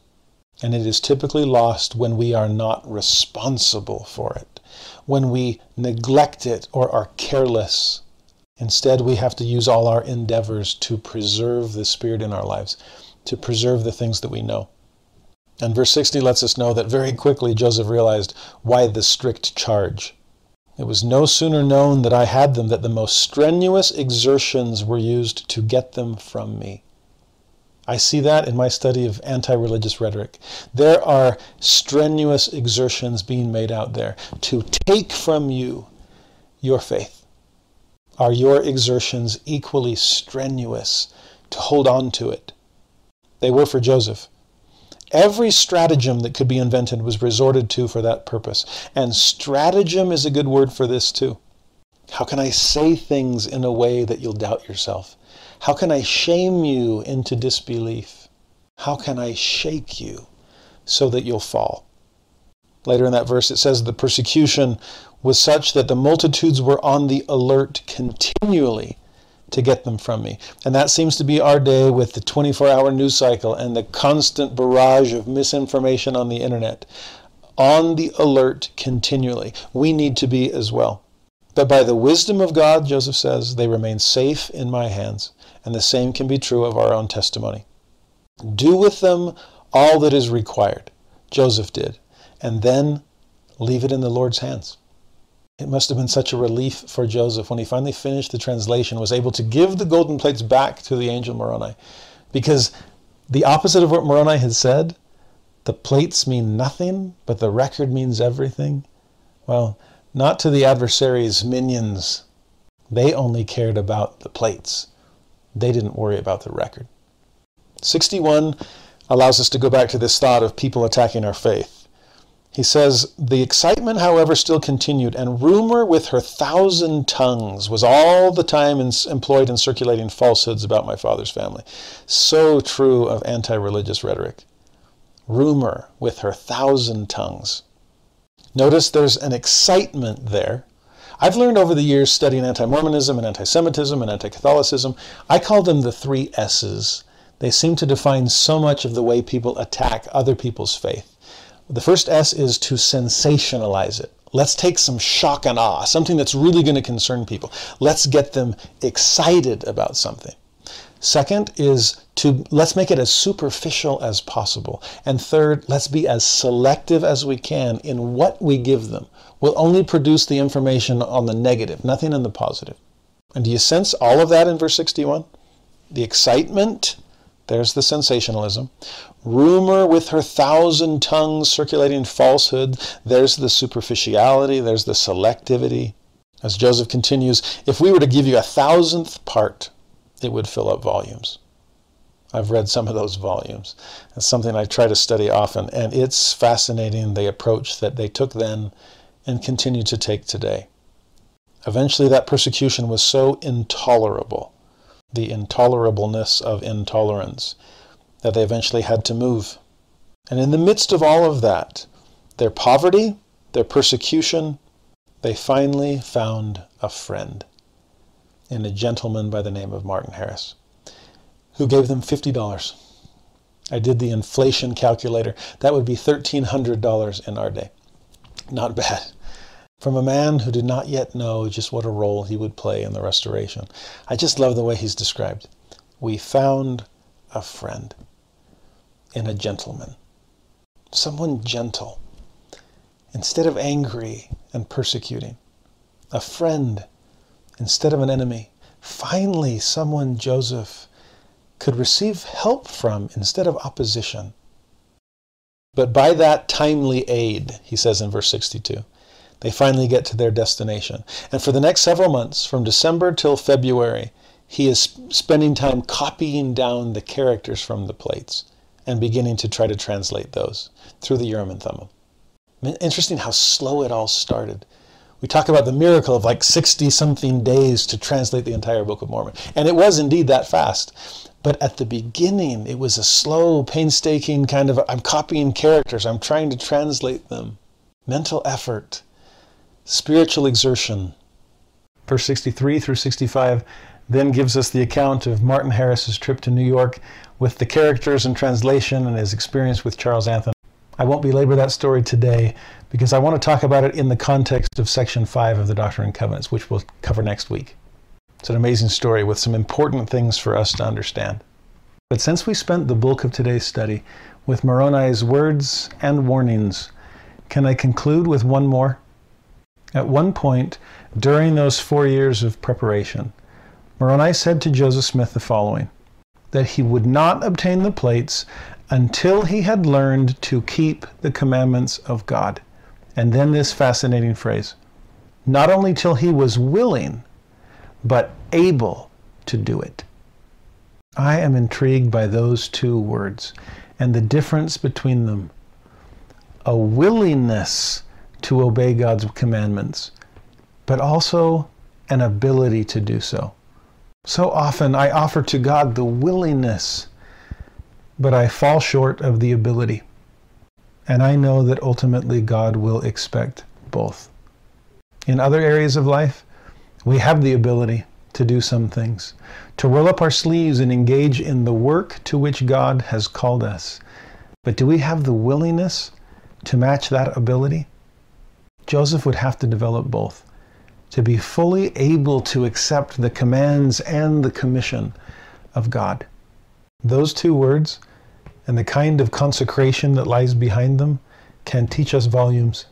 And it is typically lost when we are not responsible for it, when we neglect it or are careless. Instead, we have to use all our endeavors to preserve the Spirit in our lives, to preserve the things that we know. And verse 60 lets us know that very quickly Joseph realized why the strict charge. It was no sooner known that I had them that the most strenuous exertions were used to get them from me. I see that in my study of anti religious rhetoric. There are strenuous exertions being made out there to take from you your faith. Are your exertions equally strenuous to hold on to it? They were for Joseph. Every stratagem that could be invented was resorted to for that purpose. And stratagem is a good word for this too. How can I say things in a way that you'll doubt yourself? How can I shame you into disbelief? How can I shake you so that you'll fall? Later in that verse, it says the persecution was such that the multitudes were on the alert continually to get them from me. And that seems to be our day with the 24 hour news cycle and the constant barrage of misinformation on the internet. On the alert continually. We need to be as well. But by the wisdom of God, Joseph says, they remain safe in my hands and the same can be true of our own testimony. Do with them all that is required, Joseph did, and then leave it in the Lord's hands. It must have been such a relief for Joseph when he finally finished the translation, was able to give the golden plates back to the angel Moroni. Because the opposite of what Moroni had said, the plates mean nothing, but the record means everything. Well, not to the adversary's minions. They only cared about the plates. They didn't worry about the record. 61 allows us to go back to this thought of people attacking our faith. He says, The excitement, however, still continued, and rumor with her thousand tongues was all the time in, employed in circulating falsehoods about my father's family. So true of anti religious rhetoric. Rumor with her thousand tongues. Notice there's an excitement there I've learned over the years studying anti Mormonism and anti Semitism and anti Catholicism, I call them the three S's. They seem to define so much of the way people attack other people's faith. The first S is to sensationalize it. Let's take some shock and awe, something that's really going to concern people. Let's get them excited about something. Second is to let's make it as superficial as possible. And third, let's be as selective as we can in what we give them. We'll only produce the information on the negative, nothing on the positive. And do you sense all of that in verse 61? The excitement, there's the sensationalism. Rumor with her thousand tongues circulating falsehood, there's the superficiality, there's the selectivity. As Joseph continues, if we were to give you a thousandth part it would fill up volumes. I've read some of those volumes. It's something I try to study often, and it's fascinating the approach that they took then and continue to take today. Eventually, that persecution was so intolerable, the intolerableness of intolerance, that they eventually had to move. And in the midst of all of that, their poverty, their persecution, they finally found a friend in a gentleman by the name of Martin Harris, who gave them $50. I did the inflation calculator. That would be $1,300 in our day. Not bad. From a man who did not yet know just what a role he would play in the restoration. I just love the way he's described. We found a friend in a gentleman, someone gentle, instead of angry and persecuting, a friend instead of an enemy. Finally, someone Joseph could receive help from instead of opposition. But by that timely aid, he says in verse 62, they finally get to their destination. And for the next several months, from December till February, he is spending time copying down the characters from the plates and beginning to try to translate those through the Urim and Thummim. Interesting how slow it all started we talk about the miracle of like 60 something days to translate the entire Book of Mormon. And it was indeed that fast. But at the beginning, it was a slow, painstaking kind of I'm copying characters, I'm trying to translate them. Mental effort, spiritual exertion. Verse 63 through 65 then gives us the account of Martin Harris's trip to New York with the characters and translation and his experience with Charles Anthon. I won't belabor that story today because I want to talk about it in the context of Section 5 of the Doctrine and Covenants, which we'll cover next week. It's an amazing story with some important things for us to understand. But since we spent the bulk of today's study with Moroni's words and warnings, can I conclude with one more? At one point, during those four years of preparation, Moroni said to Joseph Smith the following that he would not obtain the plates until he had learned to keep the commandments of God. And then this fascinating phrase not only till he was willing, but able to do it. I am intrigued by those two words and the difference between them. A willingness to obey God's commandments, but also an ability to do so. So often I offer to God the willingness but I fall short of the ability. And I know that ultimately God will expect both. In other areas of life, we have the ability to do some things, to roll up our sleeves and engage in the work to which God has called us. But do we have the willingness to match that ability? Joseph would have to develop both to be fully able to accept the commands and the commission of God. Those two words and the kind of consecration that lies behind them can teach us volumes.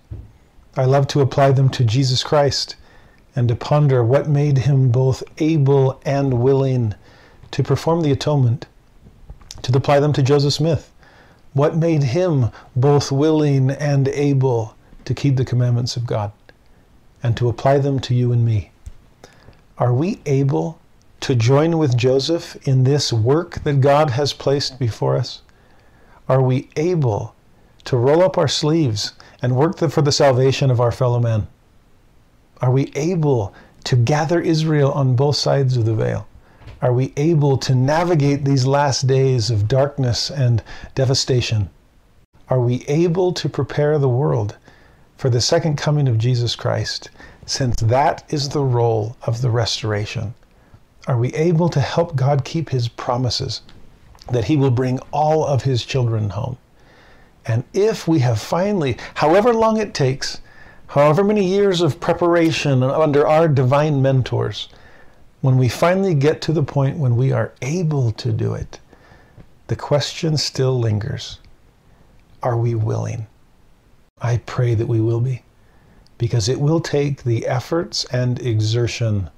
I love to apply them to Jesus Christ and to ponder what made him both able and willing to perform the atonement, to apply them to Joseph Smith. What made him both willing and able to keep the commandments of God and to apply them to you and me? Are we able to join with Joseph in this work that God has placed before us? Are we able to roll up our sleeves and work for the salvation of our fellow man? Are we able to gather Israel on both sides of the veil? Are we able to navigate these last days of darkness and devastation? Are we able to prepare the world for the second coming of Jesus Christ since that is the role of the restoration, are we able to help God keep his promises that he will bring all of his children home? And if we have finally, however long it takes, however many years of preparation under our divine mentors, when we finally get to the point when we are able to do it, the question still lingers Are we willing? I pray that we will be, because it will take the efforts and exertion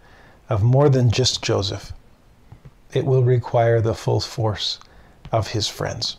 of more than just Joseph. It will require the full force of his friends.